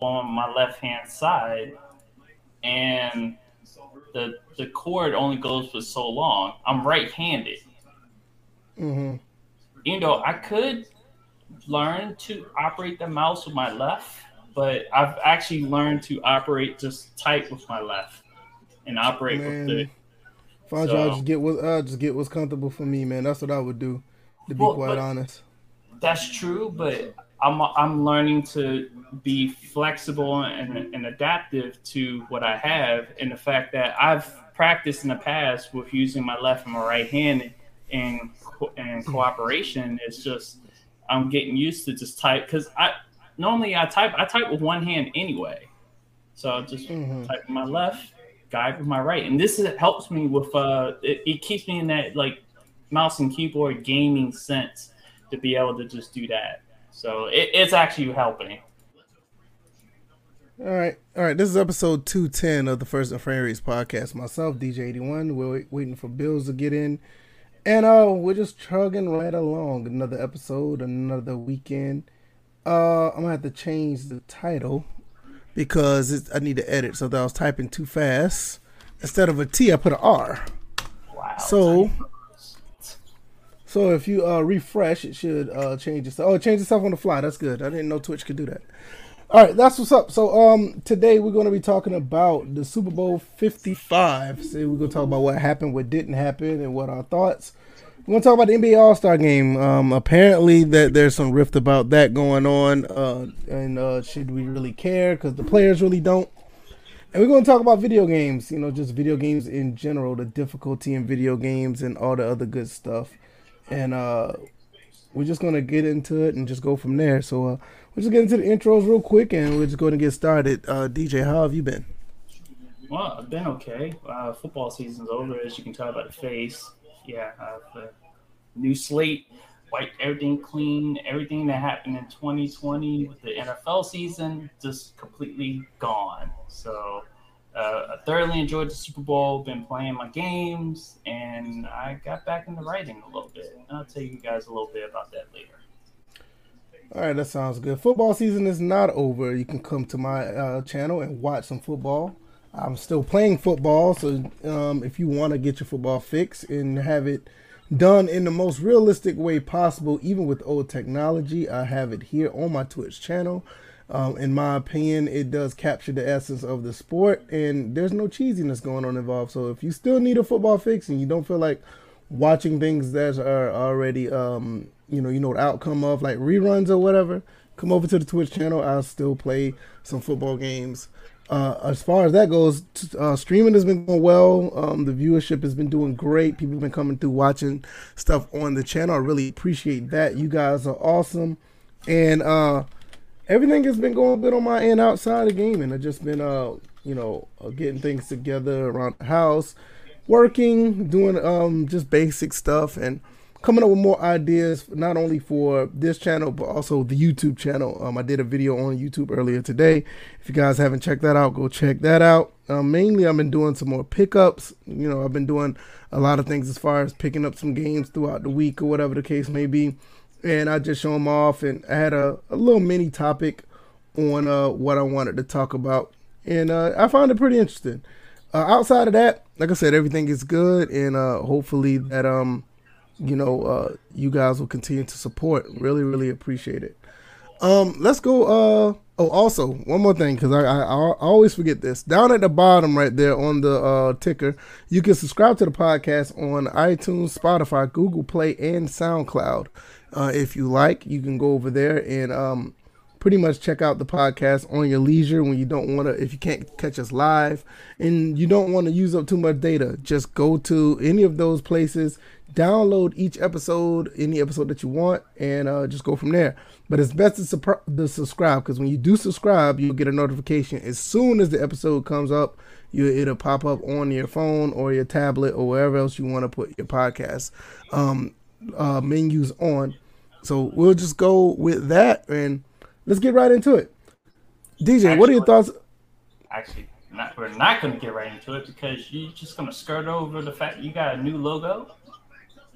on my left hand side, and the the cord only goes for so long. I'm right handed. Mm-hmm. You know, I could learn to operate the mouse with my left, but I've actually learned to operate just type with my left and operate Man. with the. So- y'all just get what uh, just get what's comfortable for me, man. That's what I would do, to be Well, quite honest. That's true, but I'm I'm learning to be flexible and, and adaptive to what I have, and the fact that I've practiced in the past with using my left and my right hand in co- in cooperation. It's just I'm getting used to just type because I normally I type I type with one hand anyway, so I just Mhm. type with my left, guide with my right, and this is, helps me with uh it, it keeps me in that like mouse and keyboard gaming sense to be able to just do that. So it, it's actually helping. All right, all right. This is episode two ten of the First and Friends podcast. Myself, DJ eighty one. We're waiting for Bills to get in, and uh, we're just chugging right along. Another episode, another weekend. Uh, I'm gonna have to change the title because it's, I need to edit. So that I was typing too fast. Instead of a T, I put an R. Wow. So, so if you uh, refresh, it should uh, change itself. Oh, it changed itself on the fly. That's good. I didn't know Twitch could do that. All right, that's what's up. So, um, today we're going to be talking about the Super Bowl Fifty Five. So we're going to talk about what happened, what didn't happen, and what our thoughts. We're going to talk about the NBA All Star Game. Um, apparently that there's some rift about that going on, uh, and uh, should we really care? Because the players really don't. And we're going to talk about video games, you know, just video games in general, the difficulty in video games and all the other good stuff. And uh, we're just to get into it and just go from there. So uh, we'll just get into the intros real quick and we're just going to get started. Uh, DJ, how have you been? Well, I've been okay. Uh, football season's over, as you can tell by the face. Yeah, uh, new slate, wiped everything clean. Everything that happened in 2020 with the NFL season just completely gone. So uh, I thoroughly enjoyed the Super Bowl. Been playing my games, and I got back into writing a little bit. I'll tell you guys a little bit about that later. All right, that sounds good. Football season is not over. You can come to my uh, channel and watch some football. I'm still playing football, so um, if you want to get your football fix and have it done in the most realistic way possible, even with old technology, I have it here on my Twitch channel. Um, in my opinion, it does capture the essence of the sport, and there's no cheesiness going on involved. So if you still need a football fix and you don't feel like watching things that are already, um, you know, you know the outcome of like reruns or whatever, come over to the Twitch channel. I'll still play some football games. Uh, as far as that goes, t- uh, streaming has been going well. Um, the viewership has been doing great. People have been coming through watching stuff on the channel. I really appreciate that. You guys are awesome, and uh, everything has been going good on my end outside of gaming. I've just been, uh, you know, uh, getting things together around the house, working, doing um, just basic stuff, and coming up with more ideas not only for this channel but also the YouTube channel. Um, I did a video on YouTube earlier today. If you guys haven't checked that out, go check that out. Um, mainly, I've been doing some more pickups. You know, I've been doing a lot of things as far as picking up some games throughout the week or whatever the case may be. And I just show them off, and I had a, a little mini topic on uh, what I wanted to talk about, and uh, I found it pretty interesting. Uh, outside of that, like I said, everything is good, and uh, hopefully that um you know, uh, you guys will continue to support. Really, really appreciate it. Um, let's go. Uh, oh, also one more thing because I, I I always forget this. Down at the bottom, right there on the uh, ticker, you can subscribe to the podcast on iTunes, Spotify, Google Play, and SoundCloud. Uh, if you like, you can go over there and um, pretty much check out the podcast on your leisure when you don't want to if you can't catch us live. And you don't want to use up too much data. Just go to any of those places download each episode any episode that you want and uh, just go from there. But it's best to, to subscribe because when you do subscribe you'll get a notification. As soon as the episode comes up you it'll pop up on your phone or your tablet or wherever else you want to put your podcast um, uh, menus on so we'll just go with that and let's get right into it. DJ, what are your thoughts? Actually, not, we're not going to get right into it because you're just going to skirt over the fact you got a new logo.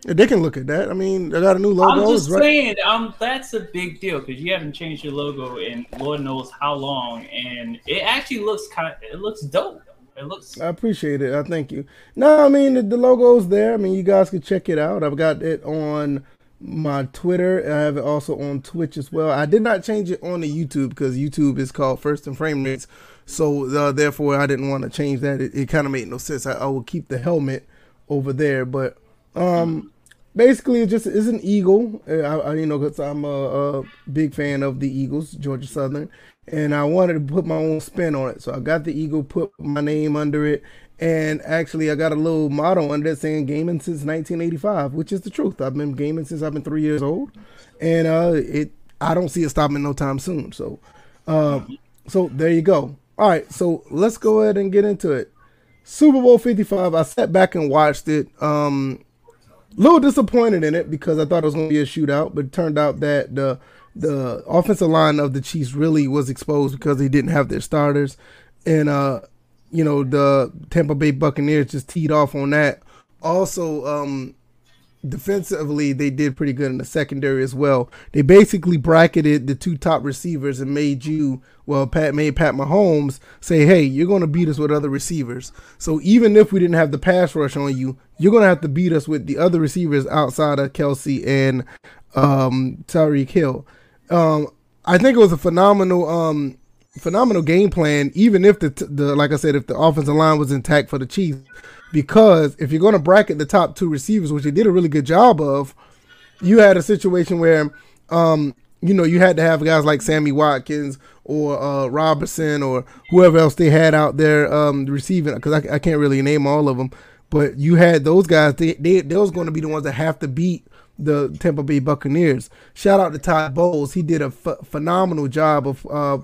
they can look at that. I mean, they got a new logo. I'm just right? saying, um, that's a big deal because you haven't changed your logo in Lord knows how long, and it actually looks kind of, it looks dope. It looks. I appreciate it. I thank you. No, I mean the, the logo's there. I mean you guys can check it out. I've got it on my Twitter. I have it also on Twitch as well. I did not change it on the YouTube because YouTube is called First and Frame Rates. So uh, therefore, I didn't want to change that. It, it kind of made no sense. I, I will keep the helmet over there, but um, basically, it just is an eagle. I, I you know, because I'm a, a, big fan of the Eagles, Georgia Southern, and I wanted to put my own spin on it. So I got the eagle, put my name under it, and actually, I got a little motto under it saying "gaming since 1985," which is the truth. I've been gaming since I've been three years old, and uh, it I don't see it stopping no time soon. So, uh, so there you go. All right, so let's go ahead and get into it. Super Bowl 55. I sat back and watched it. Um, little disappointed in it because I thought it was going to be a shootout, but it turned out that the the offensive line of the Chiefs really was exposed because they didn't have their starters, and uh, you know the Tampa Bay Buccaneers just teed off on that. Also, um, defensively, they did pretty good in the secondary as well. They basically bracketed the two top receivers and made you, well, Pat made Pat Mahomes say, "Hey, you're going to beat us with other receivers." So even if we didn't have the pass rush on you, you're going to have to beat us with the other receivers outside of Kelce and um, Tyreek Hill. Um, I think it was a phenomenal, um, phenomenal game plan. Even if the, the, like I said, if the offensive line was intact for the Chiefs, because if you're going to bracket the top two receivers, which they did a really good job of, you had a situation where, um, you know, you had to have guys like Sammy Watkins or uh, Robinson or whoever else they had out there um, receiving, because I, I, can't really name all of them, but you had those guys. They they, was going to be the ones that have to beat the Tampa Bay Buccaneers. Shout out to Todd Bowles. He did a phenomenal job of uh,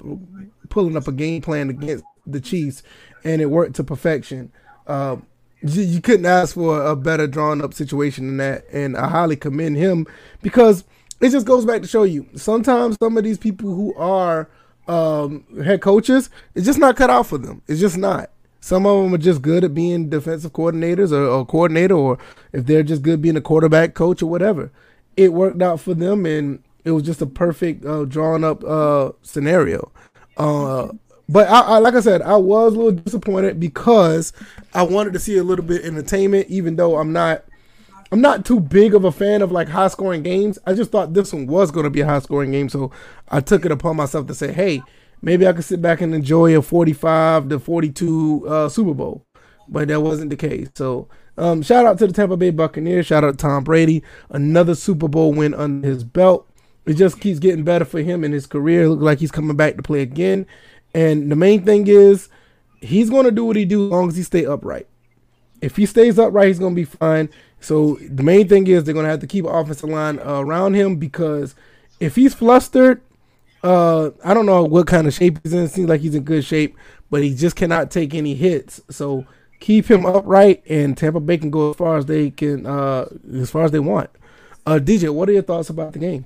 pulling up a game plan against the Chiefs, and it worked to perfection. Uh, you couldn't ask for a better drawn up situation than that, and I highly commend him because it just goes back to show you sometimes some of these people who are um, head coaches, it's just not cut out for them. It's just not. Some of them are just good at being defensive coordinators or, or coordinator, or if they're just good being a quarterback coach or whatever. It worked out for them, and it was just a perfect uh, drawn up uh, scenario. Uh, but I, I, like I said, I was a little disappointed because I wanted to see a little bit entertainment, even though I'm not I'm not too big of a fan of like high scoring games. I just thought this one was going to be a high scoring game, so I took it upon myself to say, hey, maybe I could sit back and enjoy a 45 to 42 uh, Super Bowl. But that wasn't the case. So um, shout out to the Tampa Bay Buccaneers. Shout out to Tom Brady. Another Super Bowl win under his belt. It just keeps getting better for him in his career. Look like he's coming back to play again. And the main thing is he's going to do what he do as long as he stay upright. If he stays upright, he's going to be fine. So the main thing is they're going to have to keep offensive line uh, around him because if he's flustered, uh, I don't know what kind of shape he's in. It seems like he's in good shape, but he just cannot take any hits. So keep him upright, and Tampa Bay can go as far as they can, uh, as far as they want. Uh, DJ, what are your thoughts about the game?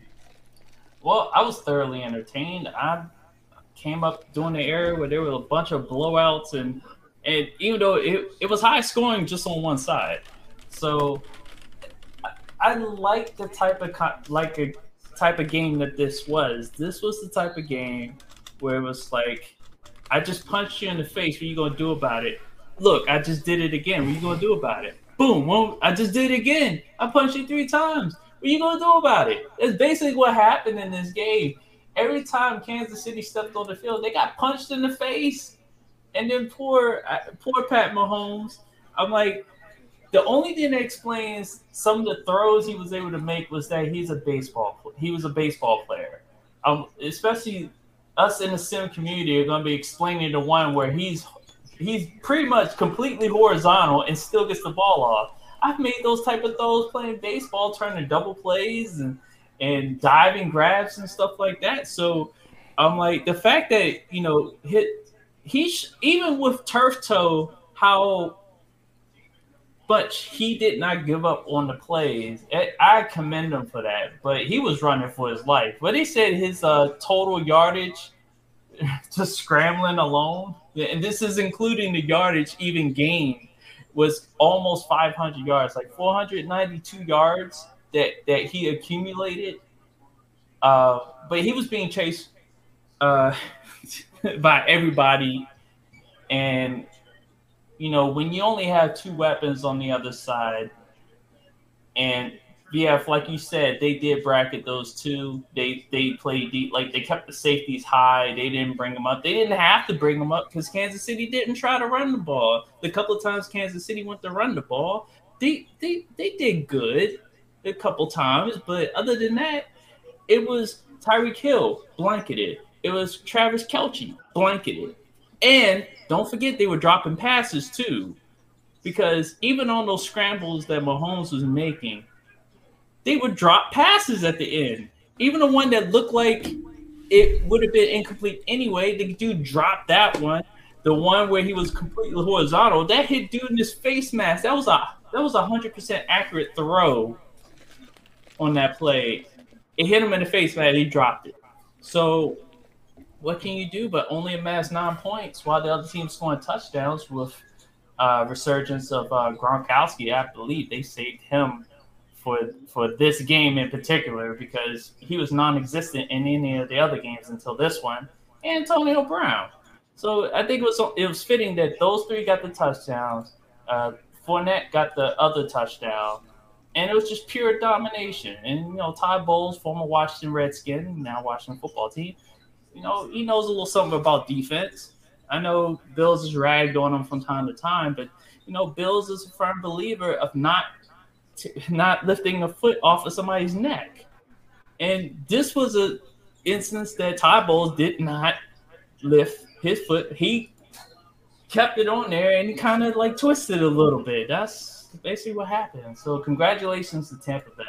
Well, I was thoroughly entertained. I came up during the era where there were a bunch of blowouts and and even though it, it was high scoring just on one side. So I, I like the type of like a type of game that this was. This was the type of game where it was like i just punched you in the face. What are you gonna do about it? Look i just did it again. What are you gonna do about it? Boom well, i just did it again. I punched you three times what are you gonna do about it it's basically what happened in this game every time Kansas City stepped on the field, they got punched in the face. And then poor, poor Pat Mahomes. I'm like, the only thing that explains some of the throws he was able to make was that he's a baseball. He was a baseball player. Um, especially us in the sim community are going to be explaining the one where he's he's pretty much completely horizontal and still gets the ball off. I've made those type of throws playing baseball, turning double plays and and diving grabs and stuff like that. So I'm like the fact that you know hit he even with turf toe how much he did not give up on the plays. I commend him for that. But he was running for his life. But he said his uh, total yardage just scrambling alone, and this is including the yardage even gained was almost 500 yards, like 492 yards that that he accumulated. Uh, but he was being chased uh, by everybody, and you know when you only have two weapons on the other side, and yeah, like you said, they did bracket those two. They they played deep, like they kept the safeties high. They didn't bring them up. They didn't have to bring them up because Kansas City didn't try to run the ball. The couple of times Kansas City went to run the ball, they they they did good a couple times, but other than that, it was Tyreek Hill blanketed. It was Travis Kelce blanketed, and don't forget they were dropping passes too, because even on those scrambles that Mahomes was making they would drop passes at the end. Even the one that looked like it would have been incomplete anyway, the dude dropped that one. The one where he was completely horizontal, that hit dude in his face mask. That was a that was a hundred percent accurate throw on that play. It hit him in the face man. He dropped it. So what can you do but only amass nine points while the other team's scoring touchdowns with uh, resurgence of uh, Gronkowski? I believe they saved him for for this game in particular because he was non-existent in any of the other games until this one. Antonio Brown. So I think it was it was fitting that those three got the touchdowns. Uh, Fournette got the other touchdown, and it was just pure domination. And you know, Ty Bowles, former Washington Redskin, now Washington football team, you know, he knows a little something about defense. I know Bills is ragged on him from time to time, but you know, Bills is a firm believer of not not lifting a foot off of somebody's neck. And this was a instance that Ty Bowles did not lift his foot. He kept it on there and he kind of like twisted a little bit. That's basically what happened. So congratulations to Tampa Bay.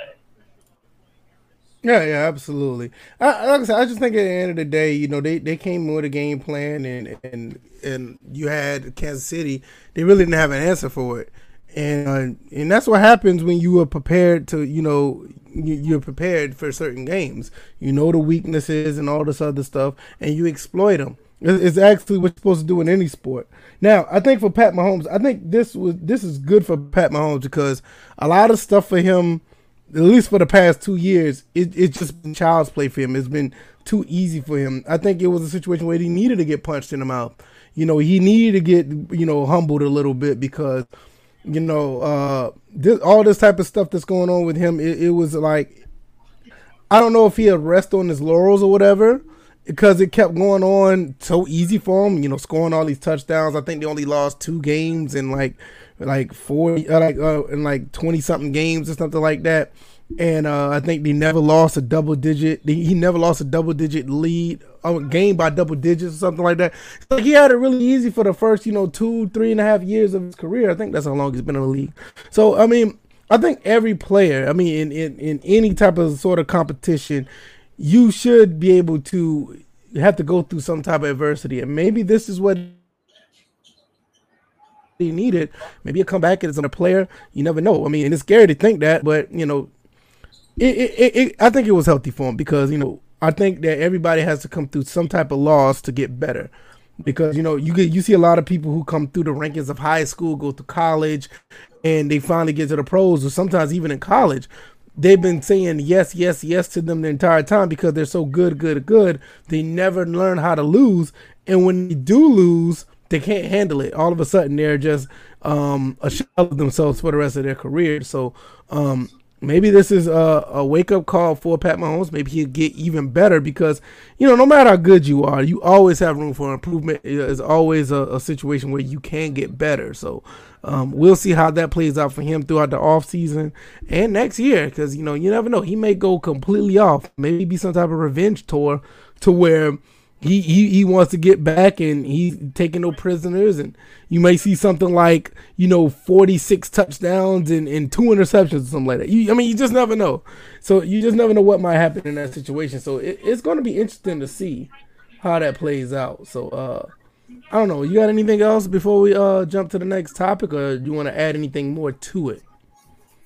Yeah, yeah, absolutely. I, like I said, I just think at the end of the day, you know, they, they came with a game plan, and and and you had Kansas City. They really didn't have an answer for it and uh, and that's what happens when you are prepared to you know you're prepared for certain games. You know the weaknesses and all this other stuff and you exploit them it's actually what you're supposed to do in any sport. Now i think for pat mahomes i think this was this is good for pat mahomes because a lot of stuff for him at least for the past two years it, it's just been child's play for him. It's been too easy for him. I think it was a situation where he needed to get punched in the mouth. You know he needed to get you know humbled a little bit because you know, uh, this, all this type of stuff that's going on with him, it, it was like, I don't know if he had rest on his laurels or whatever, because it kept going on so easy for him. You know, scoring all these touchdowns. I think they only lost two games in like, like four, uh, like uh, in like twenty something games or something like that. And uh, I think they never lost a double digit. He never lost a double digit lead a game by double digits or something like that. So he had it really easy for the first, you know, two, three and a half years of his career. I think that's how long he's been in the league. So I mean, I think every player, I mean, in, in, in any type of sort of competition, you should be able to have to go through some type of adversity. And maybe this is what needed. Maybe he'll come back as a player. You never know. I mean, and it's scary to think that, but you know, it, it, it, I think it was healthy for him because you know I think that everybody has to come through some type of loss to get better. Because you know you get you see a lot of people who come through the rankings of high school, go to college, and they finally get to the pros, or sometimes even in college, they've been saying yes, yes, yes to them the entire time because they're so good, good, good. They never learn how to lose, and when they do lose, they can't handle it. All of a sudden, they're just um, a shell of themselves for the rest of their career. So um, maybe this is a, a wake up call for Pat Mahomes. Maybe he'll get even better because, you know, no matter how good you are, you always have room for improvement. It's always a, a situation where you can get better. So um, we'll see how that plays out for him throughout the off season and next year because, you know, you never know. He may go completely off, maybe be some type of revenge tour to where he, he he wants to get back and he's taking no prisoners. And you may see something like you know 46 touchdowns and, and two interceptions or something like that. You, i mean you just never know. So you just never know what might happen in that situation. So it, it's going to be interesting to see how that plays out. So uh i don't know. You got anything else before we uh jump to the next topic or do you want to add anything more to it?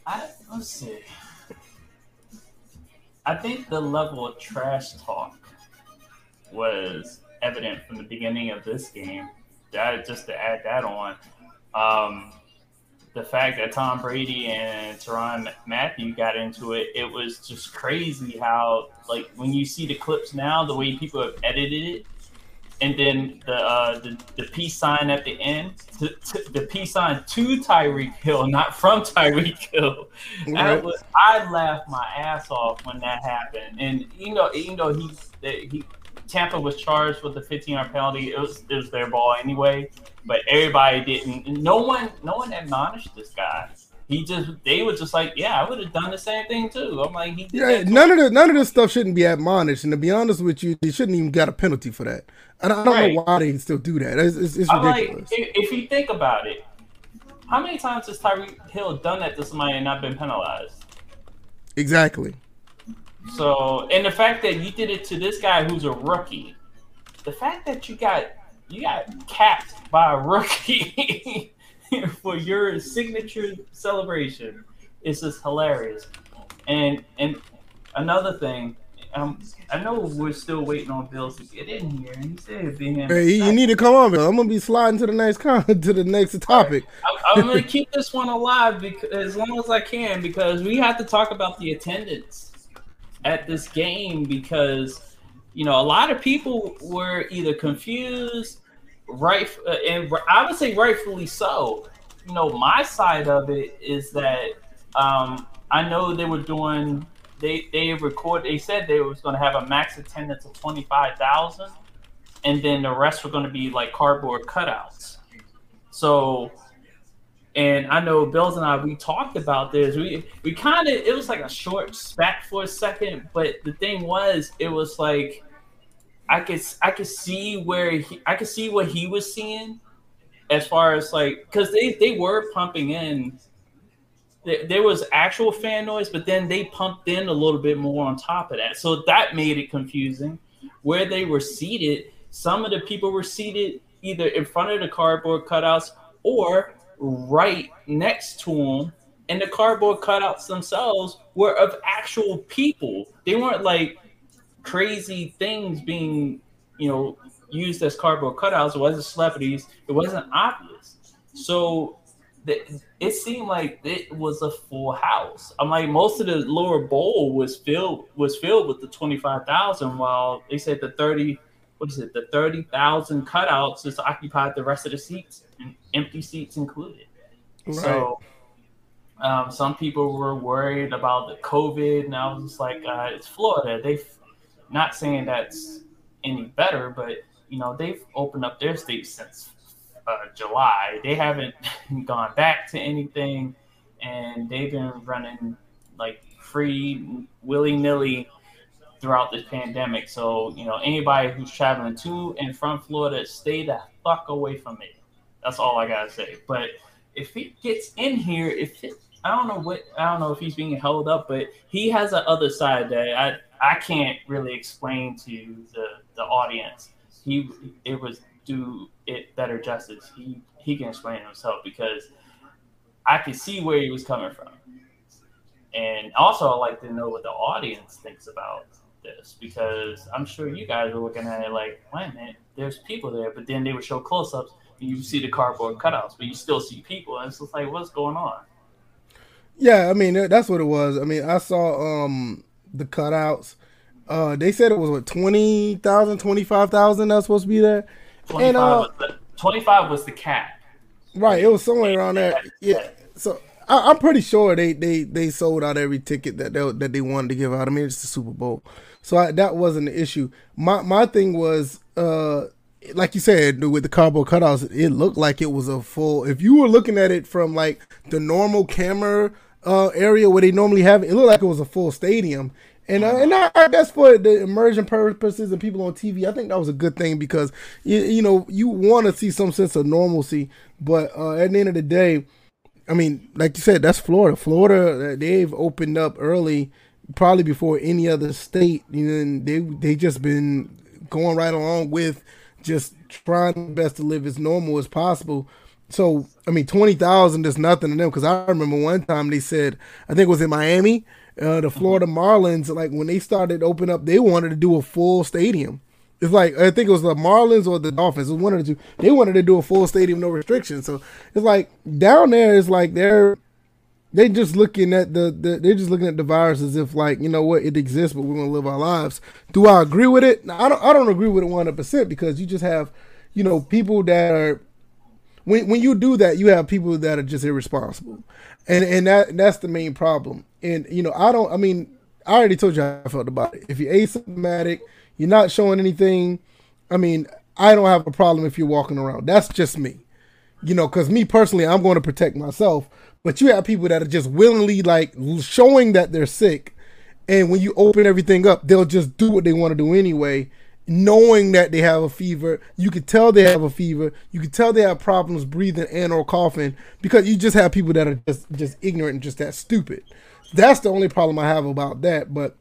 I, let's see. I think the level of trash talk was evident from the beginning of this game. That just to add that on, um, the fact that Tom Brady and Tyrann Mathieu got into it, it was just crazy how like when you see the clips now, the way people have edited it, and then the uh, the, the peace sign at the end, to, to, the peace sign to Tyreek Hill, not from Tyreek Hill. Right. Was, I laughed my ass off when that happened, and you know, even though he he Tampa was charged with the 15 yard penalty, it was it was their ball anyway, but everybody didn't. No one no one admonished this guy he just they were just like, yeah, I would have done the same thing too. I'm like, he yeah, none of the none of this stuff shouldn't be admonished, and to be honest with you, they shouldn't even got a penalty for that. I don't, I don't right. know why they still do that. It's, it's, it's ridiculous. Like, if, if, you think about it, how many times has Tyreek Hill done that to somebody and not been penalized? Exactly. So, and the fact that you did it to this guy who's a rookie, the fact that you got you got capped by a rookie for your signature celebration is just hilarious. And and another thing, um, I know we're still waiting on Bill to get in here, and he said being hey, you need to come on, Bill. I'm gonna be sliding to the next con- to the next topic. I'm, I'm gonna keep this one alive because as long as I can because we have to talk about the attendance at this game because you know a lot of people were either confused right uh, and I would say rightfully so you know, my side of it is that um, I know they were doing. They they record. They said they was going to have a max attendance of twenty five thousand, and then the rest were going to be like cardboard cutouts. So, and I know Bills and I we talked about this. We we kind of it was like a short spat for a second, but the thing was, it was like I could I could see where he I could see what he was seeing as far as like because they they were pumping in. There was actual fan noise but then they pumped in a little bit more on top of that. So that made it confusing where they were seated. Some of the people were seated either in front of the cardboard cutouts or right next to them and the cardboard cutouts themselves were of actual people they weren't like crazy things being you know used as cardboard cutouts. It wasn't celebrities. It wasn't obvious. So it seemed like it was a full house. I'm like most of the lower bowl was filled was filled with the twenty five thousand, while they said the thirty what is it the thirty thousand cutouts just occupied the rest of the seats, empty seats included. Right. So. Um, some people were worried about the COVID, and I was just like, uh, "It's Florida. They've not saying that's any better, but you know, they've opened up their state since uh, July. They haven't gone back to anything, and they've been running like free, willy nilly throughout this pandemic. So, you know, anybody who's traveling to and from Florida, stay the fuck away from it. That's all I gotta say. But if he gets in here, if it, I don't know what I don't know if he's being held up, but he has a other side that I I can't really explain to the the audience he it was do it better justice. He he can explain himself because I could see where he was coming from, and also I like to know what the audience thinks about this because I'm sure you guys are looking at it like, wait a minute, there's people there, but then they would show close-ups and you see the cardboard cutouts, but you still see people, and it's just like, what's going on? Yeah, I mean that's what it was. I mean, I saw um the cutouts uh, they said it was what 20,000, 25,000 that's supposed to be there. 25 and, uh, was the, 25 was the cap. Right, it was somewhere around there. Yeah. So I, am pretty sure they, they they sold out every ticket that they, that they wanted to give out. I mean, it's the Super Bowl, so I, that wasn't the issue. My my thing was, uh, like you said, with the cardboard cutouts, it looked like it was a full. If you were looking at it from like the normal camera uh, area where they normally have it, it looked like it was a full stadium. And uh, and I, I, guess for the immersion purposes and people on TV, I think that was a good thing because you, you know you want to see some sense of normalcy. But uh, at the end of the day, I mean, like you said, that's Florida. Florida, uh, they've opened up early, probably before any other state. You And they they just been going right along with just trying best to live as normal as possible. So I mean, twenty thousand is nothing to them because I remember one time they said I think it was in Miami uh, the Florida Marlins, like when they started open up, they wanted to do a full stadium. It's like I think it was the Marlins or the Dolphins. It was one of the two. They wanted to do a full stadium, no restrictions. So it's like down there, it's like they're they just looking at the, the they're just looking at the virus as if like you know what it exists, but we're gonna live our lives. Do I agree with it? I don't. I don't agree with it one hundred percent because you just have you know people that are when when you do that, you have people that are just irresponsible, and and that that's the main problem. And you know I don't. I mean I already told you how I felt about it. If you're asymptomatic you're not showing anything. I mean, I don't have a problem if you're walking around. That's just me. You know, because me personally, I'm going to protect myself. But you have people that are just willingly like showing that they're sick. And when you open everything up, they'll just do what they want to do anyway, knowing that they have a fever. You could tell they have a fever. You could tell they have problems breathing and or coughing because you just have people that are just just ignorant and just that stupid. That's the only problem I have about that. But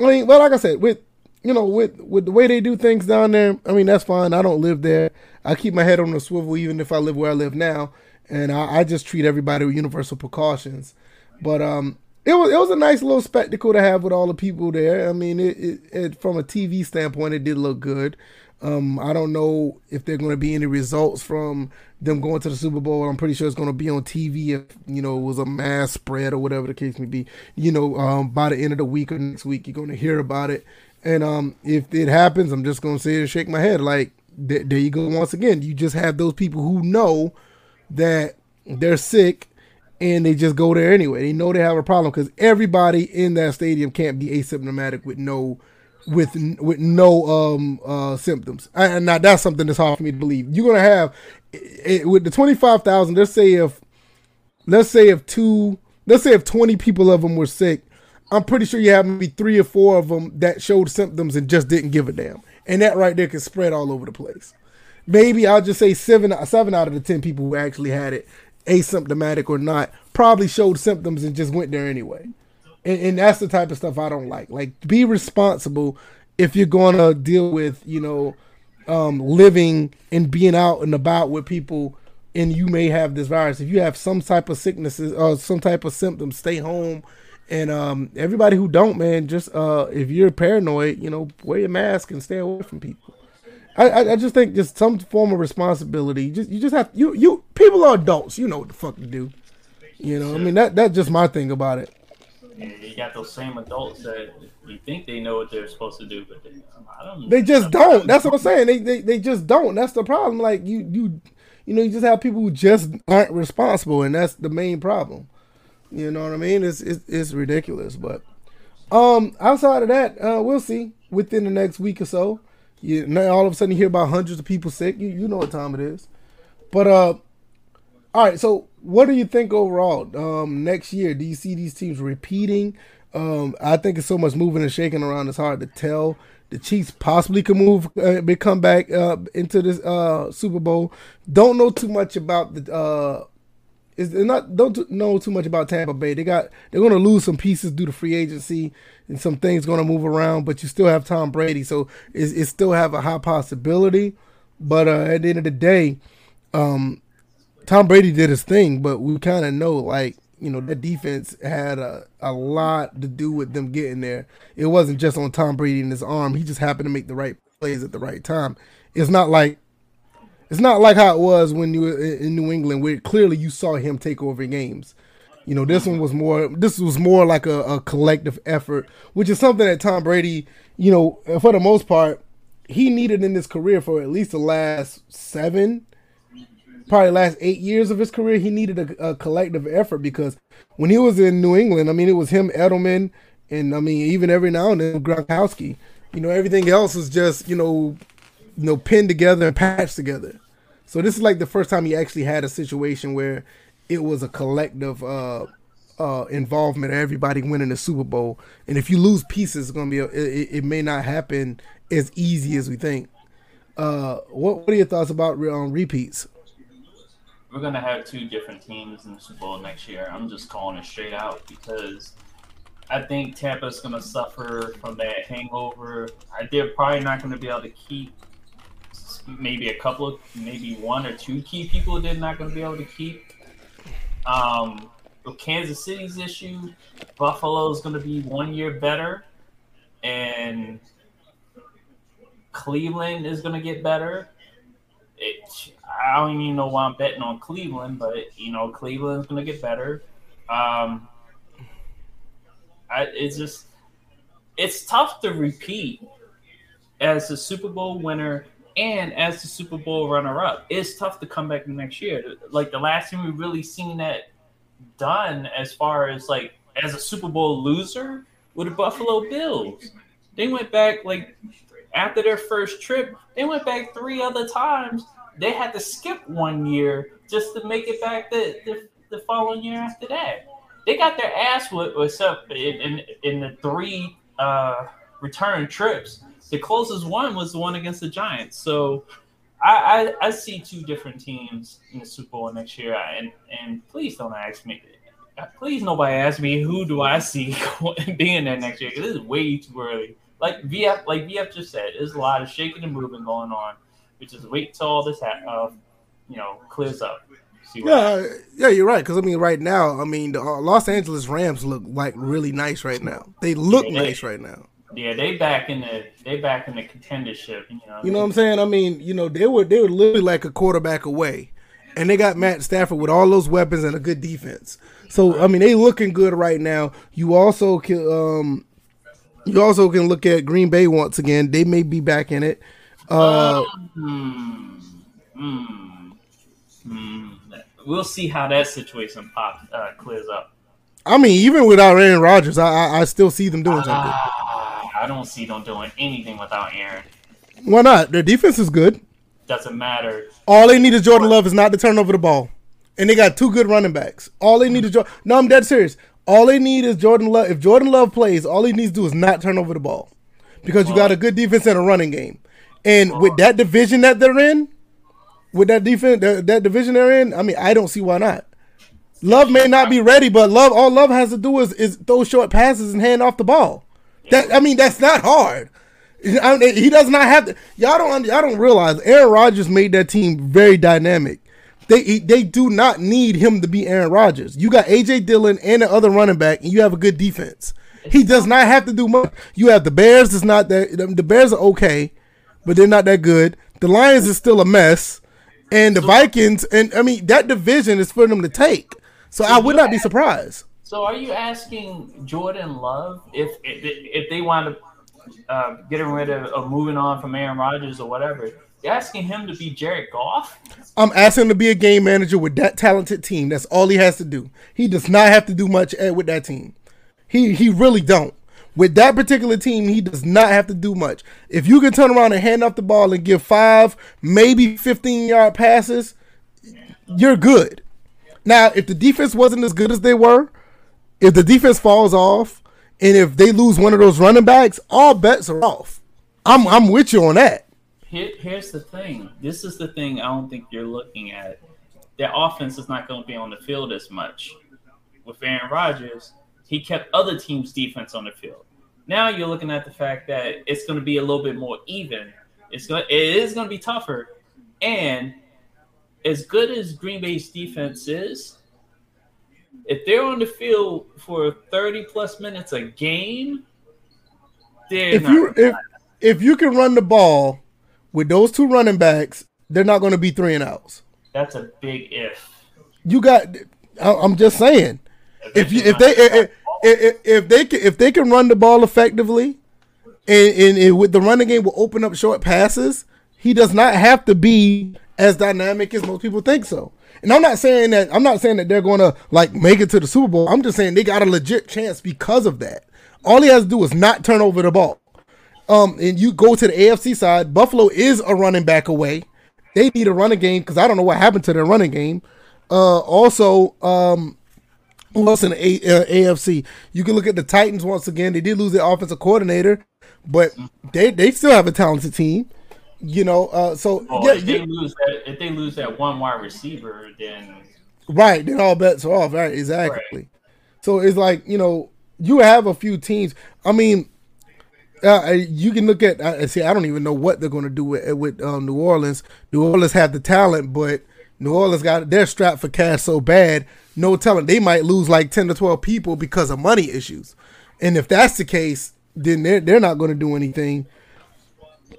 I mean, well, like I said, with you know, with with the way they do things down there, I mean that's fine. I don't live there. I keep my head on the swivel even if I live where I live now, and I, I just treat everybody with universal precautions. But um, it was it was a nice little spectacle to have with all the people there. I mean, it, it, it from a TV standpoint, it did look good. Um, I don't know if there are going to be any results from them going to the Super Bowl. I'm pretty sure it's going to be on TV if you know it was a mass spread or whatever the case may be. You know, um, by the end of the week or next week, you're going to hear about it. And um, if it happens, I'm just gonna say and shake my head. Like th- there you go once again. You just have those people who know that they're sick and they just go there anyway. They know they have a problem because everybody in that stadium can't be asymptomatic with no with with no um uh symptoms. And now that's something that's hard for me to believe. You're gonna have it, with the twenty five thousand. Let's say if let's say if two let's say if twenty people of them were sick I'm pretty sure you have maybe three or four of them that showed symptoms and just didn't give a damn. And that right there can spread all over the place. Maybe I'll just say seven seven out of the ten people who actually had it, asymptomatic or not, probably showed symptoms and just went there anyway. And, and that's the type of stuff I don't like. Like, be responsible if you're going to deal with, you know, um, living and being out and about with people and you may have this virus. If you have some type of sicknesses or some type of symptoms, stay home and um, everybody who don't, man, just uh, if you're paranoid, you know, wear your mask and stay away from people. I, I, just think just some form of responsibility. Just you just have you you people are adults. You know what the fuck to do. You know, I mean that that's just my thing about it. And you got those same adults that you think they know what they're supposed to do, but they, I don't. They just don't. That's what I'm saying. They, they they just don't. That's the problem. Like you you you know you just have people who just aren't responsible, and that's the main problem. You know what I mean? It's it's, it's ridiculous. But um, outside of that, uh, we'll see within the next week or so. You now all of a sudden you hear about hundreds of people sick. You you know what time it is. But uh, all right. So what do you think overall? Um, next year, do you see these teams repeating? Um, I think it's so much moving and shaking around. It's hard to tell. The Chiefs possibly could move, uh, come back uh, into this uh, Super Bowl. Don't know too much about the uh, is not don't know too much about Tampa Bay. They got they're going to lose some pieces due to free agency and some things going to move around, but you still have Tom Brady, so it, it still have a high possibility. But uh, at the end of the day, um, Tom Brady did his thing, but we kind of know like you know that defense had a, a lot to do with them getting there. It wasn't just on Tom Brady and his arm; he just happened to make the right plays at the right time. It's not like it's not like how it was when you were in New England, where clearly you saw him take over games. You know, this one was more. This was more like a, a collective effort, which is something that Tom Brady, you know, for the most part, he needed in his career for at least the last seven, probably last eight years of his career. He needed a, a collective effort because when he was in New England, I mean, it was him, Edelman, and I mean, even every now and then Gronkowski. You know, everything else was just you know, you know, pinned together and patched together. So this is like the first time he actually had a situation where it was a collective uh, uh, involvement of everybody winning the Super Bowl. And if you lose pieces, it's gonna be a, it, it, may not happen as easy as we think. Uh, what, what are your thoughts about um, repeats? We're gonna have two different teams in the Super Bowl next year. I'm just calling it straight out because I think Tampa's gonna suffer from that hangover. They're probably not gonna be able to keep maybe a couple of maybe one or two key people they're not going to be able to keep. Um, Kansas City's issue, Buffalo is going to be one year better, and Cleveland is going to get better. It, I don't even know why I'm betting on Cleveland, but you know Cleveland's going to get better. Um, I, it's just it's tough to repeat as a Super Bowl winner and as the Super Bowl runner up. It's tough to come back next year. Like the last time we really seen that done as far as like as a Super Bowl loser with the Buffalo Bills. They went back like after their first trip, they went back three other times. They had to skip one year just to make it back the, the, the following year after that. They got their ass whipped except in, in, in the three uh, return trips. The closest one was the one against the Giants. So I, I, I see two different teams in the Super Bowl next year. And and please don't ask me. Please nobody ask me who do I see being there next year because this is way too early. Like VF like VF just said, there's a lot of shaking and moving going on. We just wait till all this ha- uh, you know clears up. Yeah, yeah, you're right. Because I mean, right now, I mean, the uh, Los Angeles Rams look like really nice right now. They look yeah, they, nice right now. Yeah, they back in the they back in the contendership. You know, you know what I'm saying? I mean, you know, they were they were literally like a quarterback away, and they got Matt Stafford with all those weapons and a good defense. So I mean, they looking good right now. You also can um, you also can look at Green Bay once again. They may be back in it. Uh, mm, mm. We'll see how that situation pop uh, clears up. I mean, even without Aaron Rodgers, I, I, I still see them doing something. Uh, I don't see them doing anything without Aaron. Why not? Their defense is good. Doesn't matter. All they need is Jordan Love is not to turn over the ball, and they got two good running backs. All they need is Jordan. No, I'm dead serious. All they need is Jordan Love. If Jordan Love plays, all he needs to do is not turn over the ball, because you got a good defense and a running game. And with that division that they're in, with that defense, that, that division they're in, I mean, I don't see why not. Love may not be ready, but Love all Love has to do is, is throw short passes and hand off the ball. That I mean, that's not hard. he does not have to. Y'all don't. Y'all don't realize Aaron Rodgers made that team very dynamic. They they do not need him to be Aaron Rodgers. You got AJ Dillon and the other running back, and you have a good defense. He does not have to do much. You have the Bears. Is not that the Bears are okay, but they're not that good. The Lions is still a mess, and the Vikings. And I mean that division is for them to take. So, so I would not be surprised. So are you asking Jordan Love if if, they want to uh, getting rid of or moving on from Aaron Rodgers or whatever? You're asking him to be Jared Goff? I'm asking him to be a game manager with that talented team. That's all he has to do. He does not have to do much with that team. He he really don't. With that particular team, he does not have to do much. If you can turn around and hand off the ball and give five, maybe 15 yard passes, you're good. Now, if the defense wasn't as good as they were, if the defense falls off, and if they lose one of those running backs, all bets are off. I'm I'm with you on that. Here, here's the thing. This is the thing I don't think you're looking at. Their offense is not going to be on the field as much. With Aaron Rodgers, he kept other teams' defense on the field. Now you're looking at the fact that it's going to be a little bit more even. It's going it is going to be tougher, and as good as Green Bay's defense is, if they're on the field for 30 plus minutes a game, if you if, if you can run the ball with those two running backs, they're not going to be three and outs. That's a big if. You got. I'm just saying. If you if they if, if, if they can if they can run the ball effectively, and, and, and with the running game will open up short passes, he does not have to be as dynamic as most people think so. And I'm not saying that I'm not saying that they're going to like make it to the Super Bowl. I'm just saying they got a legit chance because of that. All he has to do is not turn over the ball. Um, and you go to the AFC side. Buffalo is a running back away. They need a running game because I don't know what happened to their running game. Uh, also, um, who else in the a- uh, AFC? You can look at the Titans once again. They did lose their offensive coordinator, but they they still have a talented team. You know, uh, so oh, yeah, if they lose that, if they lose that one wide receiver, then right, then all bets are off. Right, exactly. Right. So it's like you know you have a few teams. I mean, uh, you can look at. Uh, see, I don't even know what they're going to do with with um, New Orleans. New Orleans have the talent, but New Orleans got they're strapped for cash so bad. No telling they might lose like ten to twelve people because of money issues. And if that's the case, then they're they're not going to do anything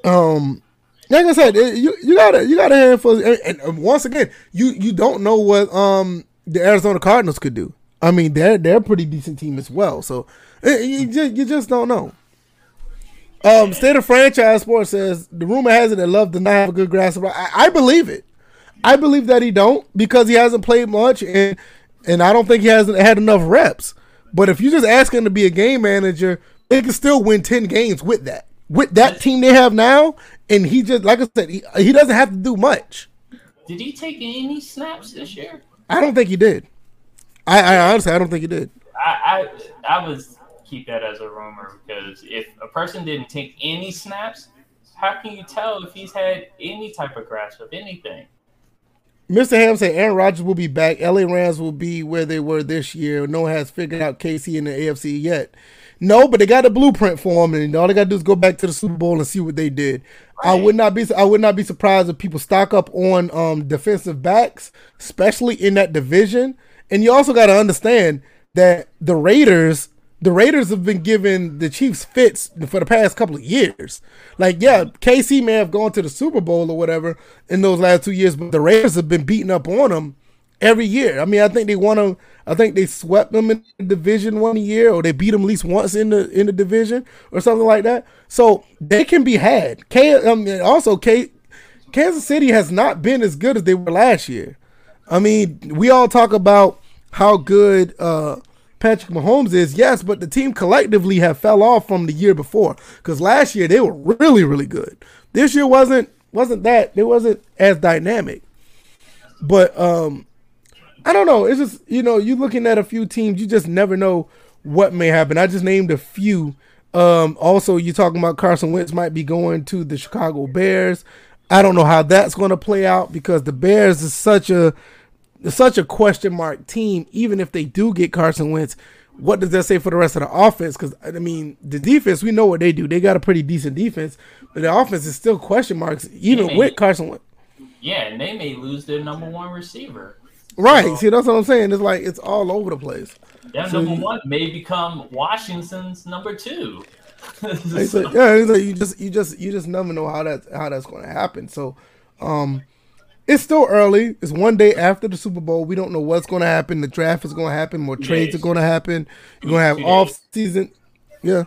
um, like I said, you you got a you got a handful, and, and once again, you you don't know what um the Arizona Cardinals could do. I mean, they're they're a pretty decent team as well. So eh, you just you just don't know. Um, State of Franchise Sports says the rumor has it that Love does not have a good grasp. Of, I, I believe it. I believe that he don't because he hasn't played much and and I don't think he hasn't had enough reps. But if you just ask him to be a game manager, they can still win ten games with that. With that team they have now, and he just like I said, he, he doesn't have to do much. Did he take any snaps this year? I don't think he did. I, I honestly I don't think he did. I, I I was keep that as a rumor because if a person didn't take any snaps, how can you tell if he's had any type of grasp of anything? Mr. Ham said Aaron Rodgers will be back. LA Rams will be where they were this year. No one has figured out KC in the AFC yet. No, but they got a blueprint for him, and all they got to do is go back to the Super Bowl and see what they did. I would not be I would not be surprised if people stock up on um, defensive backs, especially in that division. And you also got to understand that the Raiders the Raiders have been giving the Chiefs fits for the past couple of years. Like, yeah, KC may have gone to the Super Bowl or whatever in those last two years, but the Raiders have been beating up on them every year. I mean, I think they won them. I think they swept them in the division one year, or they beat them at least once in the in the division, or something like that. So they can be had. K, I mean, also, K, Kansas City has not been as good as they were last year. I mean, we all talk about how good. uh Patrick Mahomes is, yes, but the team collectively have fell off from the year before because last year they were really, really good. This year wasn't wasn't that it wasn't as dynamic. But um I don't know. It's just you know you looking at a few teams, you just never know what may happen. I just named a few. Um, also, you're talking about Carson Wentz might be going to the Chicago Bears. I don't know how that's going to play out because the Bears is such a such a question mark team. Even if they do get Carson Wentz, what does that say for the rest of the offense? Because I mean, the defense, we know what they do. They got a pretty decent defense, but the offense is still question marks, even may, with Carson Wentz. Yeah, and they may lose their number one receiver. Right. So, See, that's what I'm saying. It's like it's all over the place. Their so number one may become Washington's number two. so, yeah, like you just you just you just never know how that how that's going to happen. So, um, it's still early. It's one day after the Super Bowl. We don't know what's going to happen. The draft is going to happen. More trades are going to happen. You're going to have off season. Yeah,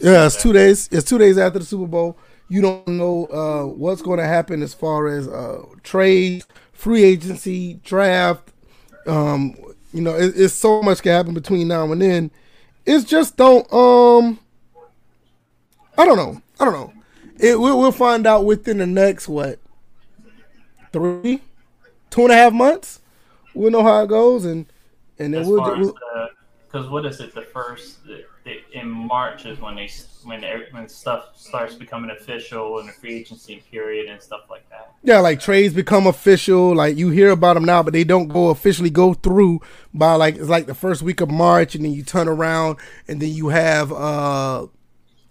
yeah. It's two days. It's two days after the Super Bowl. You don't know uh, what's going to happen as far as uh, trades, free agency, draft. Um, you know, it, it's so much can happen between now and then. It's just don't. Um, I don't know. I don't know. It we'll, we'll find out within the next what three, two and a half months. We'll know how it goes, and and then as we'll. Because we'll, what is it? The first in March is when they when when stuff starts becoming official in the free agency period and stuff like that. Yeah, like trades become official. Like you hear about them now, but they don't go officially go through by like it's like the first week of March, and then you turn around, and then you have uh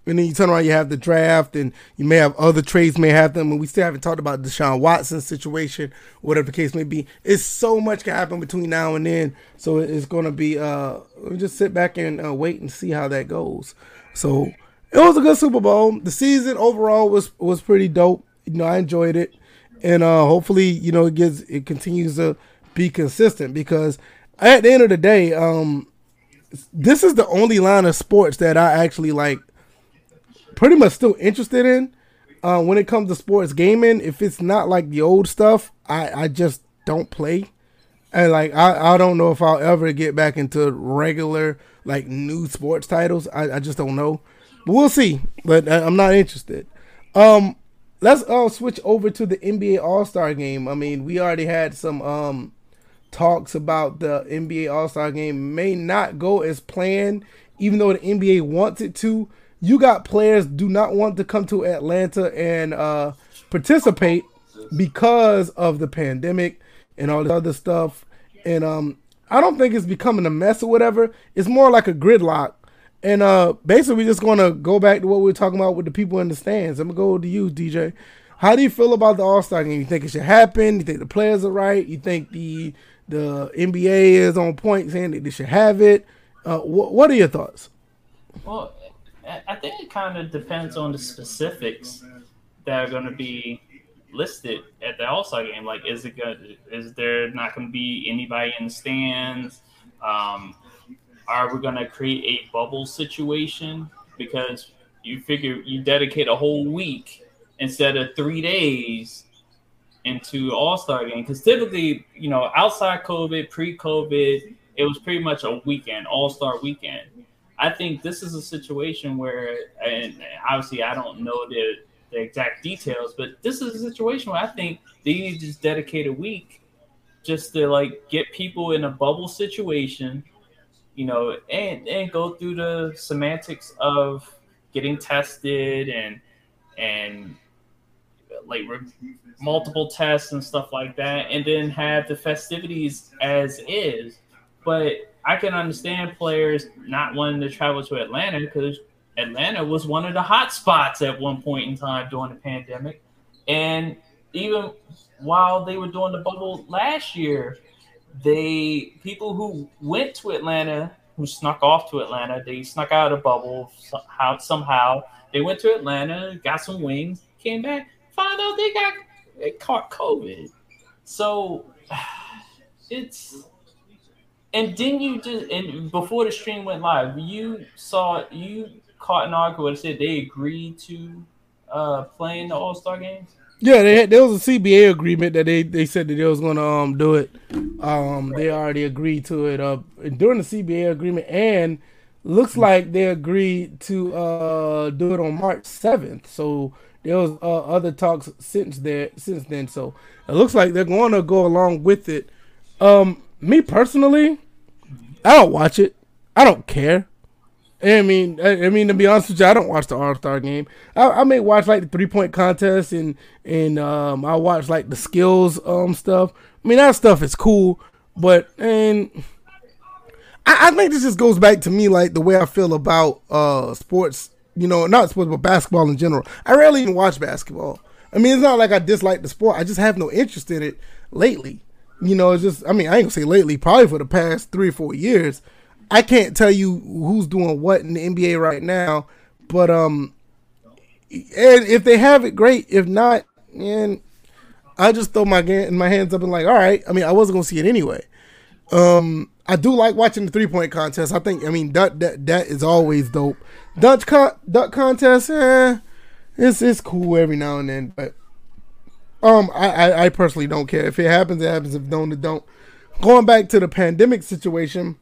and then you turn around, you have the draft, and you may have other trades may have them, and we still haven't talked about Deshaun Watson situation, whatever the case may be. It's so much can happen between now and then, so it's gonna be. Uh, just sit back and uh, wait and see how that goes. So it was a good Super Bowl. The season overall was was pretty dope. You know, I enjoyed it, and uh, hopefully, you know, it gets it continues to be consistent because at the end of the day, um, this is the only line of sports that I actually like pretty much still interested in. Uh, when it comes to sports gaming, if it's not like the old stuff, I, I just don't play. And like I, I don't know if I'll ever get back into regular like new sports titles. I, I just don't know. But we'll see. But I'm not interested. Um, let's uh, switch over to the NBA All Star Game. I mean, we already had some um talks about the NBA All Star Game may not go as planned, even though the NBA wants it to you got players do not want to come to Atlanta and uh, participate because of the pandemic and all this other stuff. And um, I don't think it's becoming a mess or whatever. It's more like a gridlock. And uh, basically, we're just going to go back to what we are talking about with the people in the stands. I'm going to go to you, DJ. How do you feel about the All Star game? You think it should happen? You think the players are right? You think the the NBA is on point saying that they should have it? Uh, wh- what are your thoughts? Well, I think it kind of depends on the specifics that are going to be listed at the All Star game? Like, is it? Is there not going to be anybody in the stands? Um, are we going to create a bubble situation because you figure you dedicate a whole week instead of three days into All Star game? Because typically, you know, outside COVID, pre COVID, it was pretty much a weekend, All Star weekend. I think this is a situation where, and obviously, I don't know the, the exact details, but this is a situation where I think they need to just dedicate a week just to like get people in a bubble situation, you know, and and go through the semantics of getting tested and and like re- multiple tests and stuff like that, and then have the festivities as is. But I can understand players not wanting to travel to Atlanta because Atlanta was one of the hot spots at one point in time during the pandemic. And even while they were doing the bubble last year, they people who went to Atlanta, who snuck off to Atlanta, they snuck out of the bubble somehow. Somehow they went to Atlanta, got some wings, came back, found out they got they caught COVID. So it's and didn't you just and before the stream went live, you saw you caught an article that said they agreed to uh playing the All Star games. Yeah, they had, there was a CBA agreement that they, they said that they was gonna um do it. Um, they already agreed to it uh during the CBA agreement, and looks like they agreed to uh do it on March seventh. So there was uh, other talks since there since then. So it looks like they're going to go along with it. Um, me personally, I don't watch it. I don't care. I mean, I, mean to be honest with you, I don't watch the All Star game. I, I, may watch like the three point contest and and um, I watch like the skills um stuff. I mean that stuff is cool, but and I, I think this just goes back to me like the way I feel about uh sports. You know, not sports, but basketball in general. I rarely even watch basketball. I mean, it's not like I dislike the sport. I just have no interest in it lately. You know, it's just. I mean, I ain't gonna say lately. Probably for the past three or four years. I can't tell you who's doing what in the NBA right now, but um, and if they have it, great. If not, and I just throw my my hands up and like, all right. I mean, I wasn't gonna see it anyway. Um, I do like watching the three point contest. I think, I mean, that that that is always dope. Dutch con- duck contest, eh, it's it's cool every now and then, but um, I, I I personally don't care if it happens. It happens. If don't, it don't. Going back to the pandemic situation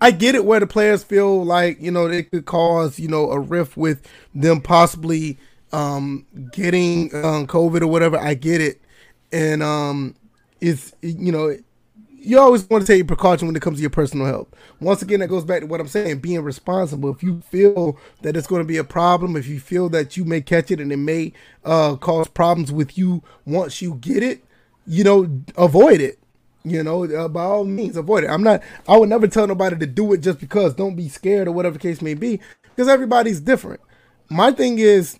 I get it where the players feel like you know it could cause you know a rift with them possibly um, getting um, COVID or whatever. I get it, and um, it's you know you always want to take precaution when it comes to your personal health. Once again, that goes back to what I'm saying: being responsible. If you feel that it's going to be a problem, if you feel that you may catch it and it may uh, cause problems with you once you get it, you know, avoid it. You know, uh, by all means, avoid it. I'm not. I would never tell nobody to do it just because. Don't be scared or whatever the case may be, because everybody's different. My thing is,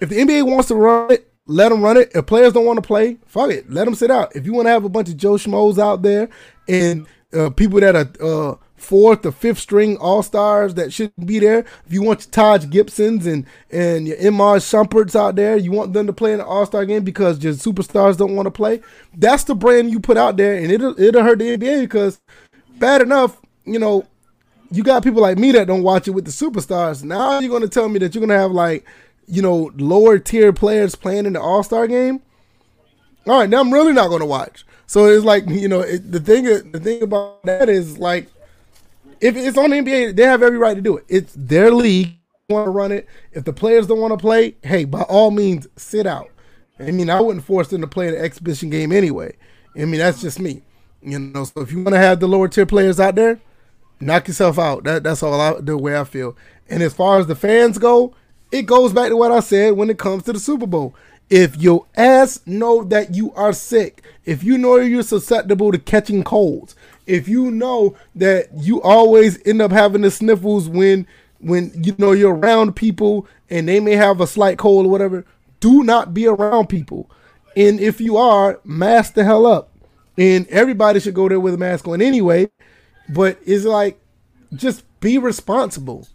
if the NBA wants to run it, let them run it. If players don't want to play, fuck it, let them sit out. If you want to have a bunch of Joe schmoes out there and uh, people that are uh, fourth or fifth string all stars that shouldn't be there. If you want your Taj Gibsons and and your Iman Shumperts out there, you want them to play in the All Star game because your superstars don't want to play. That's the brand you put out there, and it'll it'll hurt the NBA because bad enough, you know, you got people like me that don't watch it with the superstars. Now you're gonna tell me that you're gonna have like you know lower tier players playing in the All Star game. All right, now I'm really not gonna watch. So it's like you know it, the thing the thing about that is like if it's on the NBA, they have every right to do it. It's their league. Want to run it? If the players don't want to play, hey, by all means, sit out. I mean, I wouldn't force them to play an exhibition game anyway. I mean, that's just me. You know, so if you want to have the lower tier players out there, knock yourself out. That, that's all I, the way I feel. And as far as the fans go, it goes back to what I said when it comes to the Super Bowl. If your ass know that you are sick, if you know you're susceptible to catching colds, if you know that you always end up having the sniffles when when you know you're around people and they may have a slight cold or whatever, do not be around people. And if you are, mask the hell up. And everybody should go there with a mask on anyway. But it's like just be responsible.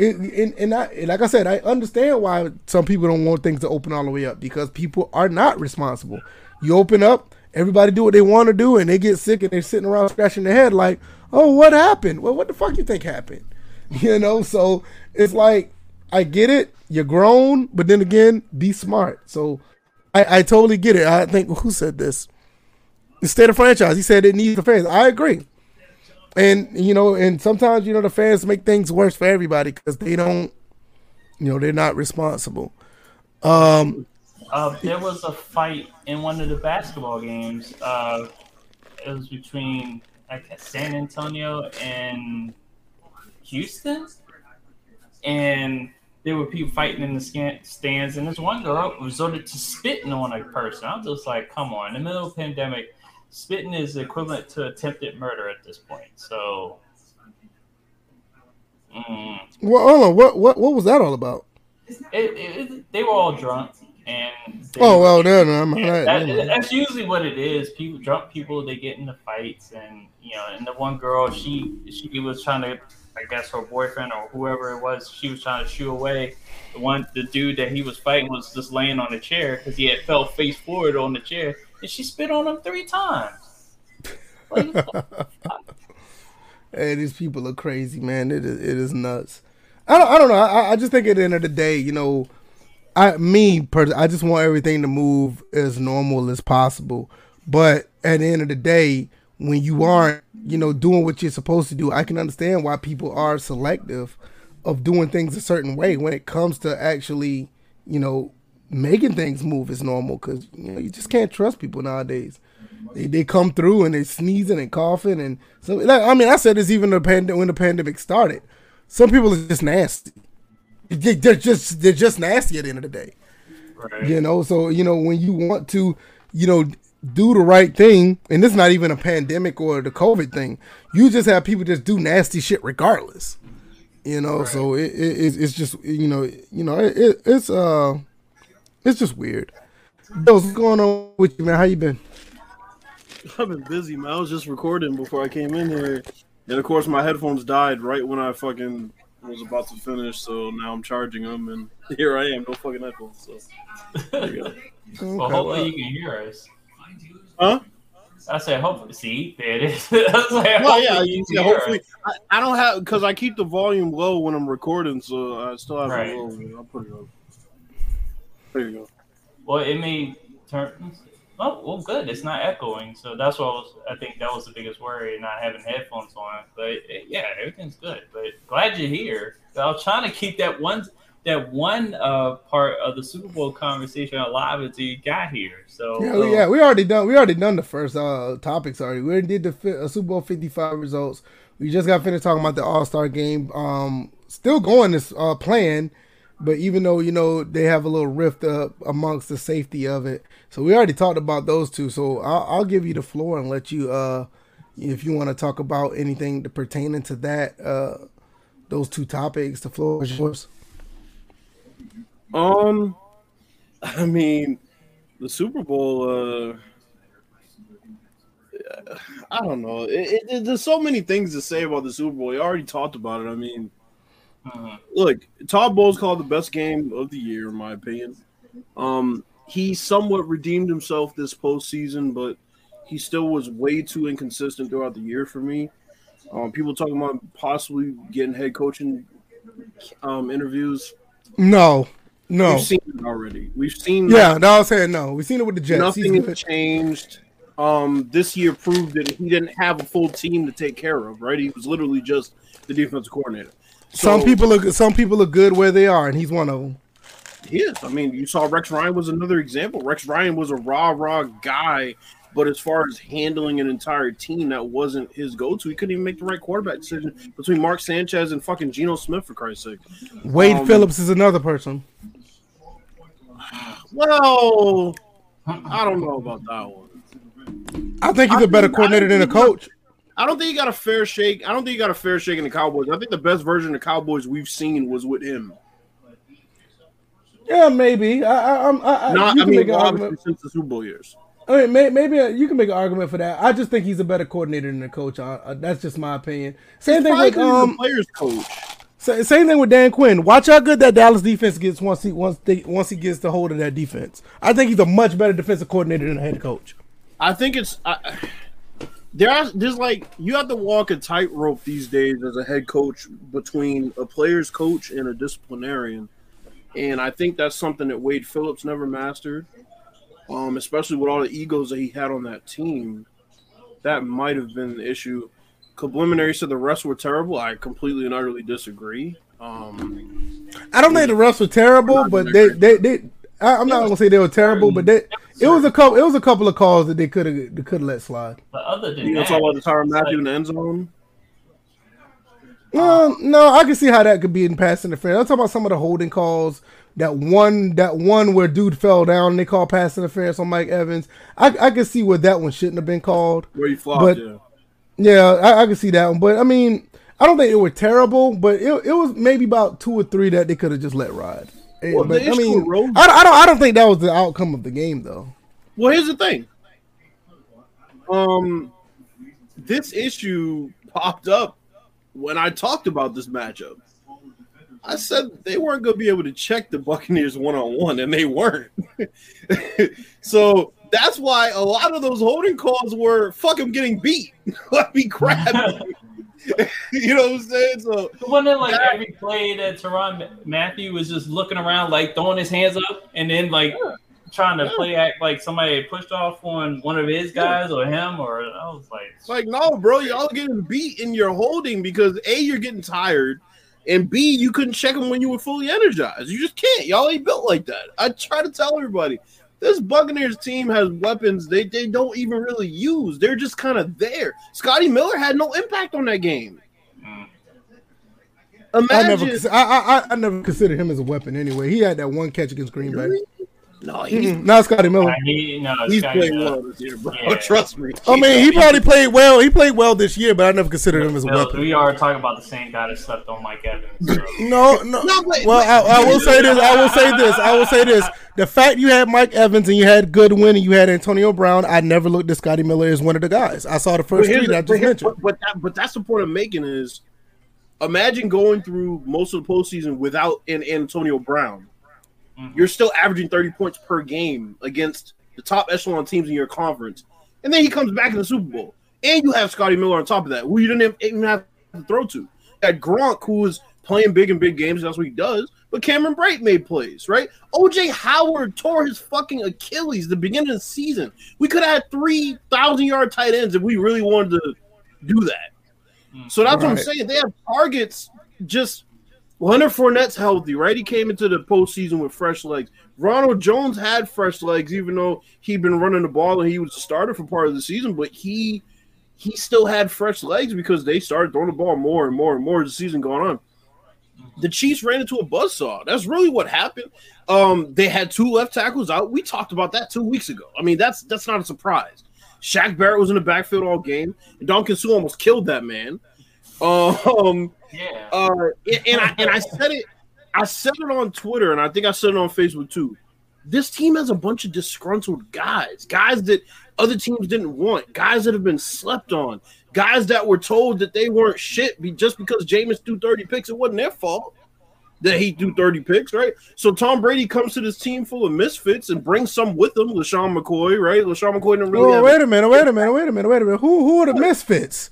And, and I, like I said, I understand why some people don't want things to open all the way up because people are not responsible. You open up, everybody do what they want to do, and they get sick and they're sitting around scratching their head like, "Oh, what happened? Well, what the fuck you think happened?" You know, so it's like I get it. You're grown, but then again, be smart. So I, I totally get it. I think who said this? The state of franchise. He said it needs a fans. I agree. And you know, and sometimes you know the fans make things worse for everybody because they don't, you know, they're not responsible. Um, uh, there was a fight in one of the basketball games. Uh, it was between like San Antonio and Houston, and there were people fighting in the stands, and this one girl resorted to spitting on a person. I was just like, "Come on!" In the middle of pandemic, spitting is equivalent to attempted murder at this point. So, mm. well, hold on. What what what was that all about? It, it, it, they were all drunk, and oh well, no, no, I'm that, that's usually what it is. People, drunk people, they get into fights, and you know, and the one girl, she she was trying to, I guess, her boyfriend or whoever it was, she was trying to shoo away. The one, the dude that he was fighting was just laying on a chair because he had fell face forward on the chair, and she spit on him three times. hey, these people are crazy, man. It is, it is nuts. I don't, I don't know. I, I just think at the end of the day, you know, I me personally, I just want everything to move as normal as possible. But at the end of the day, when you aren't, you know, doing what you're supposed to do, I can understand why people are selective of doing things a certain way when it comes to actually, you know, making things move is normal. Because you know, you just can't trust people nowadays. They, they come through and they're sneezing and coughing and so. Like, I mean, I said this even the pand- when the pandemic started. Some people are just nasty they're just they're just nasty at the end of the day. Right. You know, so you know when you want to, you know, do the right thing, and this is not even a pandemic or the COVID thing. You just have people just do nasty shit regardless. You know, right. so it, it, it's just you know you know it, it's uh it's just weird. what's going on with you, man? How you been? I've been busy, man. I was just recording before I came in here, and of course my headphones died right when I fucking was about to finish, so now I'm charging them, and here I am, no fucking headphones. So there you go. Okay. Well, hopefully you can hear us. Huh? I said, hopefully, see, there it is. I was like, well, yeah, you yeah hopefully. I, I, don't have because I keep the volume low when I'm recording, so I still have right. it low. I'll put it up. There you go. Well, it may turn. Oh, well, good. It's not echoing, so that's what I was. I think that was the biggest worry, not having headphones on. But yeah, everything's good. But glad you're here. I was trying to keep that one that one uh, part of the Super Bowl conversation alive until you got here. So yeah, um, yeah, we already done. We already done the first uh, topics already. We did the uh, Super Bowl Fifty Five results. We just got finished talking about the All Star game. Um, still going this uh, plan but even though you know they have a little rift up amongst the safety of it, so we already talked about those two. So I'll, I'll give you the floor and let you, uh, if you want to talk about anything pertaining to that, uh, those two topics. The floor is yours. Um, I mean, the Super Bowl. Uh, I don't know. It, it, there's so many things to say about the Super Bowl. We already talked about it. I mean look, Todd Bowles called the best game of the year, in my opinion. Um, he somewhat redeemed himself this postseason, but he still was way too inconsistent throughout the year for me. Um, people talking about possibly getting head coaching um, interviews. No, no, we've seen it already. We've seen. Yeah, that. no, I was saying no. We've seen it with the Jets. Nothing has changed. Um, this year proved that he didn't have a full team to take care of. Right, he was literally just the defensive coordinator. So, some people are some people are good where they are, and he's one of them. Yes. I mean, you saw Rex Ryan was another example. Rex Ryan was a raw, raw guy, but as far as handling an entire team, that wasn't his go-to. He couldn't even make the right quarterback decision between Mark Sanchez and fucking Geno Smith, for Christ's sake. Wade um, Phillips is another person. Well, I don't know about that one. I think he's I a better coordinator than a coach. I don't think he got a fair shake. I don't think he got a fair shake in the Cowboys. I think the best version of Cowboys we've seen was with him. Yeah, maybe. I, I, I, Not, I mean, since the Super Bowl years. I mean, may, maybe you can make an argument for that. I just think he's a better coordinator than the coach. Uh, uh, that's just my opinion. Same thing with um, players coach. So, same thing with Dan Quinn. Watch how good that Dallas defense gets once he once they, once he gets the hold of that defense. I think he's a much better defensive coordinator than a head coach. I think it's I, there. Are, there's like you have to walk a tightrope these days as a head coach between a player's coach and a disciplinarian, and I think that's something that Wade Phillips never mastered. Um, especially with all the egos that he had on that team, that might have been the issue. Subliminary said the refs were terrible. I completely and utterly disagree. Um, I don't think the refs were terrible, but they, they, they I, am not gonna say they were terrible, but they, it was a couple, it was a couple of calls that they could have, they could have let slide. But other than you that, talk about the Tyrann Mathieu in the end zone. Um, no, I can see how that could be in pass interference. I'm talking about some of the holding calls. That one, that one where dude fell down and they called pass interference on Mike Evans. I, I can see where that one shouldn't have been called. Where he flopped, but, yeah. Yeah, I, I can see that one. But I mean, I don't think it was terrible, but it, it was maybe about two or three that they could have just let ride. Well, but, I mean, with I, I don't, I don't think that was the outcome of the game though. Well, here's the thing. Um, this issue popped up when I talked about this matchup. I said they weren't going to be able to check the Buccaneers one on one, and they weren't. so that's why a lot of those holding calls were fuck him getting beat. Let me grab him. you know what I'm saying? So Wasn't it like every play that Tyrann Mathieu was just looking around, like throwing his hands up, and then like trying to play act like somebody pushed off on one of his guys or him, or I was like, like, no, bro, y'all getting beat in your holding because A, you're getting tired, and B, you couldn't check them when you were fully energized. You just can't. Y'all ain't built like that. I try to tell everybody. This Buccaneers team has weapons they, they don't even really use. They're just kind of there. Scotty Miller had no impact on that game. I Imagine. never, I, I, I never considered him as a weapon anyway. He had that one catch against Green Bay. No, he's, Not Scotty Miller. "Nah, he, no, he's Scotty playing Miller. well this year, bro. Yeah. Trust me. I mean, he probably played well. He played well this year, but I never considered him as a Well, weapon. we are talking about the same guy that slept on Mike Evans. So. No, no. No, but- well, I, I will say this. I will say this. I will say this. The fact you had Mike Evans and you had Godwin and you had Antonio Brown, I never looked at Scotty Miller as one of the guys. I saw the first here's three that I just here- mentioned. But, but, that, but that's the point I'm making is imagine going through most of the postseason without an Antonio Brown. Mhm. You're still averaging 30 points per game against the top echelon teams in your conference. And then he comes back in the Super Bowl. And you have Scotty Miller on top of that, who you didn't even have to throw to. That Gronk, who was playing big and big games, that's what he does. But Cameron Brate made plays, right? OJ Howard tore his fucking Achilles the beginning of the season. We could have had 3,000 yard tight ends if we really wanted to do that. So that's what I'm saying. They have targets. Just Leonard Fournette's healthy, right? He came into the postseason with fresh legs. Ronald Jones had fresh legs, even though he'd been running the ball and he was a starter for part of the season. But he he still had fresh legs because they started throwing the ball more and more and more as the season going on. The Chiefs ran into a buzzsaw. That's really what happened. Um, they had two left tackles out. We talked about that two weeks ago. I mean, that's that's not a surprise. Shaq Barrett was in the backfield all game, and Suh almost killed that man. Um, Yeah. uh, and, and I and I said it, I said it on Twitter, and I think I said it on Facebook too. This team has a bunch of disgruntled guys, guys that other teams didn't want, guys that have been slept on, guys that were told that they weren't shit be- just because Jameis threw 30 picks. It wasn't their fault that he threw 30 picks, right? So Tom Brady comes to this team full of misfits and brings some with him, LeSean McCoy, right? LeSean McCoy didn't really Oh, have wait a minute, wait a minute, wait a minute, wait a minute. Who who are the misfits?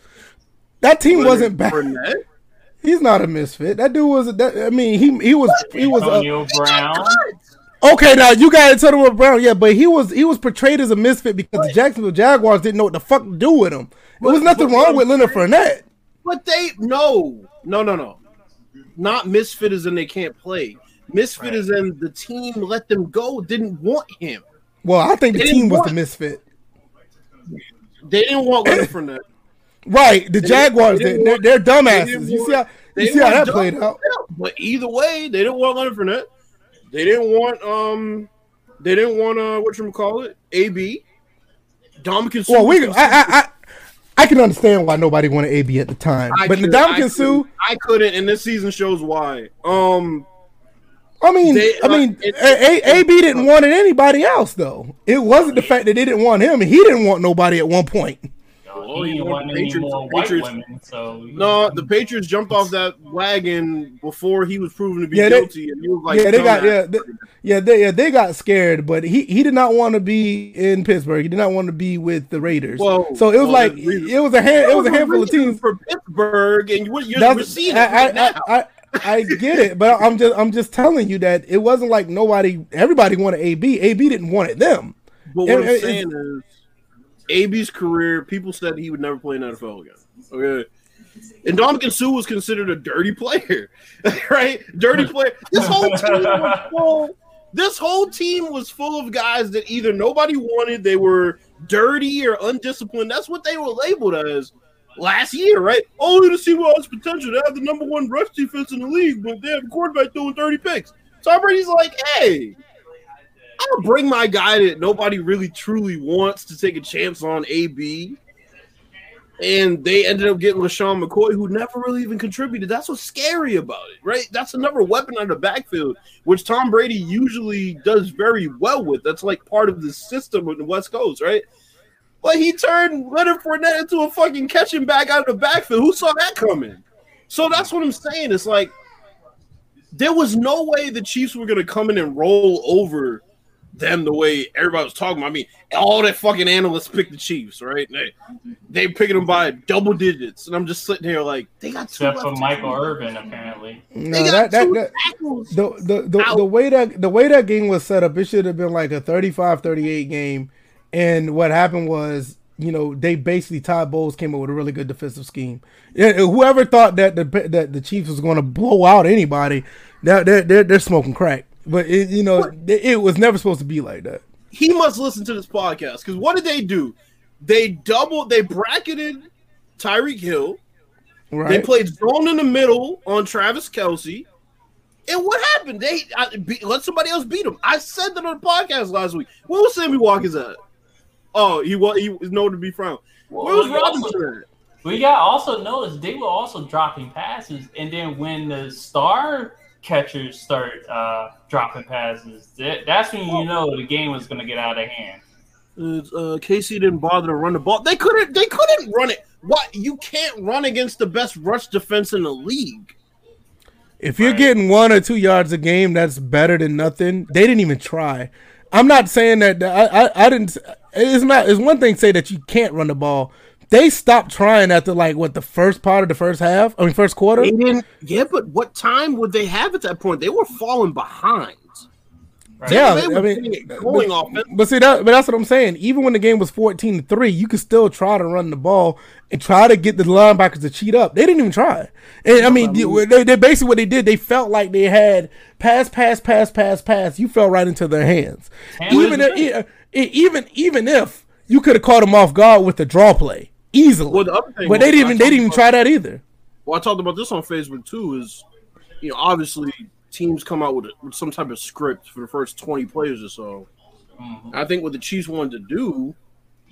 That team wasn't bad. Fournette. He's not a misfit. That dude was. That, I mean, he he was he was. Antonio Brown. okay, now you got Antonio Brown, yeah, but he was he was portrayed as a misfit because the Jacksonville Jaguars didn't know what the fuck to do with him. There was nothing but- wrong with Leonard Fournette. But they no, no, no, no. Not misfit as in they can't play. Misfit as in the team let them go, didn't want him. Well, I think the team didn't was want- the misfit. They didn't want Leonard Fournette. Right, the Jaguars, they, they, they're dumbasses. You see how you see how that played out. But either way, they didn't want Leonard Fournette. They didn't want um they didn't want uh what you call it? AB. Ndamukong Well, we I, I I I can understand why nobody wanted AB at the time, I but I Suh. couldn't- I couldn't, and this season shows why. Um I mean, They- I mean, uh, it- A- A- AB didn't want it anybody else though. It wasn't the fact that they didn't want him; he didn't want nobody at one point. Well, he didn't want the any Patriots- more white Patriots- women. So No, the Patriots jumped off that wagon before he was proven to be Yeah, they- guilty, and he was like, yeah, they got yeah, they, yeah, they yeah they got scared, but he he did not want to be in Pittsburgh. He did not want to be with the Raiders. Well, so it was well, like it was a hand, it was a handful of teams. for Pittsburgh, and you're, you're seeing I, right I, now. I, I, I get it, but I'm just I'm just telling you that it wasn't like nobody everybody wanted AB. AB didn't want it them. But what it- I'm saying is, AB's career, people said he would never play in the NFL again. Okay. And Ndamukong Suh was considered a dirty player, right? Dirty player. This whole team was full. This whole team was full of guys that either nobody wanted, they were dirty or undisciplined. That's what they were labeled as last year, right? Only to see what else potential. They have the number one rush defense in the league, but they have a quarterback doing 30 picks. Tom Brady's like, hey, I'll bring my guy that nobody really truly wants to take a chance on AB. And they ended up getting LeSean McCoy, who never really even contributed. That's what's scary about it, right? That's another weapon on the backfield, which Tom Brady usually does very well with. That's like part of the system in the West Coast, right? But he turned Leonard Fournette into a fucking catching back out of the backfield. Who saw that coming? So that's what I'm saying. It's like there was no way the Chiefs were going to come in and roll over them the way everybody was talking about. I mean, all that fucking analysts picked the Chiefs, right? They they picking them by double digits, and I'm just sitting here like they got two except for Michael. Irvin, apparently. No, They that, got that, two that tackles. the the the, Out. the way that the way that game was set up, it should have been like a 35-38 game. And what happened was, you know, they basically Todd Bowles came up with a really good defensive scheme. Yeah, whoever thought that the that the Chiefs was going to blow out anybody, that they're, they're they're smoking crack. But it, you know, it, it was never supposed to be like that. he must listen to this podcast because what did they do? They doubled, they bracketed Tyreek Hill. They played zone in the middle on Travis Kelce. And what happened? They I, be, let somebody else beat him. I said that on the podcast last week. Where was Sammy Watkins at? Oh, he was he was nowhere to be found. Where was we also- Robinson? at? We got also noticed they were also dropping passes, and then when the star catchers start uh, dropping passes, that, that's when you know the game was going to get out of hand. Uh, uh, KC didn't bother to run the ball. They couldn't. They couldn't run it. What? You can't run against the best rush defense in the league. If you're Right. getting one or two yards a game, that's better than nothing. They didn't even try. I'm not saying that I, I, I didn't. It's not. It's one thing to say that you can't run the ball. They stopped trying after like what the first part of the first half. I mean, first quarter. They didn't. Yeah, but what time would they have at that point? They were falling behind. Right? Yeah, They were I mean, going but, offense. but see that, but that's what I'm saying. Even when the game was 14 to three, you could still try to run the ball and try to get the linebackers to cheat up. They didn't even try. And I mean, they, they basically what they did. They felt like they had pass, pass, pass, pass, pass. You fell right into their hands. And even if, even even if you could have caught them off guard with a draw play easily, Well, the other thing but they didn't even they didn't even about- try that either. Well, I talked about this on Facebook too. Is you know obviously teams come out with, a, with some type of script for the first twenty players or so. Mhm. I think what the Chiefs wanted to do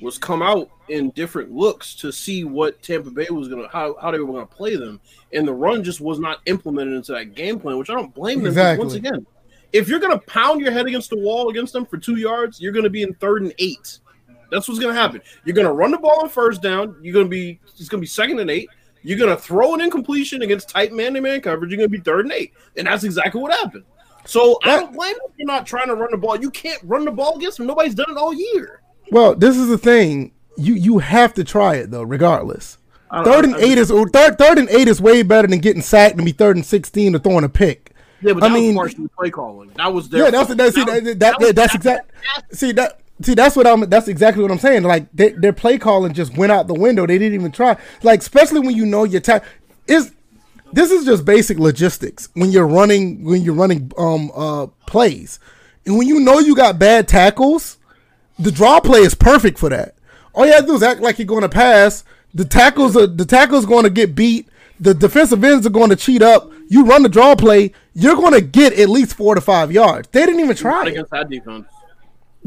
was come out in different looks to see what Tampa Bay was gonna how, how they were gonna play them, and the run just was not implemented into that game plan, which I don't blame them. Exactly. Once again, if you're gonna pound your head against the wall against them for two yards, you're gonna be in third and eight. That's what's gonna happen. You're gonna run the ball on first down. You're gonna be it's gonna be second and eight. You're gonna throw an incompletion against tight man-to-man coverage. You're gonna be third and eight, and that's exactly what happened. So I don't blame you for not trying to run the ball. You can't run the ball against them. Nobody's done it all year. Well, this is the thing. You you have to try it though, regardless. Third and eight is third third and eight is way better than getting sacked and be third and sixteen or throwing a pick. Yeah, but I that mean- was play calling. That was their Yeah, that's that's that, that, that, was- that's exact. See that. See that's what I'm. That's exactly what I'm saying. Like they, their play calling just went out the window. They didn't even try. Like especially when you know your time is. This is just basic logistics when you're running when you're running um uh plays, and when you know you got bad tackles, the draw play is perfect for that. All you have to do is act like you're going to pass. The tackles are the tackles going to get beat. The defensive ends are going to cheat up. You run the draw play, you're going to get at least four to five yards. They didn't even try against that defense.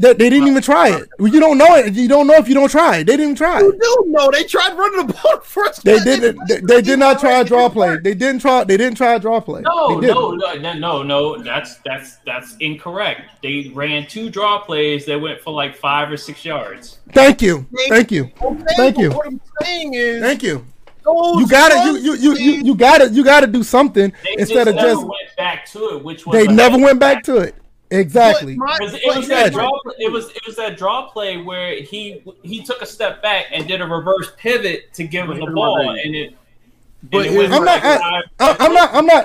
They, they didn't even try it. You don't know it. You don't know if you don't try it. They didn't try You do know they tried running the ball first. They didn't. They, they did not try a draw play. They didn't try. They didn't try a draw play. No, no, no, no, no, no. That's that's that's incorrect. They ran two draw plays that went for like five or six yards. Thank you. Thank you. Okay, Thank you. What I'm saying is, Thank you. You gotta you you you you, you gotta you gotta do something They instead of just went back to it, which was they a- never went back to it. Exactly. My- Because it was that draw. It was it was that draw play where he he took a step back and did a reverse pivot to give him the ball, and it. But and it here's I'm not. I, five- I, I'm not. I'm not.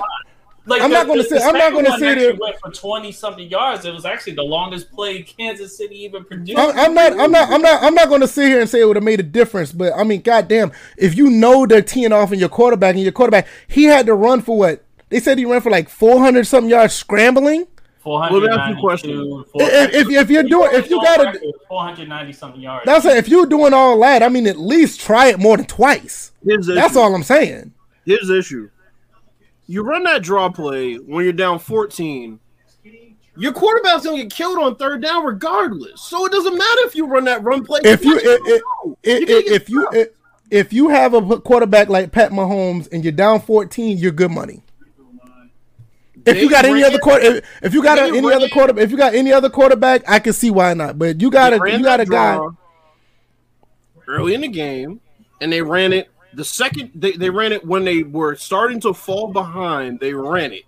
Like I'm the- not gonna the- say- the I'm not second gonna say actually that- went for twenty something yards. It was actually the longest play Kansas City even produced. I'm, I'm not. I'm not. I'm not. I'm not going to sit here and say it would have made a difference. But I mean, goddamn, if you know they're teeing off in your quarterback and your quarterback, he had to run for what they said he ran for like 400 something yards scrambling. Four Well, hundred that's the question. If, if, if you're doing, if you gotta, four hundred ninety something yards. that's it. If you're doing all that, I mean, at least try it more than twice. Here's the That's issue. all I'm saying. Here's the issue. You run that draw play when you're down 14. Your quarterback's gonna get killed on third down regardless. So it doesn't matter if you run that run play. If you, You're if, if, if, you, if, if you have a quarterback like Pat Mahomes and you're down 14, you're good money. If you got any other quarter, if, if you got a, any other quarter, if you got any other quarterback, I can see why not. But you got a you got a guy. early in the game, and they ran it the second they, they ran it when they were starting to fall behind. They ran it,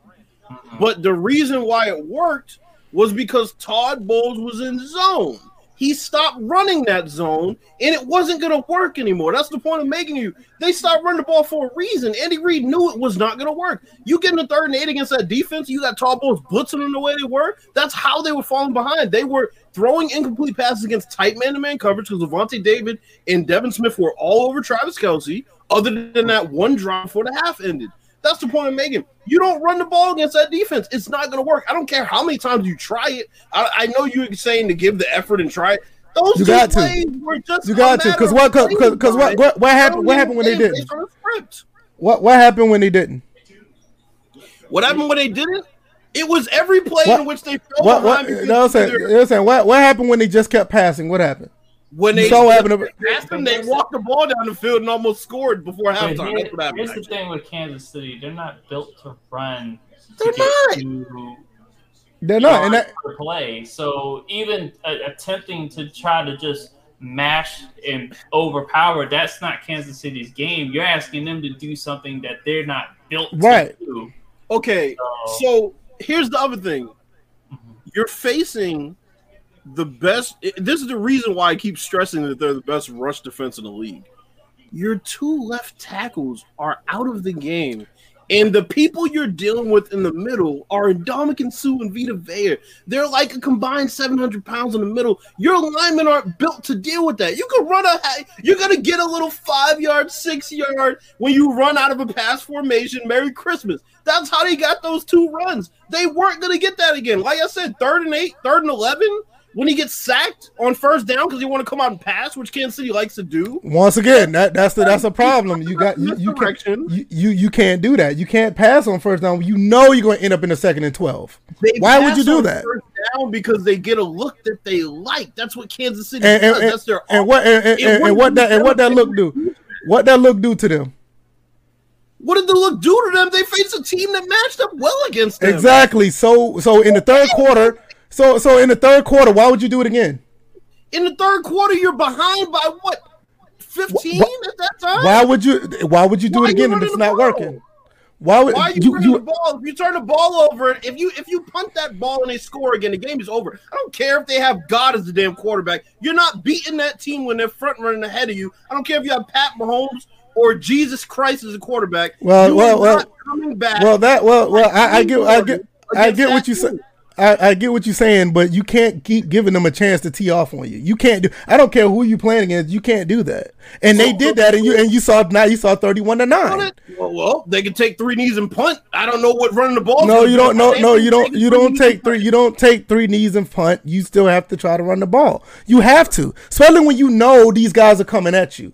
mm-hmm. but the reason why it worked was because Todd Bowles was in zone. He stopped running that zone, and it wasn't going to work anymore. That's the point of making you. They stopped running the ball for a reason. Andy Reid knew it was not going to work. You get in the third and eight against that defense, you got Todd Bowles blitzing them the way they were. That's how they were falling behind. They were throwing incomplete passes against tight man-to-man coverage because Lavonte David and Devin Smith were all over Travis Kelce. Other than that one drive before the half ended. That's the point I'm making. You don't run the ball against that defense. It's not going to work. I don't care how many times you try it. I, I know you're saying to give the effort and try it. Those You two got to. plays were just You got to, because what, because what, what, what happened? What happened when they didn't? based on the script. What, what happened when they didn't? What happened when they didn't? It was every play What- in which they fell What, what? behind No, I'm saying, I'm saying, what, what happened when they just kept passing? What happened? When they saw what happened to- them, they walked the ball down the field and almost scored before But halftime. here- That's what happened. here's the actually. thing with Kansas City: they're not built to run. They're to not. To They're not, and that, play. So even uh, attempting to try to just mash and overpower, that's not Kansas City's game. You're asking them to do something that they're not built Right. to do. Okay, So- so here's the other thing. You're facing the best. This is the reason why I keep stressing that they're the best rush defense in the league. Your two left tackles are out of the game. And the people you're dealing with in the middle are Ndamukong Suh and Vita Vea. They're like a combined 700 pounds in the middle. Your linemen aren't built to deal with that. You can run a, you're to get a little five yard, six yard when you run out of a pass formation. Merry Christmas. That's how they got those two runs. They weren't to get that again. Like I said, third and eight, third and 11, when he gets sacked on first down because he want to come out and pass, which Kansas City likes to do. once again, that that's the that's a problem. You got you you, can, you you you can't do that. You can't pass on first down. You know you're going to end up in the second and twelve. They Why would you do on that? First down because they get a look that they like. That's what Kansas City And and, does. and, That's their and what and, and, and, and what that and what that look do? What that look do to them? What did the look do to them? They faced a team that matched up well against them. Exactly. So so in the third quarter, so so in the third quarter, why would you do it again? In the third quarter, you're behind by what? 15 Wh- at that time? Why would you why would you do Why it again if it's not ball? working? Why would Why are you, you, running the ball? If you turn the ball over, if you if you punt that ball and they score again, the game is over. I don't care if they have God as the damn quarterback. You're not beating that team when they're front running ahead of you. I don't care if you have Pat Mahomes or Jesus Christ as a quarterback. Well, You well, well, coming back. well that well well I, I get I get I get what you say. I, I get what you're saying, but you can't keep giving them a chance to tee off on you. You can't do. I don't care who you playing against. You can't do that. And they did that, and you and you saw now you saw 31 to nine. Well, well, they can take three knees and punt. I don't know what running the ball. No, you don't. No, no, you don't. take You three don't knees take and three. punt. You don't take three knees and punt. You still have to try to run the ball. You have to, especially when you know these guys are coming at you.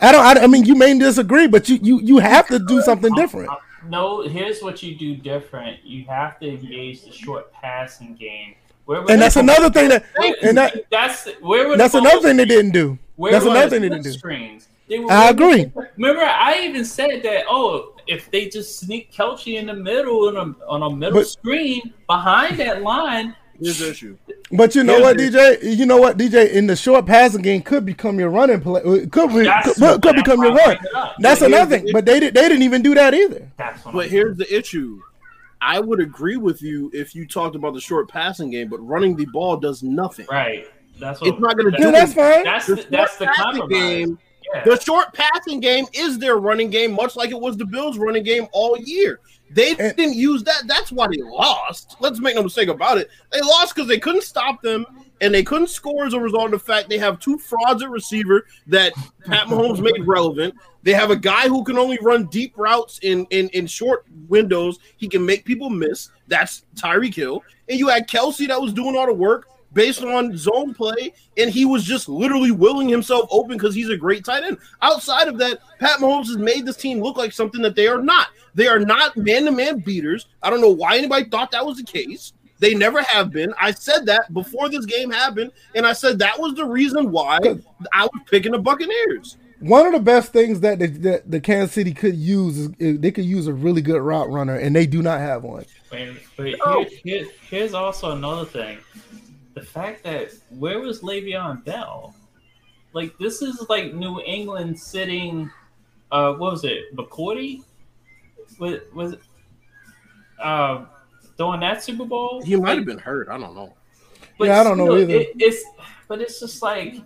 I don't. I, I mean, you may disagree, but you you you have to do something different. No, here's what you do different. You have to engage the short passing game. Where And that's another thing that. And that that's where were that's another thing they didn't do. Where That's another thing they didn't do. Screens. Were I agree. Remember, I even said that. Oh, if they just sneak Kelce in the middle on a on a middle But- screen behind that line, Here's the issue. But you know what, DJ? You know what, DJ? In the short passing game, could become your running play. uh, Could be, That's could, could become your run. That's But here's another the thing. But they did. They didn't even do that either. That's But I'm- here's the issue. I would agree with you if you talked about the short passing game, but running the ball does nothing. right. That's what It's not going to do that's fine. That's The the, that's the short passing compromise. game. Yeah. The short passing game is their running game, much like it was the Bills' running game all year. They And- didn't use that. That's why they lost. Let's make no mistake about it. They lost because they couldn't stop them, and they couldn't score as a result of the fact they have two frauds at receiver that Pat Mahomes made relevant. They have a guy who can only run deep routes in in, in short windows. He can make people miss. That's Tyreek Hill. And you had Kelce that was doing all the work based on zone play, and he was just literally willing himself open because he's a great tight end. Outside of that, Pat Mahomes has made this team look like something that they are not. They are not man-to-man beaters. I don't know why anybody thought that was the case. They never have been. I said that before this game happened, and I said that was the reason why I was picking the Buccaneers. One of the best things that the, that the Kansas City could use is is they could use a really good route runner, and they do not have one. But, but No. here, here, here's also another thing: the fact that where was Le'Veon Bell? Like this is like New England sitting. Uh, what was it? McCourty? Was was it, uh, during that Super Bowl? He might have been hurt. I don't know. But Yeah, I don't know still, either. It, it's but it's just like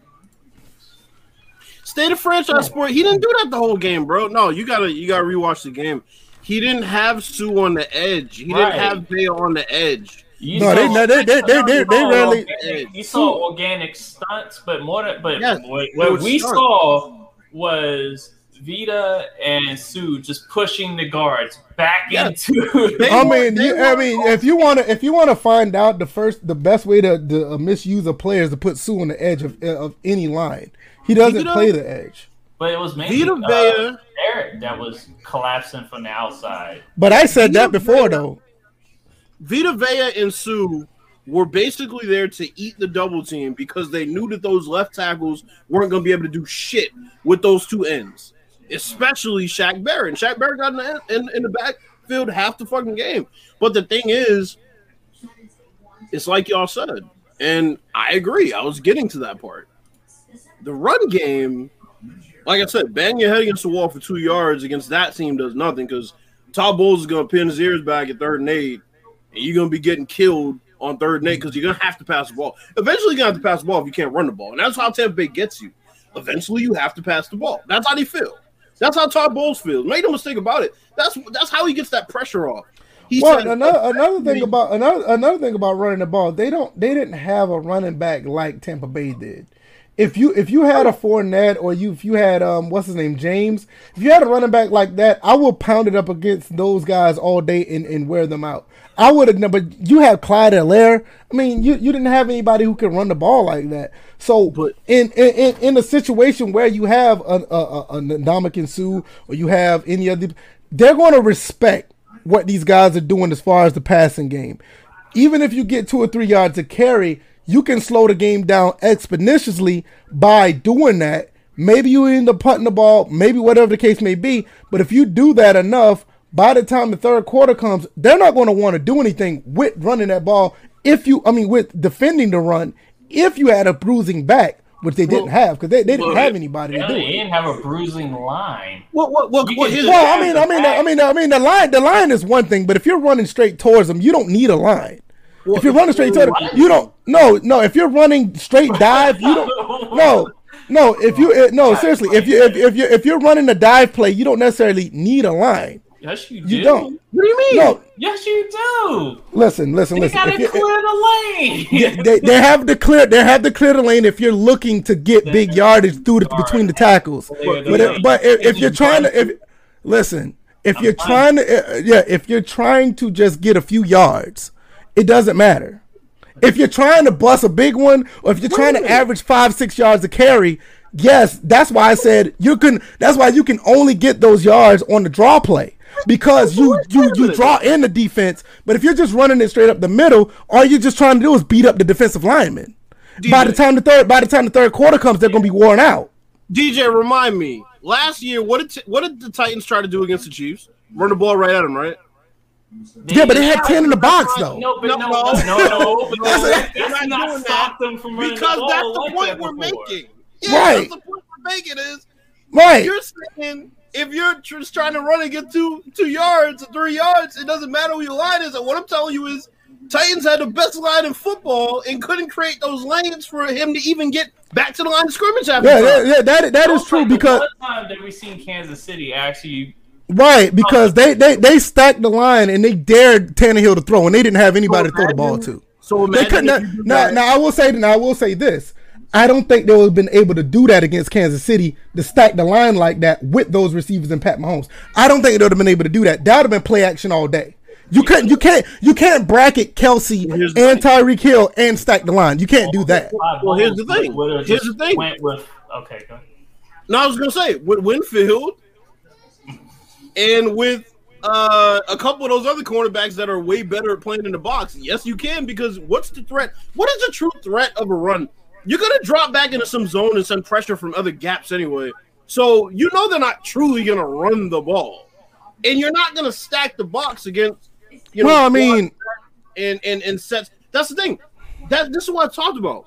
State of franchise sport. He didn't do that the whole game, bro. No, you gotta you gotta rewatch the game. He didn't have Suh on the edge. He Right. didn't have Vea on the edge. You No, they- saw- no, they- they- they- they- you they saw rarely- organic- you saw organic stunts, but more than but Yes, what, what we stunts. saw was Vita and Suh just pushing the guards back Yes. into. They I mean, you, I mean, if you want to, if you want to find out the first, the best way to, to uh, misuse a player is to put Suh on the edge of of any line. He doesn't Vita- play the edge. but it was mainly Vita uh, Vea, Eric that was collapsing from the outside. But I said that before, Vea- though. Vita Vea and Suh were basically there to eat the double team because they knew that those left tackles weren't going to be able to do shit with those two ends, especially Shaq Barrett. And Shaq Barrett got in the, in, in the backfield half the fucking game. But the thing is, it's like y'all said, and I agree. I was getting to that part. The run game, like I said, bang your head against the wall for two yards against that team does nothing because Todd Bowles is going to pin his ears back at third and eight, and you're going to be getting killed on third and eight because you're going to have to pass the ball. Eventually, you're to have to pass the ball if you can't run the ball, and that's how Tampa Bay gets you. Eventually, you have to pass the ball. That's how they feel. That's how Todd Bowles feels. Make no mistake about it. That's that's how he gets that pressure off. He Well, said, another another thing about another another thing about running the ball, they don't they didn't have a running back like Tampa Bay did. If you if you had a Fournette or you if you had um what's his name James, if you had a running back like that, I will pound it up against those guys all day and, and wear them out. I would have never. You have Clyde Helaire. I mean, you, you didn't have anybody who could run the ball like that. So, But- in in, in, in a situation where you have a a, a, a Suh or you have any other, they're going to respect what these guys are doing as far as the passing game. Even if you get two or three yards to carry, you can slow the game down exponentially by doing that. Maybe you end up putting the ball, maybe whatever the case may be. But if you do that enough, by the time the third quarter comes, they're not going to want to do anything with running that ball. If you, I mean, with defending the run, if you had a bruising back, which they didn't Well, have because they, they didn't well, have anybody Yeah, to do he it. They didn't have a bruising line. what what what, You what can his, just- Well, I mean, I mean, I mean, I mean, the line, the line is one thing, but if you're running straight towards them, you don't need a line. If you're running straight towards them, you don't. No, no. If you're running straight dive, you don't. No, no. If you eh, no, seriously, if you if, if you if you're running a dive play, you don't necessarily need a line. Yes, you do. You don't. what do you mean? No, Yes, you do. listen, listen, listen. You gotta If clear the lane. they, they have to clear they have to clear the lane if you're looking to get big yardage through the, between the tackles. Clear the But if, but if, if If you're trying to if listen, if you're fine. trying to uh, yeah, if you're trying to just get a few yards, it doesn't matter. If you're trying to bust a big one, or if you're trying to average five six yards a carry, yes, that's why I said you can. That's why you can only get those yards on the draw play because you you you draw in the defense. But if you're just running it straight up the middle, all you're just trying to do is beat up the defensive lineman. By the time the third by the time the third quarter comes, they're gonna be worn out. DJ, remind me. Last year, what did what did the Titans try to do against the Chiefs? Run the ball right at them, right? They yeah, but they had ten in the box though. No, but no, no, no, no. no, no that's, that's not stop them from running because the that's the like point we're making. Yeah, Right. That's the point we're making is Right. you're saying if you're just trying to run and get two two yards, three yards, it doesn't matter who your line is. And what I'm telling you is, Titans had the best line in football and couldn't create those lanes for him to even get back to the line of scrimmage after. Yeah, yeah, yeah, that that is true Like, because the one time that we seen Kansas City actually right oh. because they they they stacked the line and they dared Tannehill to throw and they didn't have anybody to throw the ball to. So They couldn't. if Now, now I will say. Now I will say this. I don't think they would have been able to do that against Kansas City to stack the line like that with those receivers and Pat Mahomes. I don't think they would have been able to do that. That would have been play action all day. You couldn't. You can't. You can't bracket Kelce Here's and Tyreek Hill and stack the line. You can't do that. Well, here's the thing. Here's the thing. Went with okay. Go ahead. No, I was gonna say with Winfield and with uh, a couple of those other cornerbacks that are way better at playing in the box. Yes, you can because what's the threat? What is the true threat of a run? You're gonna drop back into some zone and send pressure from other gaps anyway. So you know they're not truly gonna run the ball, and you're not gonna stack the box against. You know, Well, I mean, and and and sets. That's the thing. That this is what I talked about.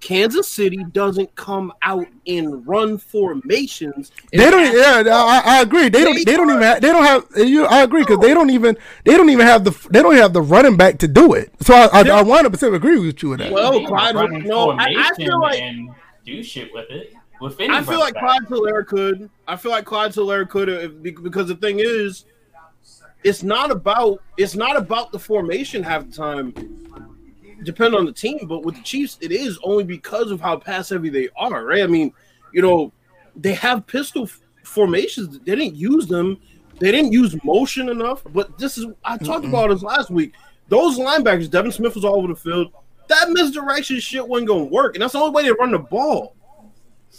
Kansas City doesn't come out in run formations. They don't. Yeah, I, I agree. They don't. They don't even. Have, they don't have. You, I agree because they don't even. They don't even have the. They don't have the running back to do it. So I, I, I 100 percent agree with you with that. Well, They were Clyde- running no, I- I feel like- and do shit with it. With I feel like back. Clyde Helaire could. I feel like Clyde Helaire could uh, have because the thing is, it's not about it's not about the formation half the time. Depend on the team, but with the Chiefs, it is only because of how pass heavy they are, right? I mean, you know, they have pistol f- formations. They didn't use them. They didn't use motion enough. But this is I talked about this last week. Those linebackers, Devin Smith was all over the field. That misdirection shit wasn't going to work, and that's the only way they run the ball.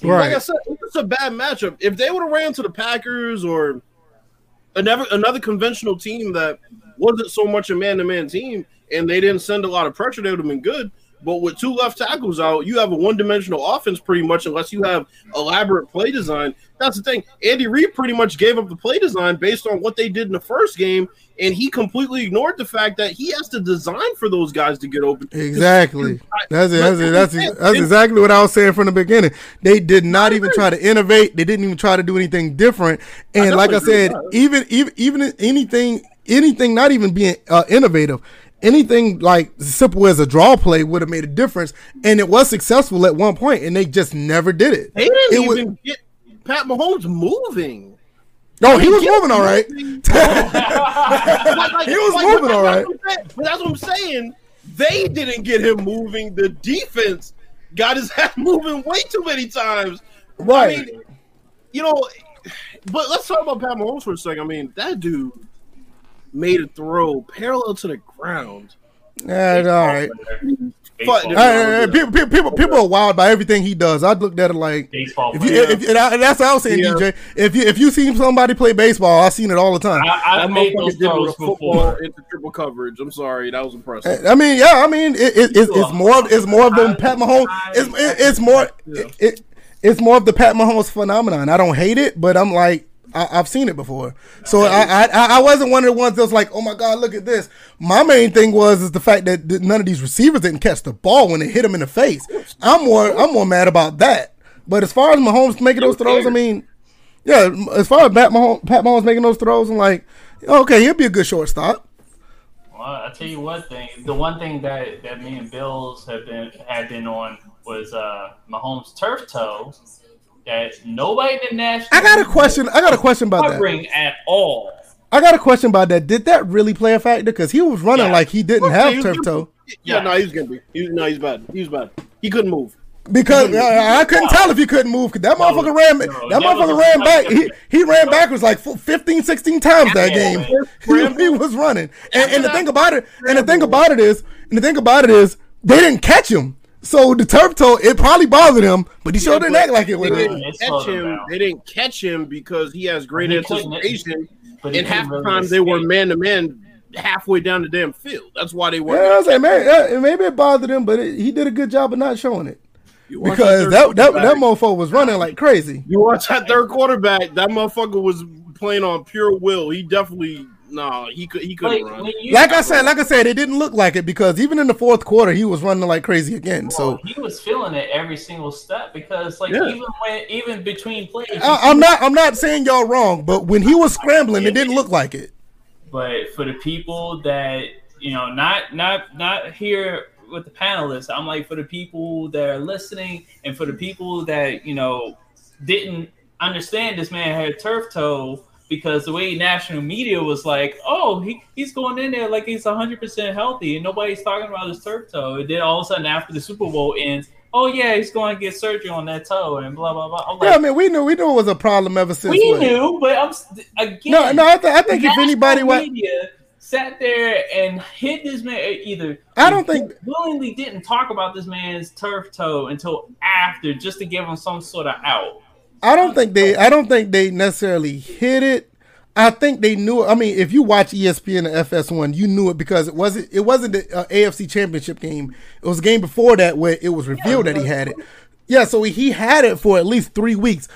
Right. Like I said, it's a bad matchup. If they would have ran to the Packers or another another conventional team that wasn't so much a man to man team, and they didn't send a lot of pressure, they would have been good. But with two left tackles out, you have a one dimensional offense pretty much, unless you have elaborate play design. That's the thing. Andy Reid pretty much gave up the play design based on what they did in the first game, and he completely ignored the fact that he has to design for those guys to get open. Exactly. That's it. That's it. That's it. That's exactly what I was saying from the beginning. They did not even try to innovate. They didn't even try to do anything different. And like I said, even even even anything anything not even being uh, innovative. Anything like simple as a draw play would have made a difference, and it was successful at one point, and they just never did it. They didn't It was- even get Pat Mahomes moving. No, he was moving all right. He was moving all right. that's what I'm saying. But that's what I'm saying. They didn't get him moving. The defense got his ass moving way too many times. Right. I mean, you know, but let's talk about Pat Mahomes for a second. I mean, that dude made a throw parallel to the ground. Yeah, all right. Baseball Fuck, All right, all right, People, people, people, people are wild by everything he does. I looked at it like Baseball if you, if, and, I, and that's what I was saying, Yeah. DJ. If you if you seen somebody play baseball, I've seen it all the time. I, I've made motherfucker those did it throws a football before. into triple coverage. I'm sorry, that was impressive. I mean, yeah, I mean, it, it, it's, it's more of it's more of the Pat Mahomes. It's it, it's more it, it, it's more of the Pat Mahomes phenomenon. I don't hate it, but I'm like. I, I've seen it before, so I, I I I wasn't one of the ones that was like, "Oh my God, look at this." My main thing was is the fact that none of these receivers didn't catch the ball when they hit him in the face. I'm more I'm more mad about that. But as far as Mahomes making those throws, I mean, yeah, as far as Pat Mahomes, Pat Mahomes making those throws, I'm like, okay, he'll be a good shortstop. Well, I tell you one thing. The one thing that, that me and Bills have been had been on was uh Mahomes turf toe. That nobody in the national I got a question. I got a question about that. at all. I got a question about that. Did that really play a factor? Because he was running Yeah. like he didn't Yeah, have he turf gonna- toe. Yeah, Yeah. no, he was gonna be. He was, no, he's bad. He was bad. He couldn't move. Because uh, I couldn't tell if he couldn't move. Cause that motherfucker ran. no, that that motherfucker was- ran back. He, he ran backwards like 15, 16 times that Yeah, game. he, he was running. And, and the thing about it, and the thing about it is, and the thing about it is, they didn't catch him. So the turf toe, it probably bothered him, but he sure didn't act like it They would. Didn't it catch him him. They didn't catch him because he has great He anticipation. But he And half the really time they were man to man halfway down the damn field. That's why they Yeah, were. I was like, man, yeah, maybe it bothered him, but it, he did a good job of not showing it You because that that, that mofo was running like crazy. You watch that third quarterback. That motherfucker was playing on pure will. He definitely no, he could he couldn't Like, run. you- Like I said, like I said, it didn't look like it because even in the fourth quarter, he was running like crazy again. So he was feeling it every single step because, like, Yeah. even when even between plays, I, I'm not, I'm not saying y'all wrong, but when he was scrambling, it didn't look like it. but for the people that you know not not not here with the panelists i'm like for the people that are listening and for the people that you know didn't understand this man had turf toe because the way national media was like oh he, he's going in there like he's 100% healthy and nobody's talking about his turf toe and then all of a sudden after the super bowl ends oh yeah he's going to get surgery on that toe and blah blah blah I'm Yeah, I mean, we knew, we knew it was a problem ever since. we what? knew but i'm again No, no, I, th- I think if anybody, wa- media sat there and hit this man uh, either I don't think- willingly didn't talk about this man's turf toe until after just to give him some sort of out. I don't think they, I don't think they necessarily hit it. I think they knew. I mean, if you watch ESPN and FS1, you knew it because it wasn't. It wasn't the uh, AFC Championship game. It was a game before that where it was revealed that he had it. Yeah, so he had it for at least three weeks.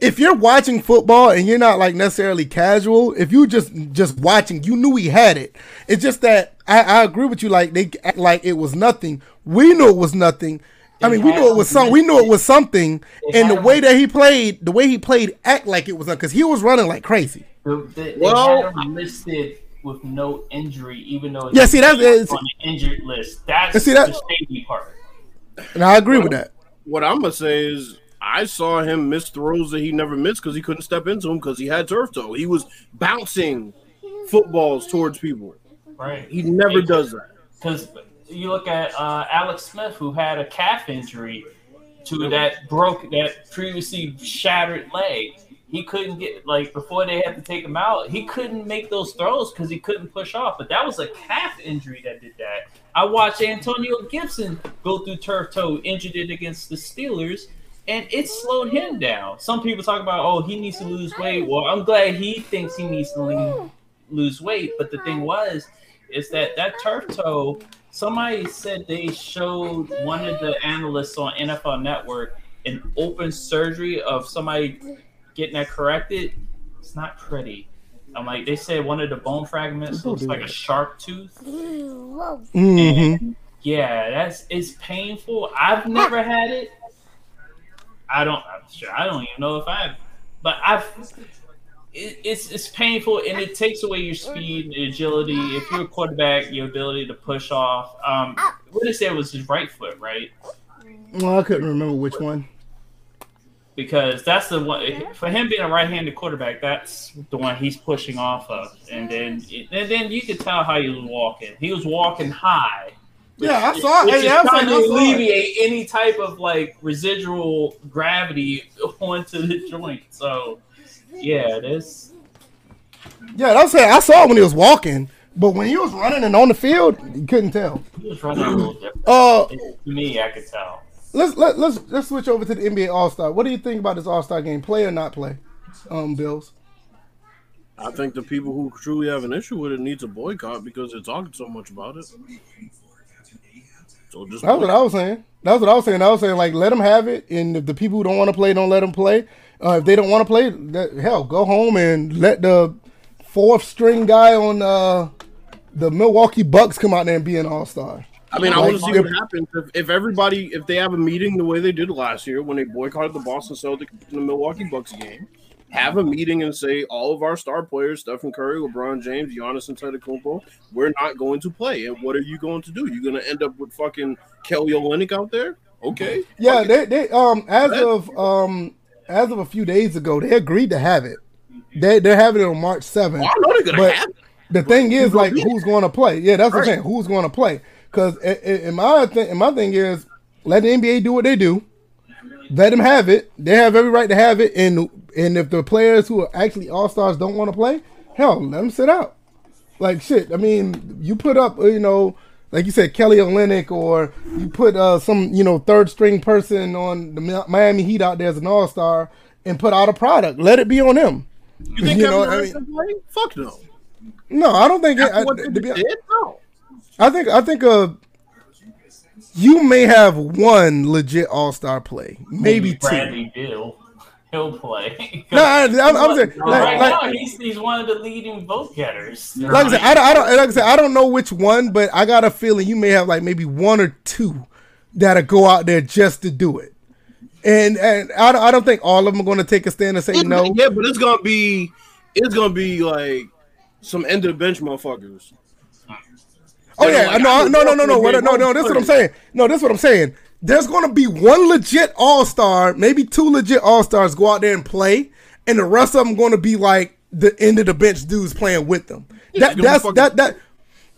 If you're watching football and you're not like necessarily casual, if you just just watching, you knew he had it. It's just that I, I agree with you. Like they like it was nothing. We knew it was nothing. I mean, we knew it was some. We knew it was something. And the way that he played, the way he played, act like it was because he was running like crazy. The, the, they Well- had him listed with no injury, even though Yeah, see, that's- it's- on the injured list. That's see, that- the shady part. And I agree with that. what I'm gonna say is I saw him miss throws that he never missed because he couldn't step into him because he had turf toe. He was bouncing footballs towards people. Right. He never does that. because you look at uh, Alex Smith, who had a calf injury to that broke that previously shattered leg. He couldn't get like before they had to take him out. He couldn't make those throws because he couldn't push off. But that was a calf injury that did that. I watched Antonio Gibson go through turf toe, injured it against the Steelers, and it slowed him down. Some people talk about, oh, he needs to lose weight. Well, I'm glad he thinks he needs to lose weight. But the thing was, is that that turf toe somebody said they showed one of the analysts on NFL Network an open surgery of somebody getting that corrected. It's not pretty. I'm like they said one of the bone fragments looks like a sharp tooth. Mm-hmm. Yeah, that's it's painful. I've never had it. I don't. I'm sure. I don't even know if I've. But I've. It, it's it's painful and it takes away your speed and agility. If you're a quarterback, your ability to push off. Um, what said was his right foot, right? Well, I couldn't remember which one. Because that's the one for him being a right-handed quarterback. That's the one he's pushing off of, and then and then you could tell how he was walking. He was walking high. Yeah, I saw it. Which Hey, is I trying to it. alleviate any type of like residual gravity onto the joint. So, yeah, this Yeah, that's it. I saw it when he was walking, but when he was running and on the field, you couldn't tell. he was running a little different. Uh, To me, I could tell. let's let, let's let's switch over to the NBA All Star. What do you think about this All Star game? Play or not play? Um, Bills. I think the people who truly have an issue with it need to boycott because they're talking so much about it. So just That's what I was saying. That's what I was saying. I was saying like let them have it, and if the people who don't want to play don't let them play. Uh, if they don't want to play, that, hell, go home and let the fourth string guy on uh, the Milwaukee Bucks come out there and be an All Star. I mean, I want to see what happens if, if everybody, if they have a meeting the way they did last year when they boycotted the Boston Celtics in the Milwaukee Bucks game, have a meeting and say all of our star players, Stephen Curry, LeBron James, Giannis Antetokounmpo, we're not going to play. And what are you going to do? You're going to end up with fucking Kelly Olynyk out there? Okay. Yeah, they they um as of um as of a few days ago, they agreed to have it. They they're having it on March seventh. Oh, I know they're But- have it. The thing is, like, who's going to play? Yeah, that's what I'm saying. Who's going to play? Because in my thing, in my thing is, let the NBA do what they do. Let them have it. They have every right to have it. And and if the players who are actually all stars don't want to play, hell, let them sit out. Like shit. I mean, you put up, you know, like you said, Kelly Olynyk, or you put uh, some, you know, third string person on the Miami Heat out there as an all star, and put out a product. Let it be on them. You think You Kevin know I mean? play? Fuck no. No, I don't think. It, I, what to be- did? No. I think I think uh you may have one legit all star play, maybe two. Bradley Beal. He'll play. no, I, I'm, I'm saying like, right like, now he's, he's one of the leading vote getters. like I said, I don't, I don't, like I said, I don't know which one, but I got a feeling you may have like maybe one or two that'll go out there just to do it. And and I don't, I don't think all of them are going to take a stand and say It- no. Yeah, but it's gonna be it's gonna be like some end of the bench motherfuckers. Oh yeah, like, no, I no, no, no, no, would what- walk no, in no. the This is what I'm game. saying. No, this is what I'm saying. There's going to be one legit All Star, maybe two legit All Stars go out there and play, and the rest of them going to be like the end of the bench dudes playing with them. Yeah, That it's gonna be that's fucking- that that.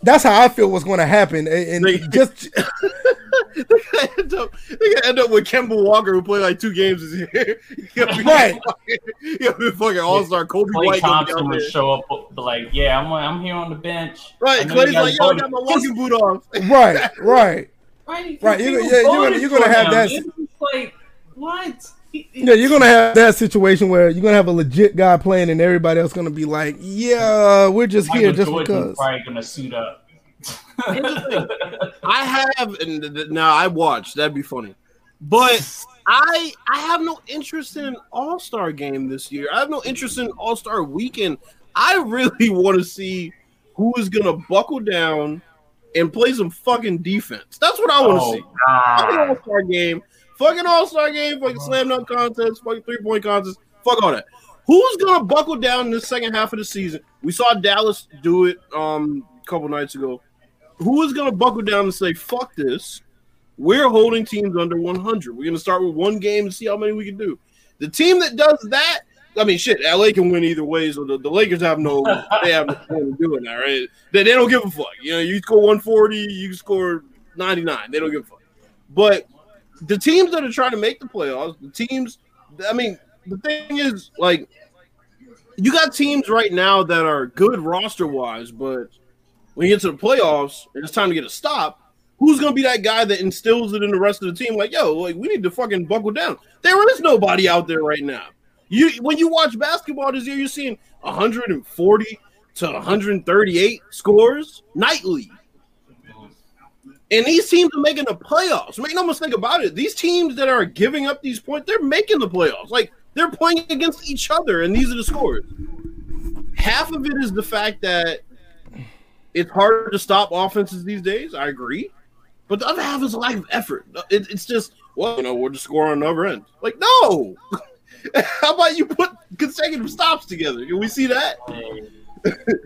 That's how I feel was going to happen, and, and They- just they gonna end up they gonna end up with Kemba Walker who played like two games this year. Be Right. fucking, he fucking all star. Kobe Klay White gonna Thompson would show up, like, yeah, I'm I'm here on the bench. Right, Klay's like, yo, I got my walking boot off. right, right. Right, Right, You, yeah, you're gonna- you're gonna have him. that- It's like what? Yeah, you're gonna have that situation where you're gonna have a legit guy playing, and everybody else gonna be like, "Yeah, we're just here Michael just Jordan's because." probably gonna suit up. I have, and th- th- now I watch. That'd be funny, but I I have no interest in All Star Game this year. I have no interest in All Star Weekend. I really want to see who is gonna buckle down and play some fucking defense. That's what I want to Oh, see. Fucking God. All Star Game, fucking All Star Game, fucking slam dunk contest, fucking three point contest, fuck all that. Who's gonna buckle down in the second half of the season? We saw Dallas do it um a couple nights ago. Who is gonna buckle down and say fuck this? We're holding teams under 100. We're gonna start with one game and see how many we can do. The team that does that, I mean, shit, LA can win either way. So the, the Lakers have no, they have no point in doing that, right? They, they don't give a fuck. You know, you score 140, you score 99. They don't give a fuck. But the teams that are trying to make the playoffs, the teams, I mean, the thing is, like, you got teams right now that are good roster wise, but when you get to the playoffs and it's time to get a stop, who's gonna be that guy that instills it in the rest of the team? Like, yo, like we need to fucking buckle down. There is nobody out there right now. You when you watch basketball this year, you're seeing 140 to 138 scores nightly. And these teams are making the playoffs. Make no mistake about it. These teams that are giving up these points, they're making the playoffs. Like they're playing against each other, and these are the scores. Half of it is the fact that it's harder to stop offenses these days. I agree, but the other half is a lack of effort. It, it's just well, you know, we'll just score on the other end. Like no. How about you put consecutive stops together? Can we see that? Hey,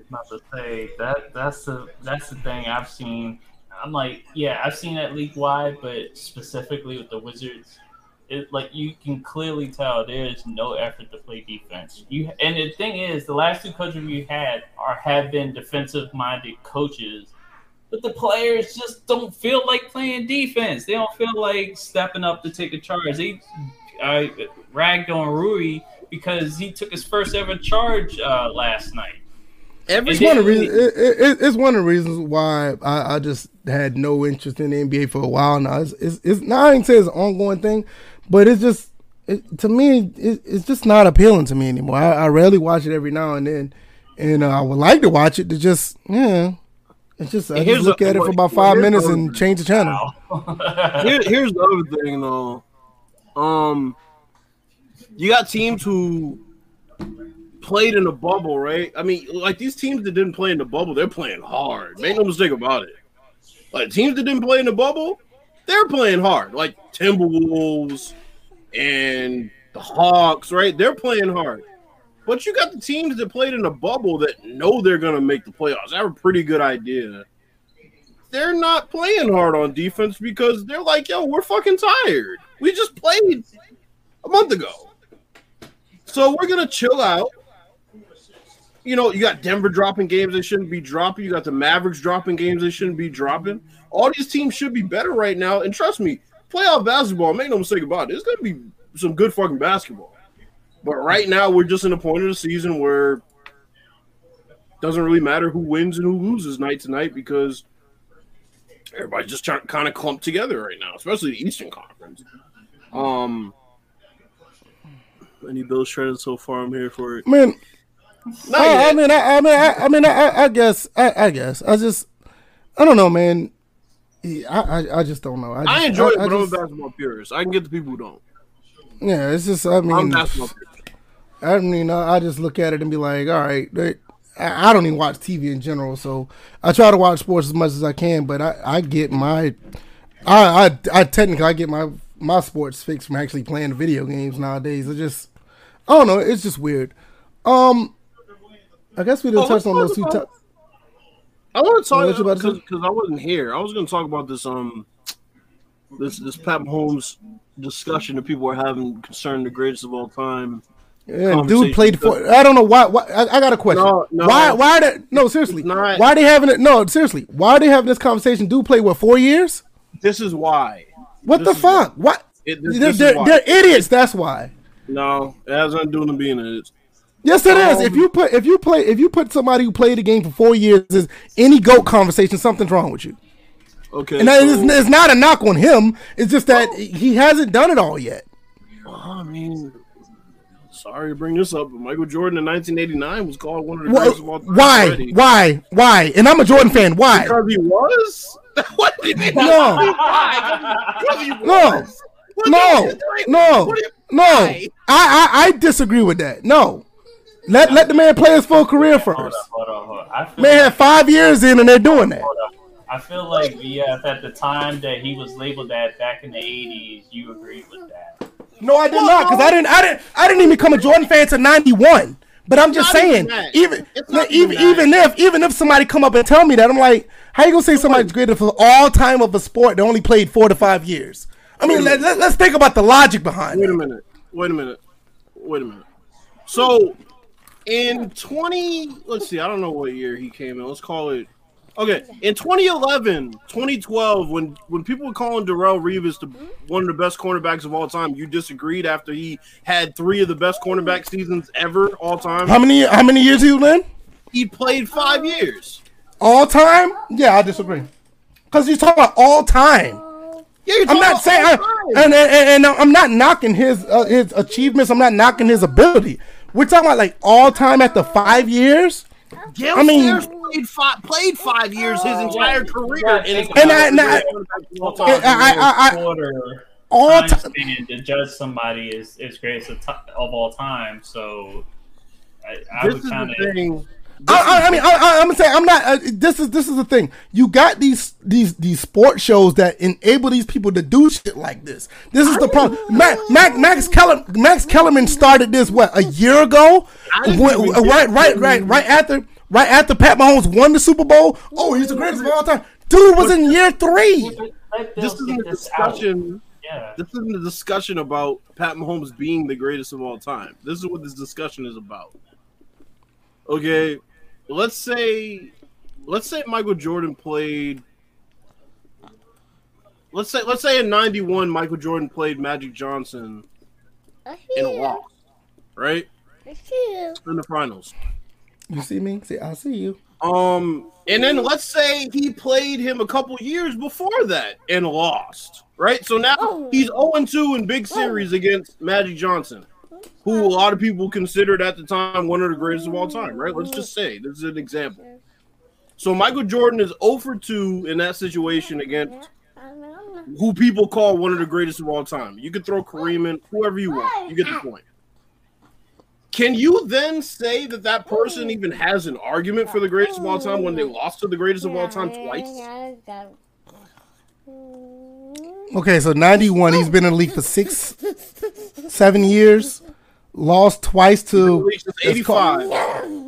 not to say that that's the that's the thing I've seen. I'm like, yeah, I've seen that league wide, but specifically with the Wizards, it like you can clearly tell there is no effort to play defense. You and the thing is, the last two coaches we had are have been defensive minded coaches, but the players just don't feel like playing defense. They don't feel like stepping up to take a charge. They I ragged on Rui because he took his first ever charge uh, last night. Every It's one of the reasons. It, it, it's one of the reasons why I, I just had no interest in the NBA for a while now. It's, it's, it's not. I ain't say it's an ongoing thing, but it's just it, to me. It, it's just not appealing to me anymore. I, I rarely watch it every now and then, and uh, I would like to watch it to just yeah. It's just I Here's just look a- at it for about five here's minutes and change the channel. Here, here's the other thing, though. Um, you got teams who played in the bubble, right? I mean, like these teams that didn't play in the bubble, they're playing hard. Make no mistake about it. Like teams that didn't play in the bubble, they're playing hard. Like Timberwolves and the Hawks, right? They're playing hard. But you got the teams that played in the bubble that know they're gonna make the playoffs. They have a pretty good idea they're not playing hard on defense because they're like, yo, we're fucking tired. We just played a month ago. So we're gonna chill out. You know, you got Denver dropping games they shouldn't be dropping. You got the Mavericks dropping games they shouldn't be dropping. All these teams should be better right now. And trust me, playoff basketball, make no mistake about it, it's gonna be some good fucking basketball. But right now, we're just in a point of the season where it doesn't really matter who wins and who loses night to night because everybody's just trying kind of clumped together right now, especially the Eastern Conference. Um, any Bills shredded so far? I'm here for it. I mean, Not I, I mean, I, I mean, I, I mean, I, I guess, I, I guess, I just, I don't know, man. I, I, I just don't know. I just- enjoy it, I but I'm a basketball purist. I can get the people who don't. Yeah, it's just. I mean, I mean, I just look at it and be like, all right, they, I don't even watch TV in general, so I try to watch sports as much as I can. But I, I get my, I, I, I technically I get my my sports fix from actually playing video games nowadays. It just, I don't know, it's just weird. Um, I guess we didn't oh, touch on those two. T- I want to talk because because I wasn't here. I was going to talk about this um this this Pat Mahomes discussion that people are having concerning the greatest of all time. Yeah, dude played for. I don't know why. why I, I, got a question. No, no, why? Why? Are they, no, seriously. Not, why are they having it? No, seriously. Why are they having this conversation? Dude played what four years? This is why. What this the fuck? Why? What? It, this, they're, they're, they're, idiots. That's why. No, it has nothing to do with them being idiots. Yes, it um, is. If you put if you play if you put somebody who played the game for four years is any goat conversation, something's wrong with you. Okay, and so, it's, it's, not a knock on him. It's just that he hasn't done it all yet. I mean, sorry to bring this up, but Michael Jordan in 1989 was called one of the greatest of all time. Why? Already. Why? Why? And I'm a Jordan fan. Why? Because he was. what do you mean? No. no. No. No. No. I, I I disagree with that. No. Let let the man play his full career first. Hold on, hold on, hold on. Man like, had five years in, and they're doing that. I feel like VF at the time that he was labeled that back in the '80s, you agreed with that. No, I did well, not, because I didn't, I didn't, I didn't even become a Jordan fan until '91. But I'm just saying, even even even, even if even if somebody come up and tell me that, I'm like, how you gonna say somebody's greater for all time of a sport that only played four to five years? I mean, let, us think about the logic behind. Wait a minute. Wait a minute. Wait a minute. So in 20 let's see i don't know what year he came in let's call it okay in 2011 2012 when when people were calling darrelle revis the, one of the best cornerbacks of all time you disagreed after he had three of the best cornerback seasons ever all time how many how many years he in he played five years all time yeah i disagree because he's talking about all time yeah, I'm not saying, I, and, and, and, I'm not knocking his uh, his achievements. I'm not knocking his ability. We're talking about like all time after five years. Gale I mean, played five, played five years his entire career, and, and I, and I, I, I, I, all time to judge somebody is is greatest of, of all time. So I, I would kind of I, I, mean, I, am gonna say I'm not. Uh, this is this is the thing. You got these these these sports shows that enable these people to do shit like this. This is the problem. Max, Max, Max Keller Max Kellerman started this what a year ago. When, right, right, right, right after right after Pat Mahomes won the Super Bowl. Oh, he's the greatest of all time. Dude was in year three. This isn't a discussion. Yeah. This isn't a discussion about Pat Mahomes being the greatest of all time. This is what this discussion is about. Okay, let's say let's say Michael Jordan played let's say let's say in 91 Michael Jordan played Magic Johnson in a loss, right? In the finals. You see me? See, I see you. Um, and then let's say he played him a couple years before that and lost, right? So now oh. he's 0 2 in big series against Magic Johnson who a lot of people considered at the time one of the greatest of all time, right? Let's just say this is an example. So Michael Jordan is 0 for 2 in that situation against who people call one of the greatest of all time. You could throw Kareem in, whoever you want. You get the point. Can you then say that that person even has an argument for the greatest of all time when they lost to the greatest of all time twice? Okay, so 91, he's been in the league for six, seven years lost twice to 85.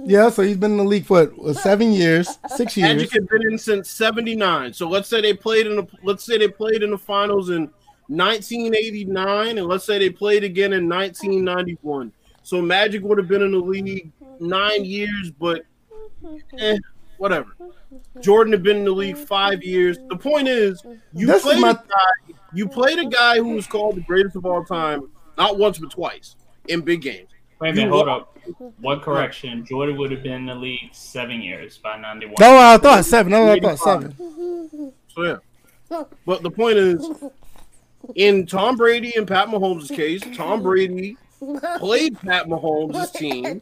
Yeah, so he's been in the league for what, seven years, six years. Magic had been in since '79. So let's say they played in the let's say they played in the finals in 1989, and let's say they played again in 1991. So Magic would have been in the league nine years, but eh, whatever. Jordan had been in the league five years. The point is, you this played is my... a guy. You played a guy who was called the greatest of all time, not once but twice in big games. Wait a minute, hold up. One correction. Jordan would have been in the league seven years by 91. No, I thought seven. No, I thought seven. So, yeah. But the point is, in Tom Brady and Pat Mahomes' case, Tom Brady played Pat Mahomes' team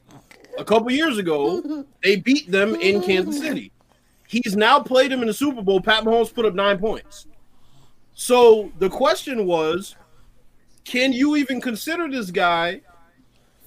a couple years ago. They beat them in Kansas City. He's now played him in the Super Bowl. Pat Mahomes put up nine points. So the question was can you even consider this guy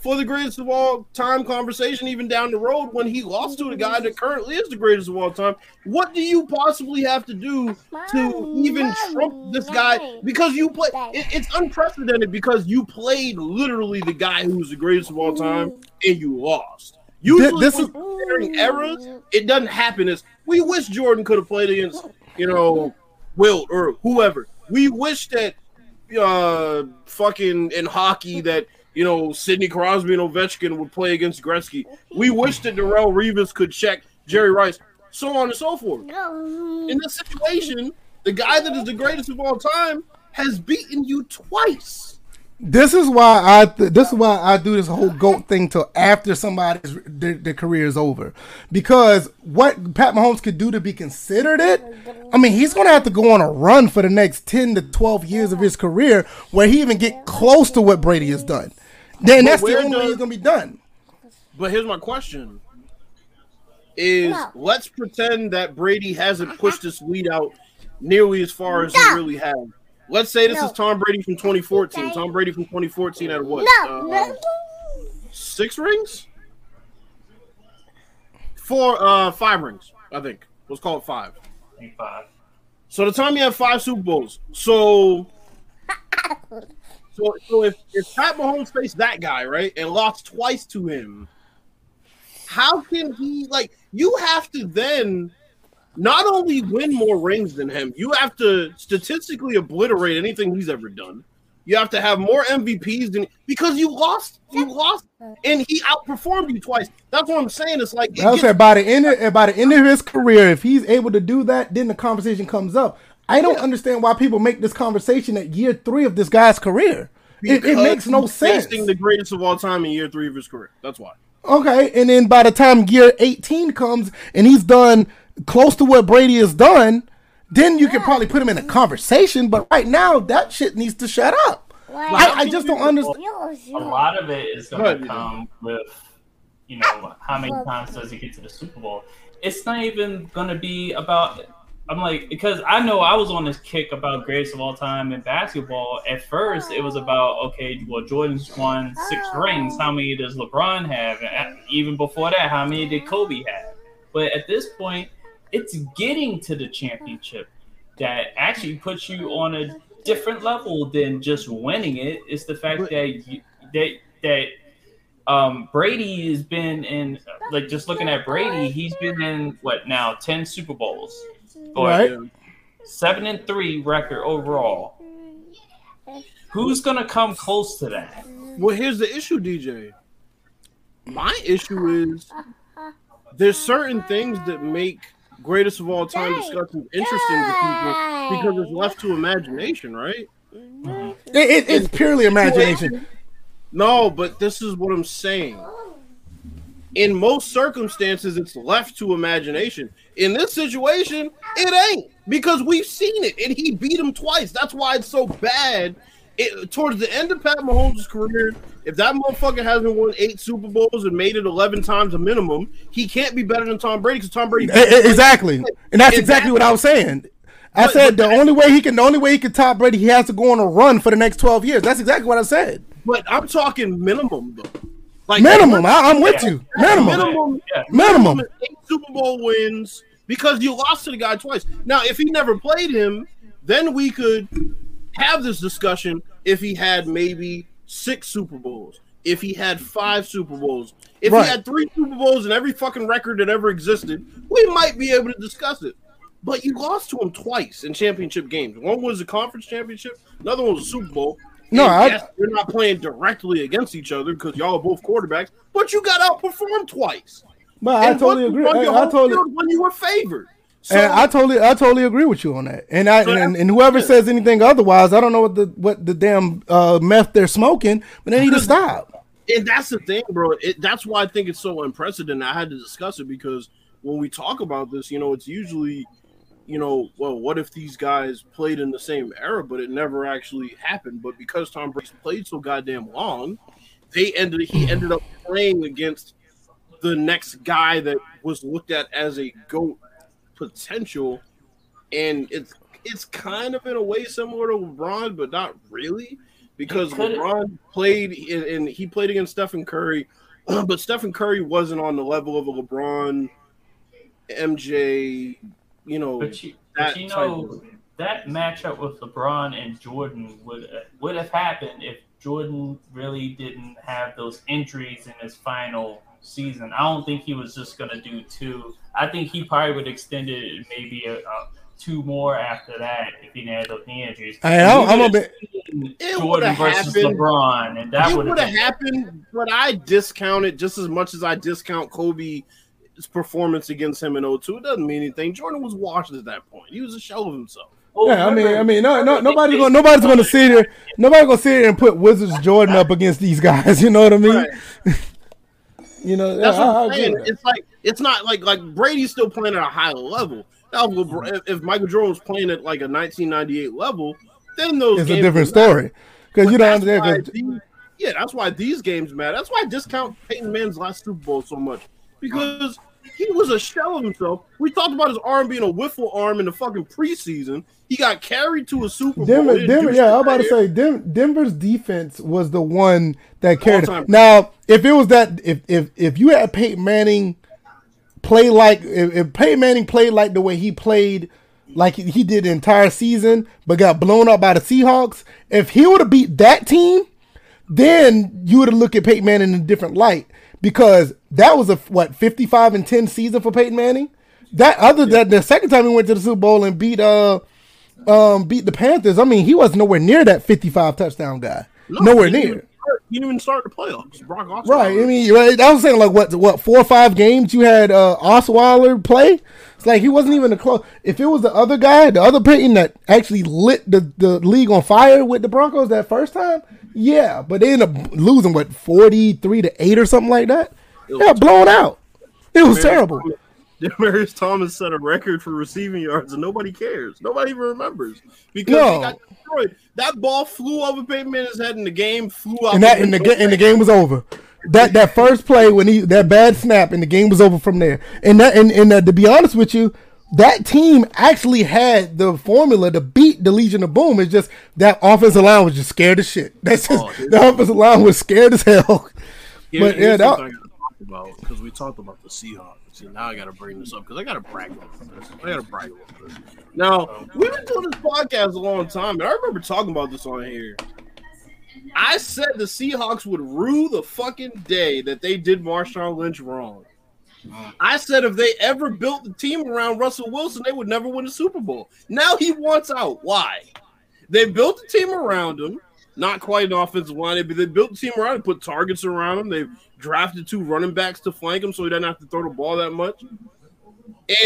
for the greatest of all time conversation, even down the road when he lost to the guy that currently is the greatest of all time? What do you possibly have to do to even trump this guy? Because you play, it, it's unprecedented because you played literally the guy who's the greatest of all time and you lost. Usually, this is- comparing eras, it doesn't happen. As we wish Jordan could have played against, you know, Wilt or whoever. We wish that uh fucking in hockey that you know Sidney Crosby and Ovechkin would play against Gretzky. We wish that Darrelle Revis could check Jerry Rice, so on and so forth. In this situation, the guy that is the greatest of all time has beaten you twice. This is why I th- this is why I do this whole goat thing till after somebody's their, their career is over, because what Pat Mahomes could do to be considered it, I mean, he's gonna have to go on a run for the next ten to twelve years of his career where he even get close to what Brady has done. Then But that's the where only way does- he's gonna be done. But here's my question: Is No. let's pretend that Brady hasn't pushed this lead out nearly as far as he really has. Let's say this No. is Tom Brady from 2014. Tom Brady from 2014 at what? No, Uh, six rings? Four, uh, five rings, I think. Let's call it five. Five. So the time you have five Super Bowls. So, so, so if, if Pat Mahomes faced that guy, right, and lost twice to him, how can he like? You have to then not only win more rings than him, you have to statistically obliterate anything he's ever done. You have to have more MVPs than because you lost, you lost, and he outperformed you twice. That's what I'm saying. It's like it I was gets- by the end of, by the end of his career, if he's able to do that, then the conversation comes up. I don't understand why people make this conversation at year three of this guy's career. It, it makes no sense. facing the greatest of all time in year three of his career. That's why. Okay, and then by the time year 18 comes and he's done close to what Brady has done, then you can probably put him in a conversation. But right now, that shit needs to shut up. I, I just don't understand. A lot of it is going to come with, you know, how many times does he get to the Super Bowl? It's not even going to be about. I'm like because I know I was on this kick about greatest of all time in basketball. At first, it was about okay, well Jordan's won six rings. How many does LeBron have? And even before that, how many did Kobe have? But at this point, it's getting to the championship that actually puts you on a different level than just winning it. It's the fact that you, that that um, Brady has been in like just looking at Brady, he's been in what now ten Super Bowls, or Right. Yeah. seven and three record overall. Who's gonna come close to that? Well, here's the issue, DJ. My issue is there's certain things that make greatest of all time discussions interesting to people because it's left to imagination, right? It, it, it's purely imagination. No, but this is what I'm saying. In most circumstances, it's left to imagination. In this situation, it ain't because we've seen it, and he beat him twice. That's why it's so bad. It, towards the end of Pat Mahomes' career, if that motherfucker hasn't won eight Super Bowls and made it eleven times a minimum, he can't be better than Tom Brady because Tom Brady. Exactly, and that's exactly what I was saying. I But- said but the only way he can, the only way he can top Brady, he has to go on a run for the next twelve years. That's exactly what I said. But I'm talking minimum though. Like Minimum, I, I'm with you. Minimum, minimum, Yeah. minimum. eight Super Bowl wins because you lost to the guy twice. Now, if he never played him, then we could have this discussion if he had maybe six Super Bowls, if he had five Super Bowls, if Right. he had three Super Bowls and every fucking record that ever existed, we might be able to discuss it. But you lost to him twice in championship games. One was a conference championship, another one was a Super Bowl. No, I- yes, you're not playing directly against each other because y'all are both quarterbacks, but you got outperformed twice. But I totally agree. I, I totally, when you were favored. So, and I totally, I totally agree with you on that. And I So and, and whoever says anything otherwise, I don't know what the what the damn uh, meth they're smoking, but they need to stop. and that's the thing, bro. It, that's why I think it's so unprecedented. I had to discuss it because when we talk about this, you know, it's usually, you know, well, what if these guys played in the same era, but it never actually happened. But because Tom Brady played so goddamn long, they ended he hmm. ended up playing against the next guy that was looked at as a goat potential, and it's it's kind of in a way similar to LeBron, but not really. because LeBron played and he played against Stephen Curry, but Stephen Curry wasn't on the level of a LeBron, MJ. You know, but you, but you know that matchup with LeBron and Jordan would uh, would have happened if Jordan really didn't have those injuries in his final season. I don't think he was just going to do two. I think he probably would extend it maybe a, a two more after that if he had those knee injuries. I, I'm, I'm a bit. Jordan versus happened. LeBron, and that would have happened. But I discount it just as much as I discount Kobe's performance against him in 02. It doesn't mean anything. Jordan was washed at that point. He was a shell of himself. Oh, yeah, I mean, I mean, no, no, nobody's gonna, nobody's gonna sit here, nobody's gonna sit here and put Wizards Jordan up against these guys. You know what I mean? Right. you know, that's what I'm saying. It's like it's not like like Brady's still playing at a high level. Now, mm-hmm. if, if Michael Jordan was playing at like a 1998 level, then those it's a different story because you don't understand. yeah, that's why these games matter. That's why I discount Peyton Manning's last Super Bowl so much because he was a shell of himself. We talked about his arm being a wiffle arm in the fucking preseason. He got carried to a Super Denver, Bowl. Denver, yeah, I was about to say Denver's defense was the one that carried. It. Now, if it was that, if if if you had Peyton Manning play like, if, if Peyton Manning played like the way he played, like he did the entire season, but got blown up by the Seahawks, if he would have beat that team, then you would have looked at Peyton Manning in a different light because that was a what 55 and 10 season for Peyton Manning. That other yeah. that the second time he went to the Super Bowl and beat uh um, beat the Panthers, I mean, he was nowhere near that 55 touchdown guy. No, nowhere near. He didn't even start the playoffs. Brock Osweiler. Right. I mean, right, I was saying like what what four or five games you had uh, Osweiler play. It's like he wasn't even a close. If it was the other guy, the other Peyton that actually lit the, the league on fire with the Broncos that first time, yeah. But they ended up losing what forty three to eight or something like that. Yeah, blown out. It was terrible. Demaryius Thomas set a record for receiving yards, and nobody cares. Nobody even remembers because no. he got destroyed. That ball flew over Peyton Manning's head, and the game flew out. And that and the, and the game was over. That that first play when he that bad snap, and the game was over from there. And that and, and uh, to be honest with you, that team actually had the formula to beat the Legion of Boom. It's just that offensive line was just scared as shit. That's just oh, the offensive line was scared as hell. Here, but yeah, that, about because we talked about the Seahawks. See, now I got to bring this up because I got to brag about this. I got to brag about this. Now we've been doing this podcast a long time, and I remember talking about this on here. I said the Seahawks would rue the fucking day that they did Marshawn Lynch wrong. Mm. I said if they ever built the team around Russell Wilson, they would never win a Super Bowl. Now he wants out. Why? They built the team around him. Not quite an offensive line, but they built the team around him, put targets around him. They've drafted two running backs to flank him so he doesn't have to throw the ball that much.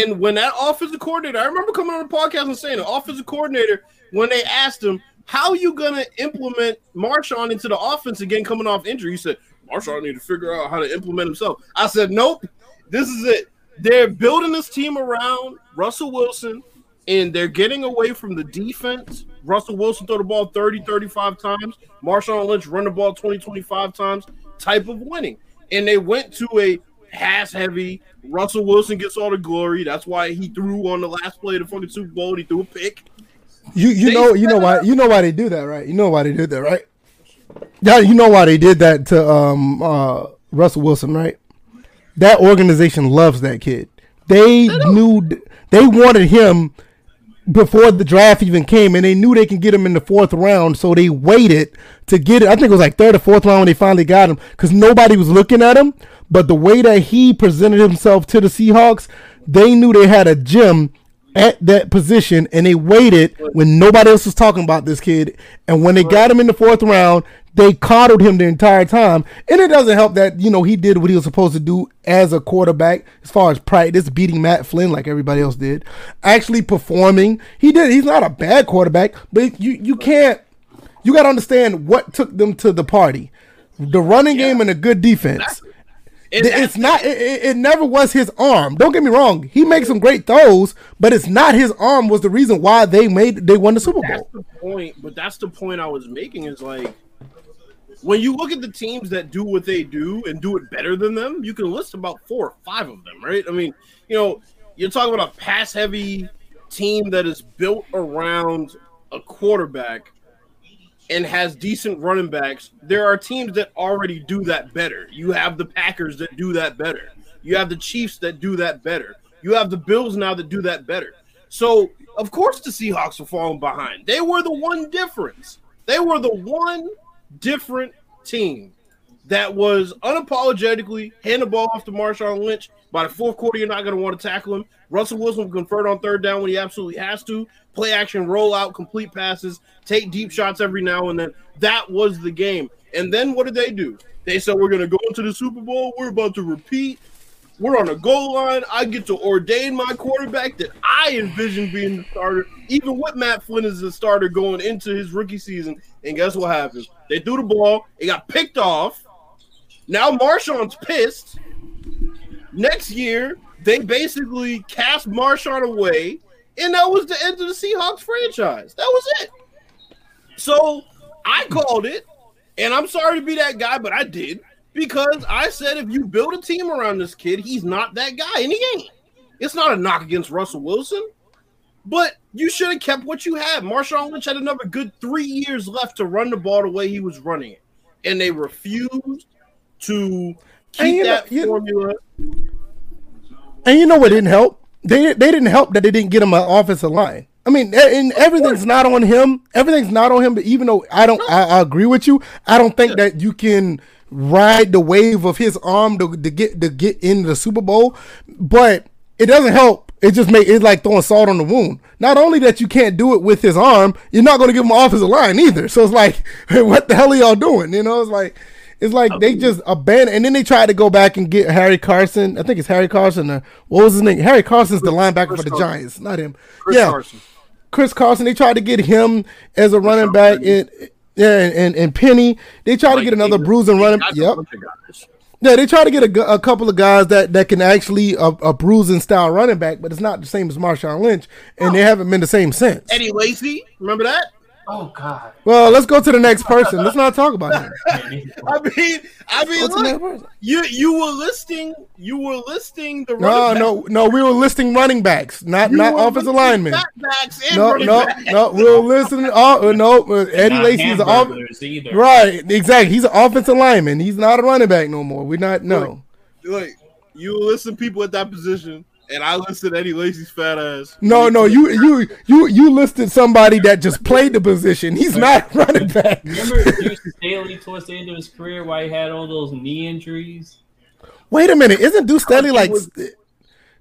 And when that offensive coordinator, I remember coming on the podcast and saying the offensive coordinator, when they asked him, How are you gonna implement Marshawn into the offense again coming off injury? He said, Marshawn need to figure out how to implement himself. I said, Nope, this is it. They're building this team around Russell Wilson, and they're getting away from the defense. Russell Wilson throw the ball 30, 35 times. Marshawn Lynch run the ball 20, 25 times type of winning and they went to a pass heavy. Russell Wilson gets all the glory. That's why he threw on the last play of the fucking Super Bowl. He threw a pick. You you they know you know why you know why they do that, right? You know why they did that, right? Yeah, you know why they did that to um uh Russell Wilson, right? That organization loves that kid. They, they knew they wanted him before the draft even came, and they knew they can get him in the fourth round, so they waited to get it. I think it was like third or fourth round when they finally got him because nobody was looking at him. But the way that he presented himself to the Seahawks, they knew they had a gem at that position, and they waited when nobody else was talking about this kid. And when they got him in the fourth round, they coddled him the entire time. And it doesn't help that, you know, he did what he was supposed to do as a quarterback as far as practice, beating Matt Flynn like everybody else did. Actually performing. He did he's not a bad quarterback, but you you can't you gotta understand what took them to the party. The running yeah. game and a good defense. it's not. It, it, never was his arm. Don't get me wrong. He makes some great throws, but it's not his arm was the reason why they made they won the Super Bowl. That's the point. But that's the point I was making. Is like when you look at the teams that do what they do and do it better than them, you can list about four or five of them, right? I mean, you know, you're talking about a pass heavy team that is built around a quarterback. and has decent running backs, there are teams that already do that better. You have the Packers that do that better. You have the Chiefs that do that better. You have the Bills now that do that better. So, of course, the Seahawks are falling behind. They were the one difference. They were the one different team that was unapologetically hand the ball off to Marshawn Lynch. By the fourth quarter, you're not going to want to tackle him. Russell Wilson will convert on third down when he absolutely has to. Play action, roll out, complete passes, take deep shots every now and then. That was the game. And then what did they do? They said, We're going to go into the Super Bowl. We're about to repeat. We're on a goal line. I get to ordain my quarterback that I envision being the starter, even with Matt Flynn as the starter going into his rookie season. And guess what happens? They threw the ball. It got picked off. Now Marshawn's pissed. Next year, they basically cast Marshawn away, and that was the end of the Seahawks franchise. That was it. So I called it, and I'm sorry to be that guy, but I did because I said if you build a team around this kid, he's not that guy, and he ain't. It's not a knock against Russell Wilson, but you should have kept what you had. Marshawn Lynch had another good three years left to run the ball the way he was running it, and they refused to keep that know, formula. And you know what didn't help? They they didn't help that they didn't get him an offensive line. I mean, and everything's not on him. Everything's not on him. But even though I don't, I, I agree with you. I don't think that you can ride the wave of his arm to, to get to get into the Super Bowl. But it doesn't help. It just make it's like throwing salt on the wound. Not only that you can't do it with his arm, you're not going to give him offensive line either. So it's like, what the hell are y'all doing? You know, it's like it's like they just abandoned, and then they tried to go back and get Harry Carson. I think it's Harry Carson. Or, what was his name? Harry Carson's the linebacker Chris for the Carson. Giants, not him. Chris yeah, Carson. Chris Carson. They tried to get him as a running back, and yeah, and, and, and Penny. They try like, to get another bruising running. Yep. Yeah, they try to get a, a couple of guys that, that can actually a, a bruising style running back, but it's not the same as Marshawn Lynch, and oh. they haven't been the same since. Eddie Lacy, remember that? Oh God. Well, let's go to the next person. Let's not talk about him. I mean, I mean, look, you you were listing you were listing the no no no we were listing running backs, not you not offensive linemen. No no backs. no we were listing. Oh no, uh, Eddie Lacy is off. Right, exactly. He's an offensive lineman. He's not a running back no more. We're not no. Look, look you listen people at that position and I listed Eddie Lacy's fat ass. No, no, you you you you listed somebody that just played the position. He's not running back. Remember Deuce Staley towards the end of his career why he had all those knee injuries? Wait a minute, isn't Deuce Staley like was, Deuce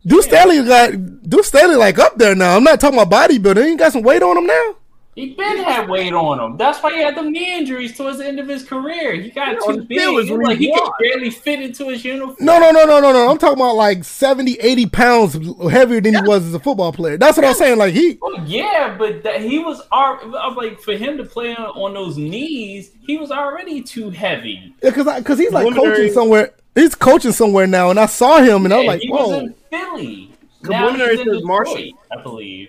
yeah. Staley got Deuce Staley like up there now? I'm not talking about bodybuilding. He got some weight on him now. He been had weight on him. That's why he had the knee injuries towards the end of his career. He got yeah, too big. Was like he could barely fit into his uniform. No, no, no, no, no, no. I'm talking about like 70, 80 pounds heavier than yeah. he was as a football player. That's what yeah. I'm saying. Like he. Well, yeah, but that, he was. I'm like for him to play on, on, those knees, he was already too heavy. Yeah, because because he's like coaching somewhere. He's coaching somewhere now, and I saw him, and I was like, he "Whoa!" Was in Philly. Now he's in Detroit, I believe.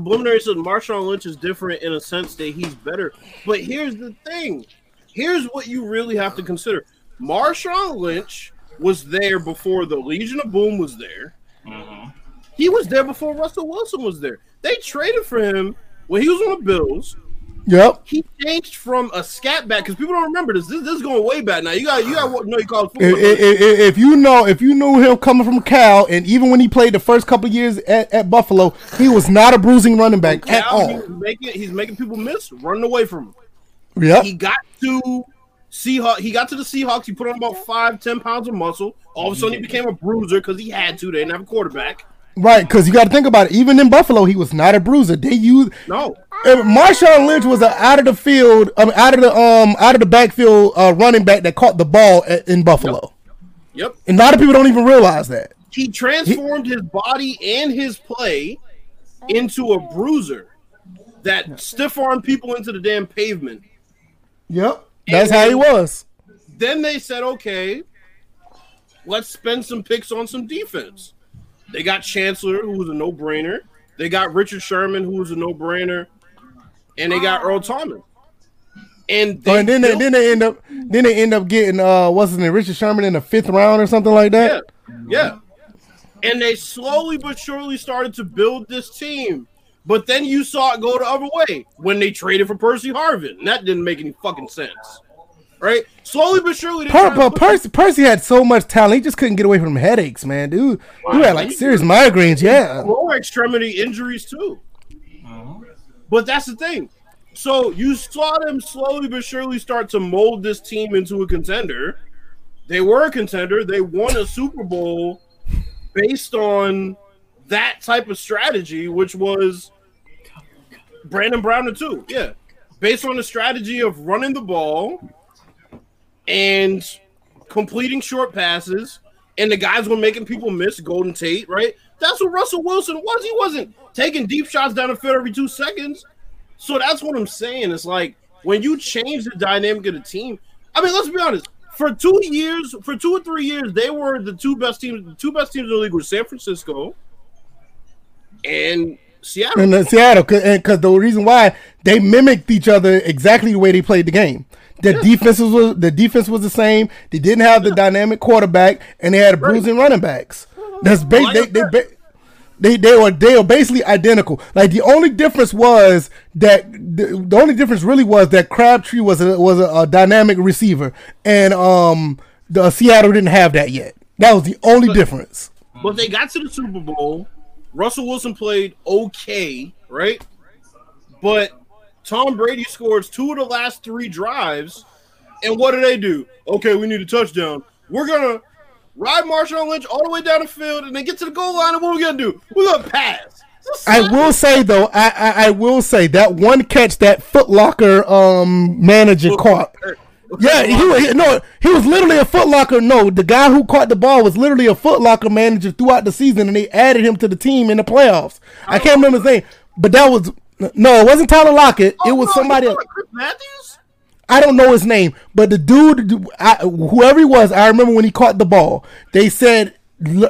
Preliminary says Marshawn Lynch is different in a sense that he's better. But here's the thing. Here's what you really have to consider. Marshawn Lynch was there before the Legion of Boom was there. Mm-hmm. He was there before Russell Wilson was there. They traded for him when he was on the Bills. Yep. He changed from a scat back because people don't remember this. this. This is going way back now. You got you got what know you call football. If, if, if, you know if you knew him coming from Cal, and even when he played the first couple years at, at Buffalo, he was not a bruising running back Cal, at all. He's making, he's making people miss, running away from him. Yeah. He got to Seahawks. He got to the Seahawks. He put on about five, ten pounds of muscle. All of a sudden, he became a bruiser because he had to. They didn't have a quarterback. Right, because you got to think about it. Even in Buffalo, he was not a bruiser. They used no. Marshawn Lynch was an out of the field, mean, out of the um, out of the backfield uh, running back that caught the ball at, in Buffalo. Yep. yep. And a lot of people don't even realize that he transformed he, his body and his play into a bruiser that stiff armed people into the damn pavement. Yep, that's and how he was. Then they said, okay, let's spend some picks on some defense. They got Chancellor, who was a no brainer. They got Richard Sherman, who was a no brainer, and they got Earl Thomas. And, oh, and then they, then they end up then they end up getting uh what's his name Richard Sherman in the fifth round or something like that. Yeah, yeah. And they slowly but surely started to build this team But then you saw it go the other way when they traded for Percy Harvin, and that didn't make any fucking sense. Right? Slowly but surely. Per- but Percy, Percy had so much talent, he just couldn't get away from headaches, man. Dude, wow. dude had like serious migraines. Yeah, lower extremity injuries too. Uh-huh. But that's the thing. So you saw them slowly but surely start to mold this team into a contender. They were a contender. They won a Super Bowl based on that type of strategy, which was Brandon Brown and two. Yeah. Based on the strategy of running the ball and completing short passes, and the guys were making people miss Golden Tate, right? That's what Russell Wilson was. He wasn't taking deep shots down the field every two seconds. So that's what I'm saying. It's like when you change the dynamic of the team. I mean, let's be honest. For two years, for two or three years, they were the two best teams. The two best teams in the league were San Francisco and Seattle. And uh, Seattle, because the reason why they mimicked each other exactly the way they played the game. The defense was the defense was the same. They didn't have the dynamic quarterback, and they had bruising right. running backs. That's ba- they, they, they, they they were they were basically identical. Like the only difference was that the, the only difference really was that Crabtree was a was a, a dynamic receiver, and um the Seattle didn't have that yet. That was the only but, difference. But they got to the Super Bowl. Russell Wilson played okay, right? But Tom Brady scores two of the last three drives, and what do they do? Okay, we need a touchdown. We're gonna ride Marshawn Lynch all the way down the field, and then get to the goal line. And what are we gonna do? We're gonna pass. I will say though, I, I, I will say that one catch that Footlocker um manager caught. Yeah, he was no, he was literally a Footlocker. No, the guy who caught the ball was literally a Footlocker manager throughout the season, and they added him to the team in the playoffs. I can't remember his name, but that was no, it wasn't Tyler Lockett. Oh, it was no, somebody. Chris Matthews. I don't know his name, but the dude, I, whoever he was, I remember when he caught the ball. They said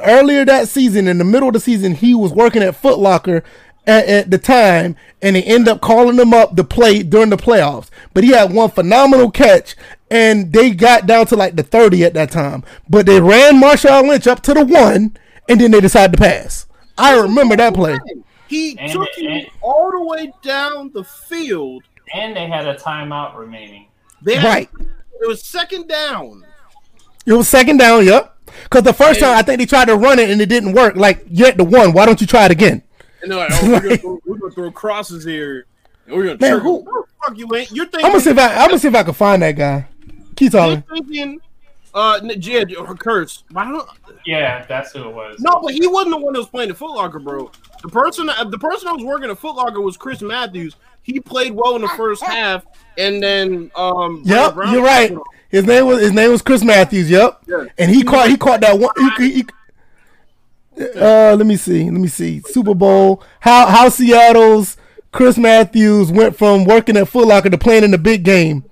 earlier that season, in the middle of the season, he was working at Footlocker at, at, the time, and they end up calling him up to play during the playoffs. But he had one phenomenal catch, and they got down to like the 30 at that time. But they ran Marshawn Lynch up to the one, and then they decided to pass. I remember that play. He and took him all the way down the field. And they had a timeout remaining. They had, right. It was second down. It was second down, yep. Because the first and, time I think they tried to run it and it didn't work. Like, you're at the one. Why don't you try it again? And they're like, oh, we're, gonna throw, throw, crosses here. And we're gonna Man, who, fuck you ain't. You're thinking. I'm gonna see if I. I'm gonna see if I can find that guy. Keep talking. You're thinking. Uh, Jermaine Kearse. Yeah, that's who it was. No, but he wasn't the one that was playing the Footlocker, bro. The person, the person that was working at Footlocker was Chris Matthews. He played well in the first half, and then um. Yep, you're right. His name was his name was Chris Matthews. Yep, yeah. and he, he caught he caught that one. He, he, uh, let me see. Let me see. Super Bowl. How how Seattle's Chris Matthews went from working at Footlocker to playing in the big game.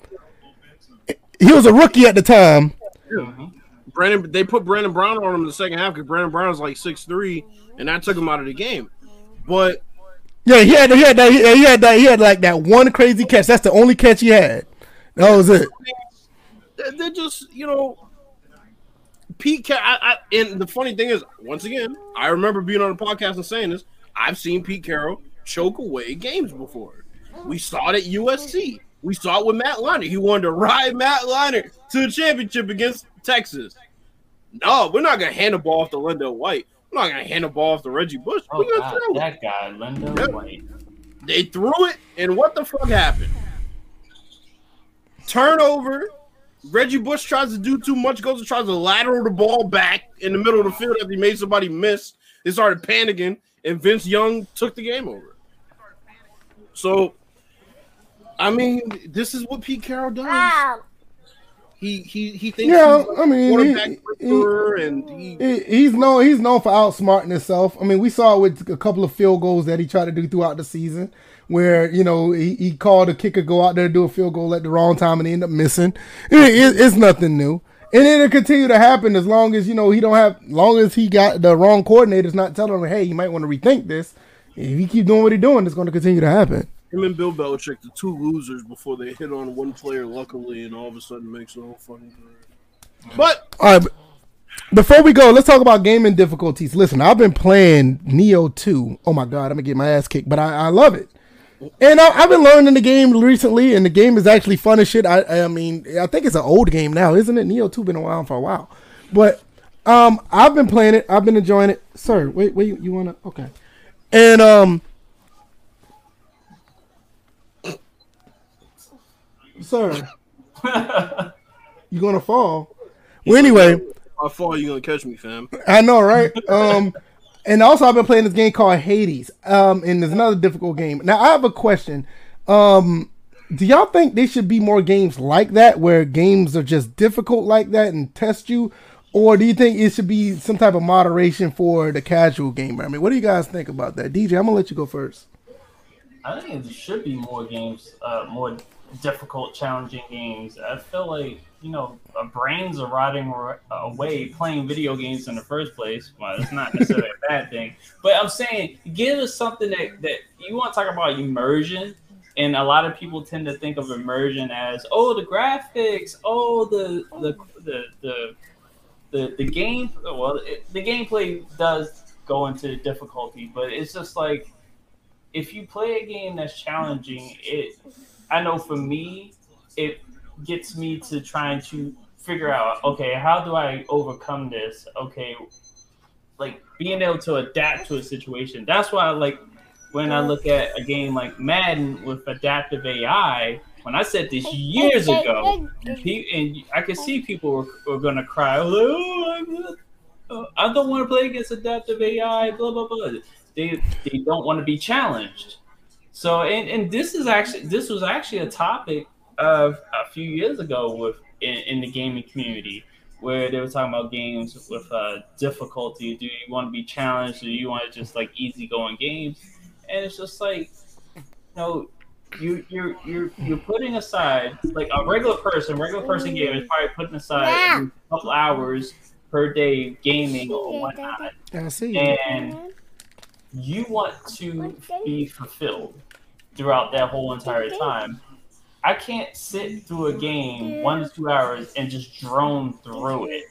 He was a rookie at the time. Mm-hmm. Brandon, they put Brandon Brown on him in the second half because Brandon Brown is like six three, and that took him out of the game. But yeah, he had he had that he had that he had like that one crazy catch. That's the only catch he had. That was it. They're just you know, Pete. I, I, and the funny thing is, once again, I remember being on the podcast and saying this. I've seen Pete Carroll choke away games before. We saw it at USC. We saw it with Matt Leinart. He wanted to ride Matt Leinart to the championship against Texas. No, we're not gonna hand the ball off to LenDale White. We're not gonna hand the ball off to Reggie Bush. Oh, God, that guy, LenDale yep. White. They threw it, and what the fuck happened? Turnover. Reggie Bush tries to do too much, goes and tries to lateral the ball back in the middle of the field after he made somebody miss. They started panicking, and Vince Young took the game over. So, I mean, this is what Pete Carroll does. He he he thinks. Yeah, I mean, he, he, and he, he's known he's known for outsmarting himself. I mean, we saw it with a couple of field goals that he tried to do throughout the season, where you know he, he called a kicker go out there to do a field goal at the wrong time and he ended up missing. It, it, it's nothing new. And it'll continue to happen as long as you know he don't have, long as he got the wrong coordinators not telling him, hey, you might want to rethink this. If he keep doing what he's doing, it's going to continue to happen him and Bill Belichick, the two losers before they hit on one player, luckily, and all of a sudden makes the whole funny. But, all right, Before we go, let's talk about gaming difficulties. Listen, I've been playing Nioh Two. Oh my god, I'm gonna get my ass kicked, but I, I love it. And I, have been learning the game recently, and the game is actually fun as shit. I, I mean, I think it's an old game now, isn't it? Nioh Two been around for a while, but um, I've been playing it. I've been enjoying it, sir. Wait, wait, you wanna? Okay, and um, sir, you gonna fall? Well, anyway, I fall, you gonna catch me, fam? I know, right? Um. And also, I've been playing this game called Hades. Um, and there's another difficult game. Now, I have a question. Um, do y'all think there should be more games like that, where games are just difficult like that and test you, or do you think it should be some type of moderation for the casual gamer? I mean, what do you guys think about that, DJ? I'm gonna let you go first. I think there should be more games, uh, more difficult, challenging games. I feel like you know, our brains are rotting away playing video games in the first place. Well, it's not necessarily a bad thing, but I'm saying give us something that, that you want to talk about immersion. And a lot of people tend to think of immersion as, oh, the graphics, oh, the the the the the, the game. Well, it, the gameplay does go into difficulty, but it's just like if you play a game that's challenging, it. I know for me, it gets me to trying to figure out okay how do i overcome this? Okay like being able to adapt to a situation. That's why I like when i look at a game like madden with adaptive ai when i said this years ago and, i could see people were, were going to cry oh, i don't want to play against adaptive ai blah blah blah. They, they don't want to be challenged so and, and this is actually this was actually a topic of a few years ago with in, in, the gaming community where they were talking about games with uh, difficulty. Do you want to be challenged? Or do you want to just like easygoing games? And it's just like, you know, you you're you're you're putting aside like a regular person, regular person gamer is probably putting aside yeah. a couple hours per day gaming or whatnot. I see. And you want to be fulfilled throughout that whole entire time. I can't sit through a game one to two hours and just drone through it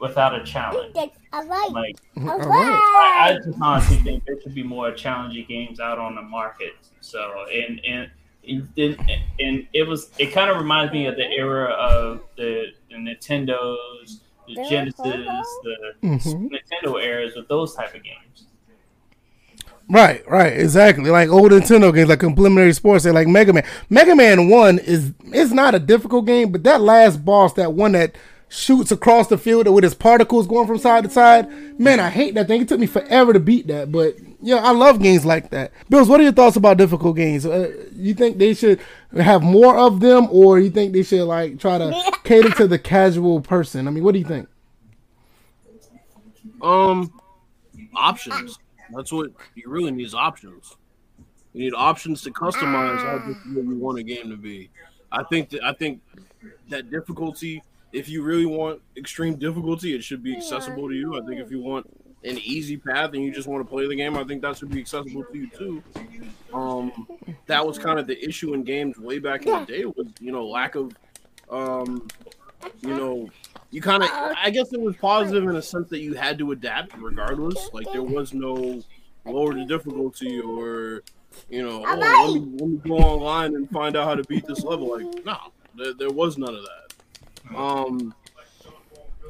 without a challenge. All right. Like, All right. I, I, just honestly think there should be more challenging games out on the market. So, and and and, and it was it kind of reminds me of the era of the, the Nintendos, the Genesis, the mm-hmm. Nintendo eras with those type of games. Right, right, exactly. Like old Nintendo games, like Complementary Sports, they like Mega Man. Mega Man One is it's not a difficult game, but that last boss, that one that shoots across the field with his particles going from side to side, man, I hate that thing. It took me forever to beat that, but yeah, I love games like that. Bills, what are your thoughts about difficult games? Uh, you think they should have more of them, or you think they should like try to cater to the casual person? I mean, what do you think? Um, options. That's what you really need is options. You need options to customize how you want a game to be. I think that I think that difficulty, if you really want extreme difficulty, it should be accessible to you. I think if you want an easy path and you just want to play the game, I think that should be accessible to you too. Um, that was kind of the issue in games way back in the day was you know lack of, um, you know, you kind of i guess it was positive in a sense that you had to adapt regardless. Like there was no lower the difficulty or you know oh, let, me, let me go online and find out how to beat this level. Like no there, there was none of that. Um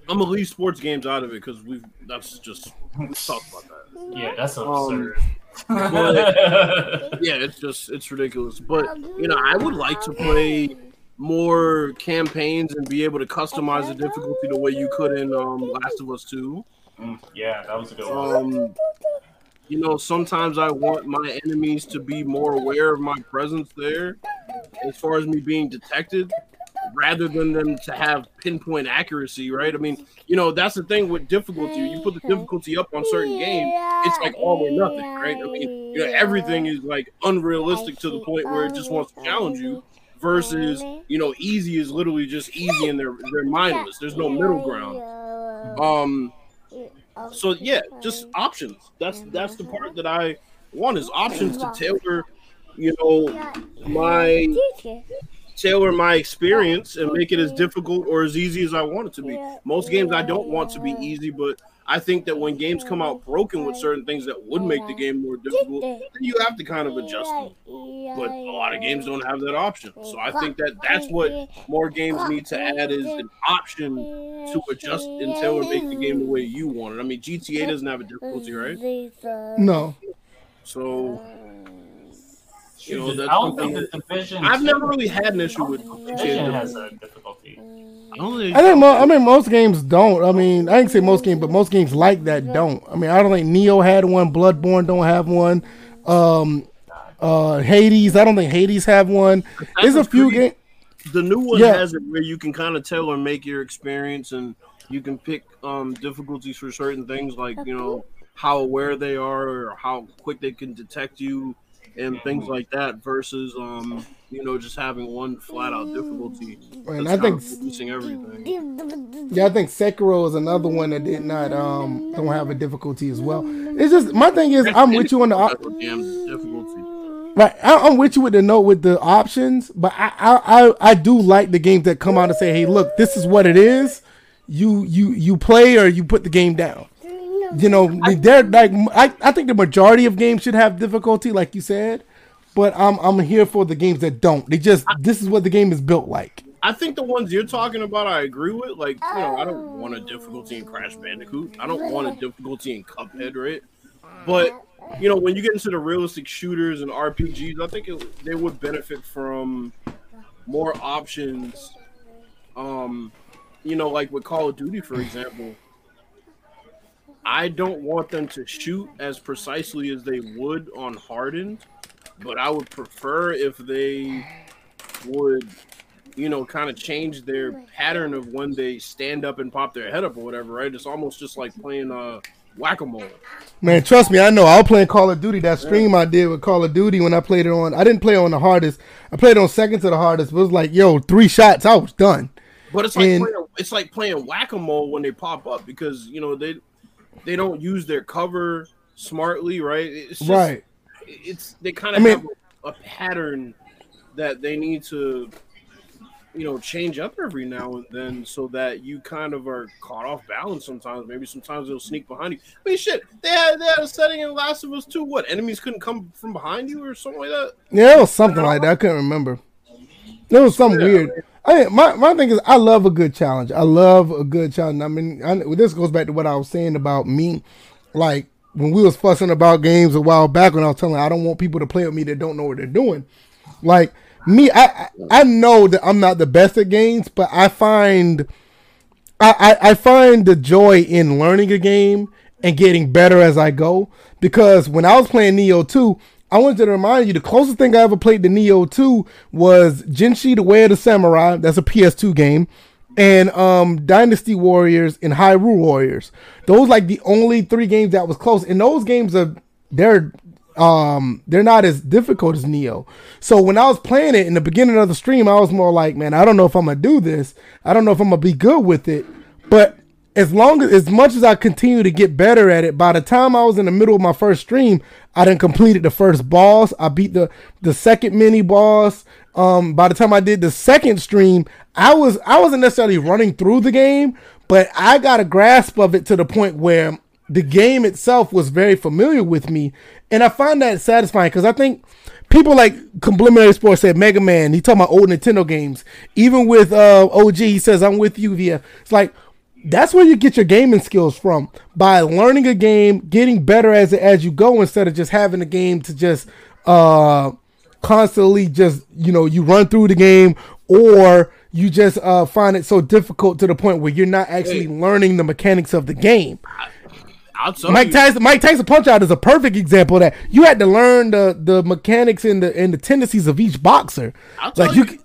i'm gonna leave sports games out of it because we've that's just we talked about that. Yeah that's um, absurd. um, but, yeah it's just it's ridiculous. But you know i would like to play more campaigns and be able to customize the difficulty the way you could in um, Last of Us Two. Mm, yeah, that was a good one. Um, you know, sometimes I want my enemies to be more aware of my presence there, as far as me being detected, rather than them to have pinpoint accuracy. Right? I mean, you know, that's the thing with difficulty. You put the difficulty up on certain games, it's like all or nothing. Right? I mean, you know, everything is like unrealistic to the point where it just wants to challenge you versus you know easy is literally just easy and they're they're mindless. There's no middle ground. um so yeah just options. That's that's the part that i want is options to tailor you know my tailor my experience and make it as difficult or as easy as I want it to be. Most games I don't want to be easy, but I think that when games come out broken with certain things that would make the game more difficult, then you have to kind of adjust them. But a lot of games don't have that option. So I think that that's what more games need to add is an option to adjust and tailor make the game the way you want it. I mean, GTA doesn't have a difficulty, right? No. So you know, I don't think the division. I've never really had an issue with division has a difficulty. I think I think mo- I mean most games don't. I mean I didn't say most games, but most games like that don't. I mean I don't think Nioh had one. Bloodborne don't have one. Um, uh, Hades. I don't think Hades have one. There's a few games. the new one Yeah. has it where you can kind of tell or make your experience and you can pick um difficulties for certain things like you know how aware they are or how quick they can detect you and things like that versus um you know just having one flat out difficulty And I think reducing everything Yeah, I think Sekiro is another one that did not um don't have a difficulty as well. It's just my thing is I'm with you on the op- That's a damn difficulty right. I- I'm with you with the note with the options, but I, I I I do like the games that come out and say, hey, look, this is what it is. You you you play or you put the game down. You know, they're like I, I think the majority of games should have difficulty, like you said. But I'm I'm here for the games that don't. They just this is what the game is built like. I think the ones you're talking about, I agree with. Like, you know, I don't want a difficulty in Crash Bandicoot. I don't want a difficulty in Cuphead, right? But you know, when you get into the realistic shooters and RPGs, I think it, they would benefit from more options. Um, you know, like with Call of Duty, for example. I don't want them to shoot as precisely as they would on hardened, but I would prefer if they would you know, kind of change their pattern of when they stand up and pop their head up or whatever, right? It's almost just like playing uh whack a mole. Man, trust me, I know. I was playing Call of Duty. That stream I did with Call of Duty when I played it on. I didn't play on the hardest. I played on second to the hardest. But it was like, yo, three shots, I was done. But it's like And- playing, it's like playing whack a mole when they pop up because you know they they don't use their cover smartly, right? It's just, right. It's they kind I of mean- have a, a pattern that they need to you know change up every now and then so that you kind of are caught off balance sometimes maybe sometimes they'll sneak behind you I mean shit they had, they had a setting in Last of Us 2 what enemies couldn't come from behind you or something like that Yeah, it was something like that. I couldn't remember. It was something Yeah. weird. I my my thing is I love a good challenge. I love a good challenge. I mean, I, this goes back to what I was saying about me, like when we was fussing about games a while back when I was telling I don't want people to play with me that don't know what they're doing. Like me, I I I know that I'm not the best at games, but I find I, I, I find the joy in learning a game and getting better as I go. Because when I was playing Nioh 2, I wanted to remind you the closest thing I ever played to Nioh 2 was Jinshi the Way of the Samurai. That's a PS2 game. And um, Dynasty Warriors and Hyrule Warriors. Those like the only three games that was close. And those games are they're um they're not as difficult as Nioh. So when I was playing it in the beginning of the stream, I was more like, man, I don't know if I'm gonna do this. I don't know if I'm gonna be good with it. But as long as as much as I continue to get better at it, by the time I was in the middle of my first stream, I done completed the first boss. I beat the the second mini boss. Um, by the time I did the second stream, I was I wasn't necessarily running through the game, but I got a grasp of it to the point where the game itself was very familiar with me, and I find that satisfying because I think people like Complimentary Sports said Mega Man. He talking about old Nintendo games. Even with uh, OG, he says I'm with you, via. It's like that's where you get your gaming skills from by learning a game, getting better as as you go, instead of just having a game to just uh constantly just you know you run through the game or you just uh find it so difficult to the point where you're not actually Hey. learning the mechanics of the game. Mike you, Tyson, Mike Tyson Punch Out is a perfect example of that you had to learn the the mechanics and the and the tendencies of each boxer. I'll Like you,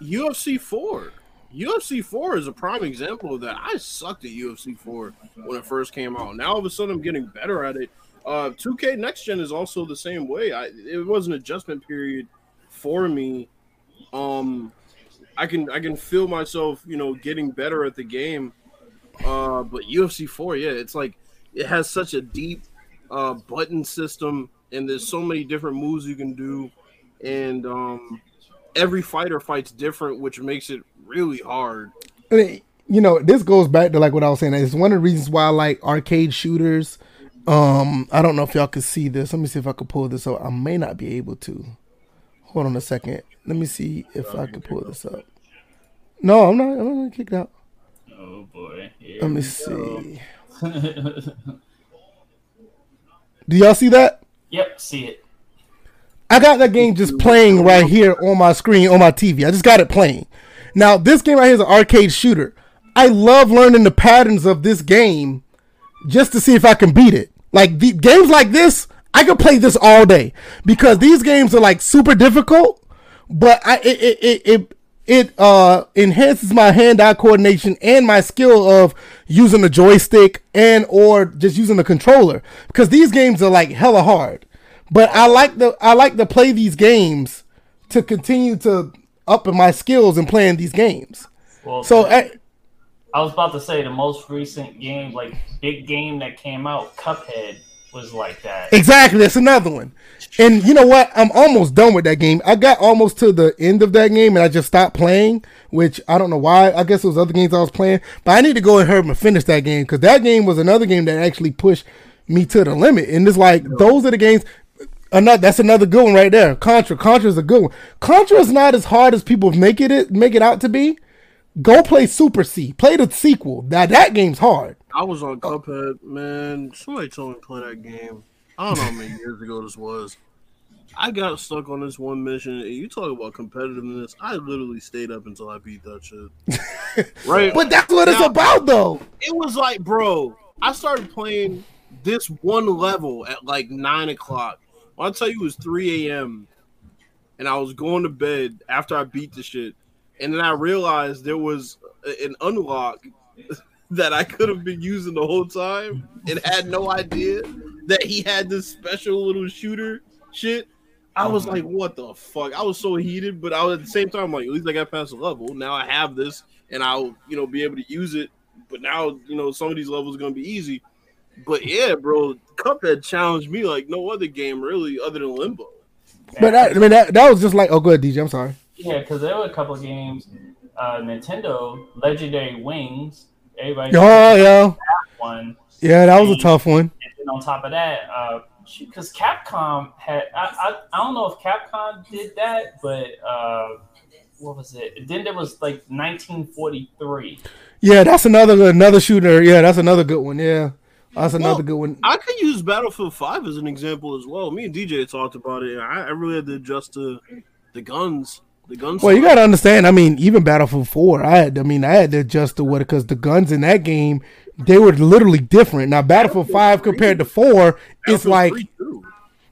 you, UFC 4. UFC 4 is a prime example of that. I sucked at UFC 4 when it first came out. Now all of a sudden I'm getting better at it. Uh, 2K Next Gen is also the same way. I it was an adjustment period for me. Um, I can I can feel myself, you know, getting better at the game. Uh, but UFC 4, yeah, it's like it has such a deep uh, button system, and there's so many different moves you can do, and um, every fighter fights different, which makes it really hard. I mean, you know, this goes back to like what I was saying. It's one of the reasons why I like arcade shooters. Um, I don't know if y'all can see this. Let me see if I can pull this up. I may not be able to. Hold on a second. Let me see if I can pull this up. No, I'm not. I'm not gonna kick it out. Oh boy. Here Let me see. Do y'all see that? yep, see it. I got that game just playing right here on my screen on my TV. I just got it playing. Now, this game right here is an arcade shooter. I love learning the patterns of this game just to see if I can beat it. Like the games like this, I could play this all day because these games are like super difficult, but I it it it, it it uh enhances my hand-eye coordination and my skill of using the joystick and or just using the controller because these games are like hella hard but i like the i like to play these games to continue to up in my skills in playing these games Well, so eh, I was about to say the most recent game, like big game that came out, Cuphead, was like that. Exactly, that's another one. And you know what? I'm almost done with that game. I got almost to the end of that game and I just stopped playing, which I don't know why. I guess it was other games I was playing, but I need to go ahead and finish that game because that game was another game that actually pushed me to the limit. And it's like those are the games. Another that's another good one right there. Contra. Contra is a good one. Contra is not as hard as people make it make it out to be. Go play Super C. Play the sequel. Now that game's hard. I was on Cuphead, man. Somebody told me to play that game. I don't know how many years ago this was. I got stuck on this one mission. And you talk about competitiveness. I literally stayed up until I beat that shit. right? But that's what it's about, though. it was like, bro, I started playing this one level at like nine o'clock. When I tell you it was 3 a.m. and I was going to bed after I beat the shit. And then I realized there was an unlock that I could have been using the whole time and had no idea that he had this special little shooter shit. I was mm-hmm. like, what the fuck? I was so heated, but I was at the same time like, at least I got past the level. Now I have this and I'll, you know, be able to use it. But now, you know, some of these levels are gonna be easy. But yeah, bro, Cuphead challenged me like no other game really other than Limbo. But I, I mean, that, that was just like, oh, go ahead, DJ. I'm sorry. Yeah, because there were a couple of games. Uh, Nintendo Legendary Wings. Everybody Oh, yeah. one. Yeah, that was a tough one. And then on top of that, uh, because Capcom had, I, I, I don't know if Capcom did that, but uh, what was it? Then there was like 1943. Yeah, that's another another shooter. Yeah, that's another good one. Yeah, that's another Well, good one. I could use Battlefield Five as an example as well. Me and DJ talked about it. I, I really had to adjust to the guns. The guns. Well, you got to understand. I mean, even Battlefield Four, I had. I mean, I had to adjust to what because the guns in that game they were literally different. Now, Battlefield Five compared to Four, it's like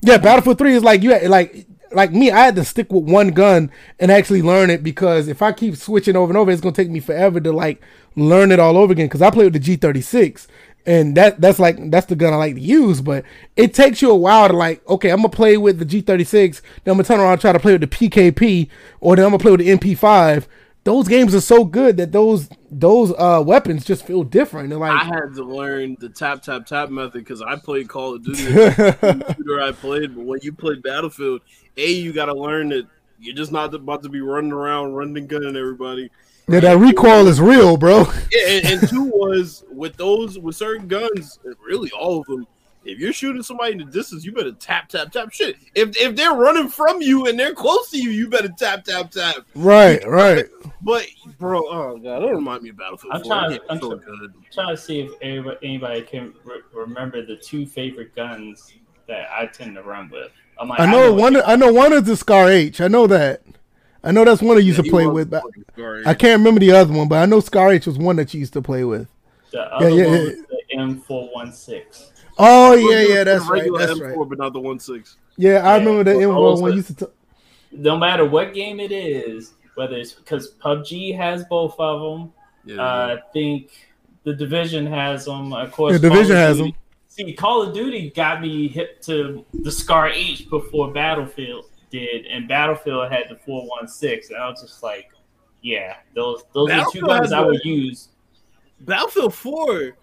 Yeah, Battlefield Three is like you had- like like me. I had to stick with one gun and actually learn it because if I keep switching over and over, it's gonna take me forever to like learn it all over again. Because I play with the G thirty six, and that that's like that's the gun I like to use. But it takes you a while to like, okay, I'm gonna play with the G thirty six, then I'm gonna turn around and try to play with the PKP, or then I'm gonna play with the MP five. Those games are so good that those those uh weapons just feel different. They're I had to learn the tap tap tap method because I played Call of Duty. shooter I played, but when you play Battlefield, a you got to learn that you're just not about to be running around, running gunning everybody. Yeah, that recoil is real, bro. Yeah, and, and two was with those with certain guns, and really all of them. If you're shooting somebody in the distance, you better tap tap tap shit. If if they're running from you and they're close to you, you better tap tap tap. Right, right. But bro, oh god, don't remind me of Battlefield. I'm 4. trying- I'm so trying- good. trying to see if anybody, anybody can re- remember the two favorite guns that I tend to run with. I'm like, I know one. I know one is the Scar H. I know that. I know that's one I used Yeah, to play with. But fucking. I can't remember the other one, but I know Scar H was one that you used to play with. The other yeah, one yeah. was the M416. Oh yeah, yeah, that's right. regular That's M4, right. but not the one six. Yeah, I Yeah, remember the well, M1 also- one used to. T- No matter what game it is, whether it's because PUBG has both of them, Yeah, uh, I think the Division has them. Of course, the Division has them. See, Call of Duty got me hip to the Scar H before Battlefield did, and Battlefield had the 416, and I was just like, yeah, those those are two Battlefield guns has I the- would use. Battlefield Four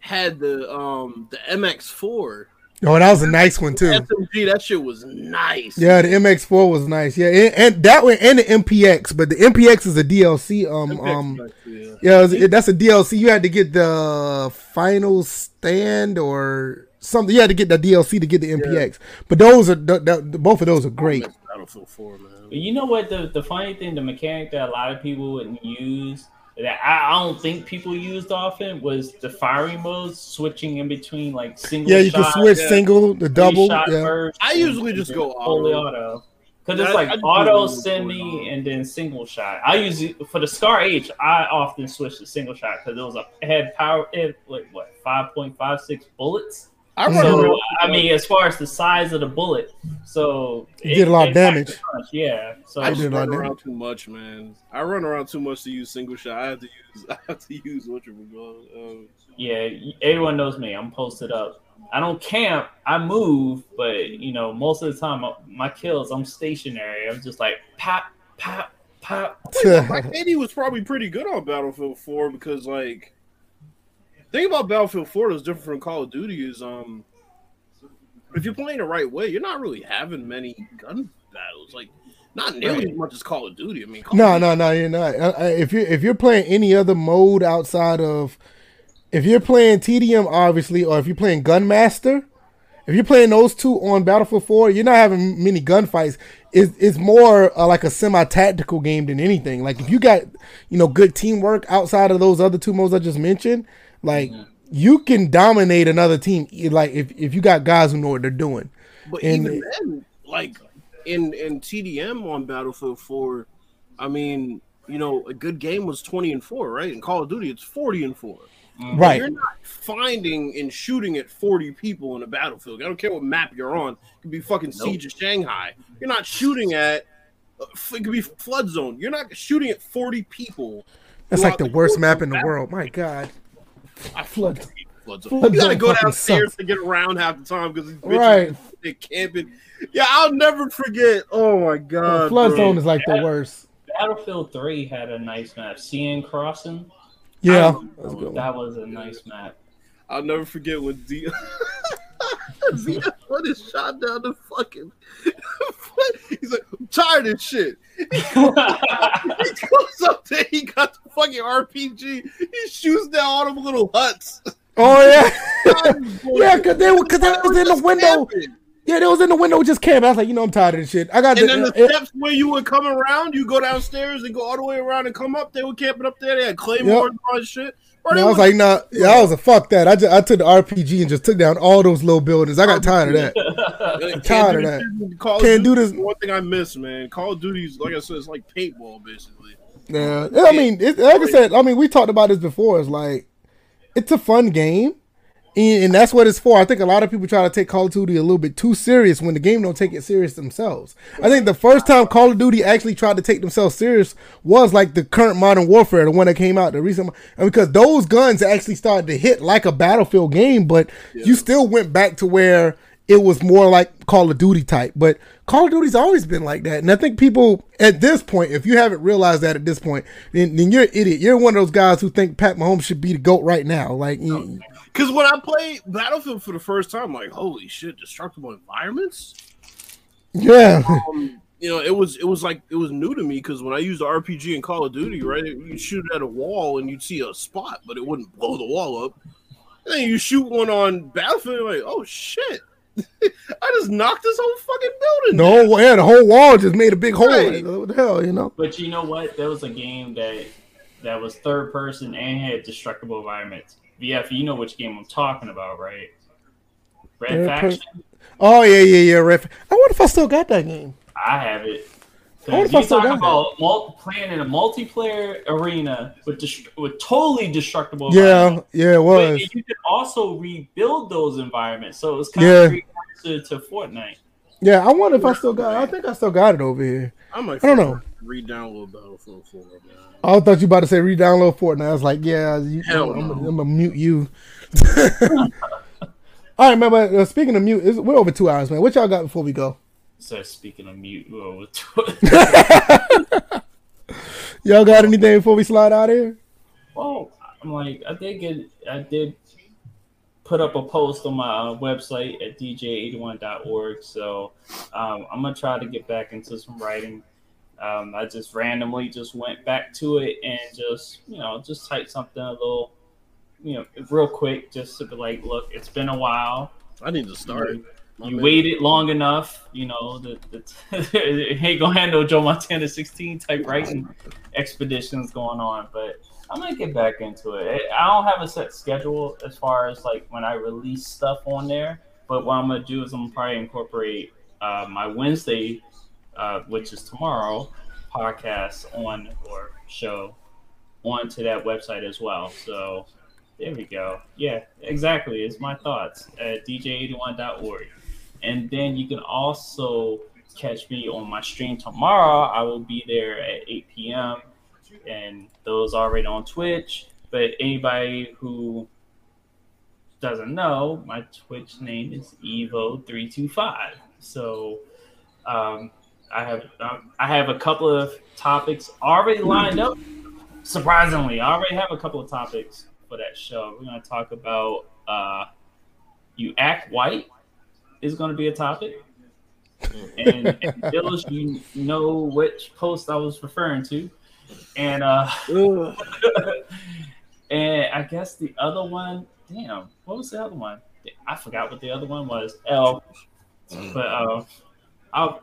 had the um the MX4, Oh, that was a nice one too. SMG, that shit was nice. Yeah, the MX4 was nice. Yeah, and, and that one and the MPX, but the MPX is a DLC. Um, MPX um, nice, yeah. yeah, it was- it- that's a DLC. You had to get the final stand or something. You had to get the DLC to get the MPX. But those are th- th- both of those are great. Battlefield 4, man. But you know what? The the funny thing, the mechanic that a lot of people wouldn't use that I, I don't think people used often was the firing modes, switching in between like single. Yeah, you can switch yeah. single, the double. Yeah. burst, I and- usually just and go fully auto. auto. Because it's like I just auto, usually go semi, and then single shot. I usually for the Scar H, I often switch to single shot because it was a it had power. It like what five point five six bullets. I So. I mean, as far as the size of the bullet, so You did a lot of damage. Yeah, so I I did run like that. around too much, man. I run around too much to use single shot. I have to use. I have to use what you call. Um, yeah, everyone knows me. I'm posted up. I don't camp. I move, but you know, most of the time, uh, my kills, I'm stationary. I'm just like pop, pop, pop. my KD was probably pretty good on Battlefield 4 because, like, thing about Battlefield 4 that's different from Call of Duty is, um, if you're playing the right way, you're not really having many gun battles. Like, not nearly Right. as much as Call of Duty. I mean, Call No, no, no, you're not. If you if you're playing any other mode outside of, if you're playing TDM, obviously, or if you're playing Gunmaster, if you're playing those two on Battlefield 4, you're not having many gunfights. It's it's more uh, like a semi-tactical game than anything. Like if you got you know good teamwork outside of those other two modes I just mentioned, like you can dominate another team. Like if if you got guys who know what they're doing. But And- even then, like in in TDM on Battlefield 4, I mean, you know, a good game was 20 and 4, right? In Call of Duty, it's 40 and 4. Right. You're not finding and shooting at 40 people in a battlefield. I don't care what map you're on. It could be fucking Siege of Shanghai. You're not shooting at uh, it could be flood zone. You're not shooting at 40 people. That's like the the worst map in the battle. world. My God. I Flood- fucking hate flood you gotta go downstairs sucks. to get around half the time because these bitches Right. camping. Yeah, I'll never forget. Oh my god, Flood bro. zone is like the worst. Battlefield 3 had a nice map. Seine Crossing, Yeah. I- That's a good one. that was a nice map. I'll never forget when D. Z put his shot down the fucking. He's like, I'm tired of this shit. He goes up there, he got the fucking RPG. He shoots down all them little huts. Oh yeah, yeah, cause they were, cause they was in the window. camping. Yeah, they was in the window just camping. I was like, you know, I'm tired of this shit. I got And the, then the uh, steps where you would come around, you go downstairs and go all the way around and come up. They were camping up there. They had claymores and all that shit. Bro, and they I was like, nah, yeah, I was a fuck that. I just I took the RPG and just took down all those little buildings. I got tired of that. Can't tired of that. Call of Can't do this- One thing I miss, man. Call of Duty's like I said, it's like paintball basically. Yeah, I mean, it, like I said, I mean, we talked about this before. It's like it's a fun game, and, and that's what it's for. I think a lot of people try to take Call of Duty a little bit too serious when the game don't take it serious themselves. I think the first time Call of Duty actually tried to take themselves serious was like the current Modern Warfare, the one that came out, the recent, and because those guns actually started to hit like a Battlefield game, but you still went back to where it was more like Call of Duty type. But Call of Duty's always been like that. And I think people at this point, if you haven't realized that at this point, then, then you're an idiot. You're one of those guys who think Pat Mahomes should be the GOAT right now. Like, oh, mm, you- Because when I played Battlefield for the first time, I'm like, holy shit, destructible environments. yeah. Um, you know, it was it was like it was new to me because when I used the RPG in Call of Duty, right, you shoot it at a wall and you'd see a spot, but it wouldn't blow the wall up. And then you shoot one on Battlefield, you're like, oh shit, I just knocked this whole fucking building. No, down. yeah, the whole wall just made a big hole. Right. What the hell, you know? But you know what? There was a game that that was third person and had destructible environments. VF, you know which game I'm talking about, right? Red Third Faction. Oh, yeah, yeah, yeah. Ref. I wonder if I still got that game. I have it. I wonder if You I still talking got about mul- playing in a multiplayer arena with dest- with totally destructible. Yeah, environments. yeah, it But was. you could also rebuild those environments, so it's kind Yeah. of precursor to Fortnite. Yeah, I wonder if I still got I think I still got it over here. I might I don't know. re-download Battlefield 4, man. I thought you about to say re-download Fortnite. I was like, yeah, you, Hell I'm, no. I'm gonna mute you. All right, man. But uh, speaking of mute, we're over two hours, man. What y'all got before we go? So speaking of mute, well, Y'all got anything before we slide out here? well, I'm like, I did get, I did put up a post on my uh, website at dj81.org. So um, I'm gonna try to get back into some writing. Um, I just randomly just went back to it and just you know just type something a little you know real quick just to be like, look, it's been a while. I need to start. You, you waited long enough, you know. The, the ain't gonna handle Joe Montana 16 type writing expeditions going on, but I'm gonna get back into it. I don't have a set schedule as far as like when I release stuff on there, but what I'm gonna do is I'm gonna probably incorporate uh, my Wednesday, uh, which is tomorrow, podcast on or show onto that website as well. So there we go. Yeah, exactly. It's my thoughts at dj81.org. And then you can also catch me on my stream tomorrow. I will be there at 8 p.m and those already on Twitch. But anybody who doesn't know, my Twitch name is Evo325. So um, I have um, I have a couple of topics already lined up. Surprisingly, I already have a couple of topics for that show. We're going to talk about uh, you act white is going to be a topic. and, and those you know which post I was referring to and uh and I guess the other one, damn, what was the other one? I forgot what the other one was. L, but uh, I'll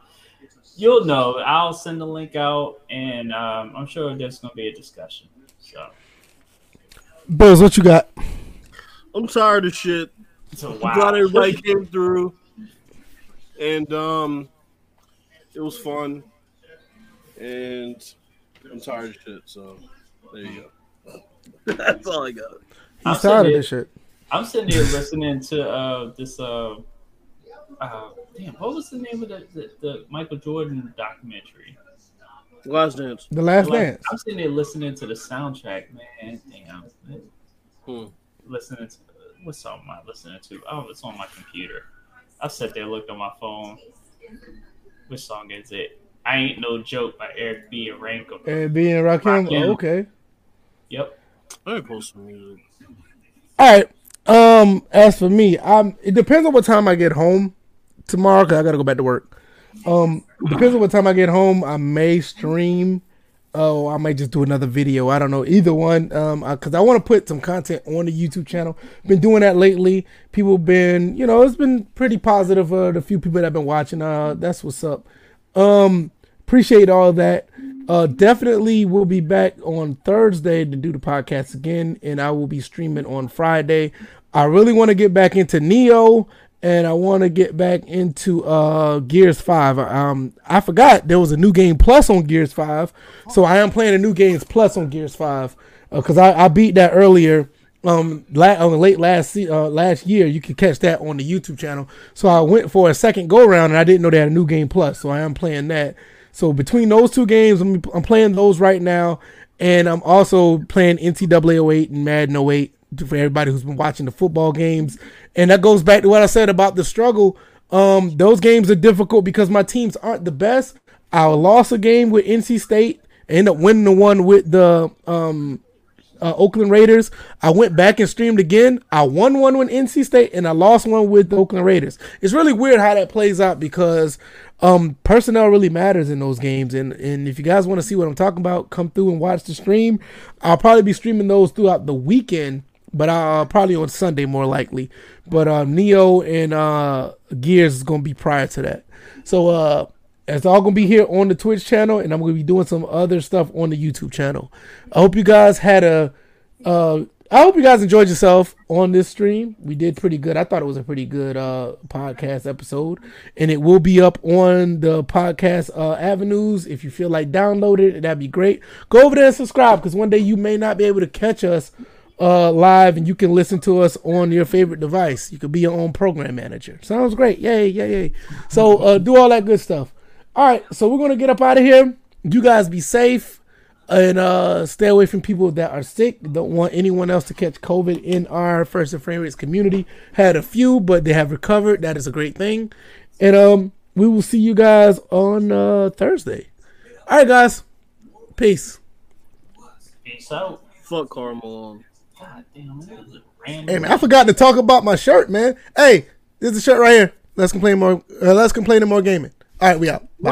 you'll know. I'll send the link out, and um, I'm sure there's gonna be a discussion. So, Buzz, what you got? I'm tired of shit. So, wow. Glad everybody came through, and um, it was fun, and I'm tired of shit, so there you go. That's all I got. He's I'm tired of this shit. I'm sitting here listening to uh, this. Uh, uh, damn, what was the name of the, the, the Michael Jordan documentary? The Last Dance. The Last Dance. I'm sitting there listening to the soundtrack, man. Damn. Hmm. Listening to what song am I listening to? Oh, it's on my computer. I sat there, looked on my phone. Which song is it? I Ain't No Joke by Eric B. and Rakim. Eric B. and Rakim? Oh, okay. Yep. I post some music. All right. Um, as for me, I'm. It depends on what time I get home tomorrow because I gotta go back to work. Um, depends on what time I get home. I may stream. Oh, I might just do another video. I don't know either one. Um, because I, want to put some content on the YouTube channel. Been doing that lately. People been, you know, it's been pretty positive. Uh, the few people that have been watching. Uh, that's what's up. Um, appreciate all that. Uh, definitely we'll be back on Thursday to do the podcast again, and I will be streaming on Friday. I really want to get back into Nioh, and I want to get back into uh Gears Five. Um, I forgot there was a new game plus on Gears Five, so I am playing a new games plus on Gears Five because uh, I, I beat that earlier um la- on the late last uh, last year. You can catch that on the youtube channel. So i went for a second go around and i didn't know they had a new game plus. So i am playing that. So between those two games i'm, I'm playing those right now. And i'm also playing ncaa 08 and madden 08 for everybody who's been watching the football games and that goes back to what i said about the struggle um those games are difficult because my teams aren't the best i lost a game with nc state end up winning the one with the um uh, Oakland Raiders. I went back and streamed again. I won one with NC State and I lost one with the Oakland Raiders. It's really weird how that plays out because um, personnel really matters in those games. And and if you guys want to see what I'm talking about, come through and watch the stream. I'll probably be streaming those throughout the weekend, but uh, probably on Sunday more likely. But uh, Nioh and uh, Gears is gonna be prior to that. So uh, it's all gonna be here on the Twitch channel, and I'm gonna be doing some other stuff on the YouTube channel. I hope you guys had a. Uh, I hope you guys enjoyed yourself on this stream. We did pretty good. I thought it was a pretty good uh, podcast episode, and it will be up on the podcast uh, avenues. If you feel like download it, that'd be great. Go over there and subscribe because one day you may not be able to catch us uh, live, and you can listen to us on your favorite device. You could be your own program manager. Sounds great. Yay, yay, yay. So uh, do all that good stuff. All right, so we're gonna get up out of here. You guys be safe and uh, stay away from people that are sick. Don't want anyone else to catch COVID in our First and Frame Rates community. Had a few, but they have recovered. That is a great thing. And um, we will see you guys on uh, Thursday. All right, guys. Peace. Peace out. Fuck Karl Malone. God damn it. Hey man, I forgot to talk about my shirt, man. Hey, this is the shirt right here. Let's complain more. Uh, let's complain to more gaming. All right, we out. Bye.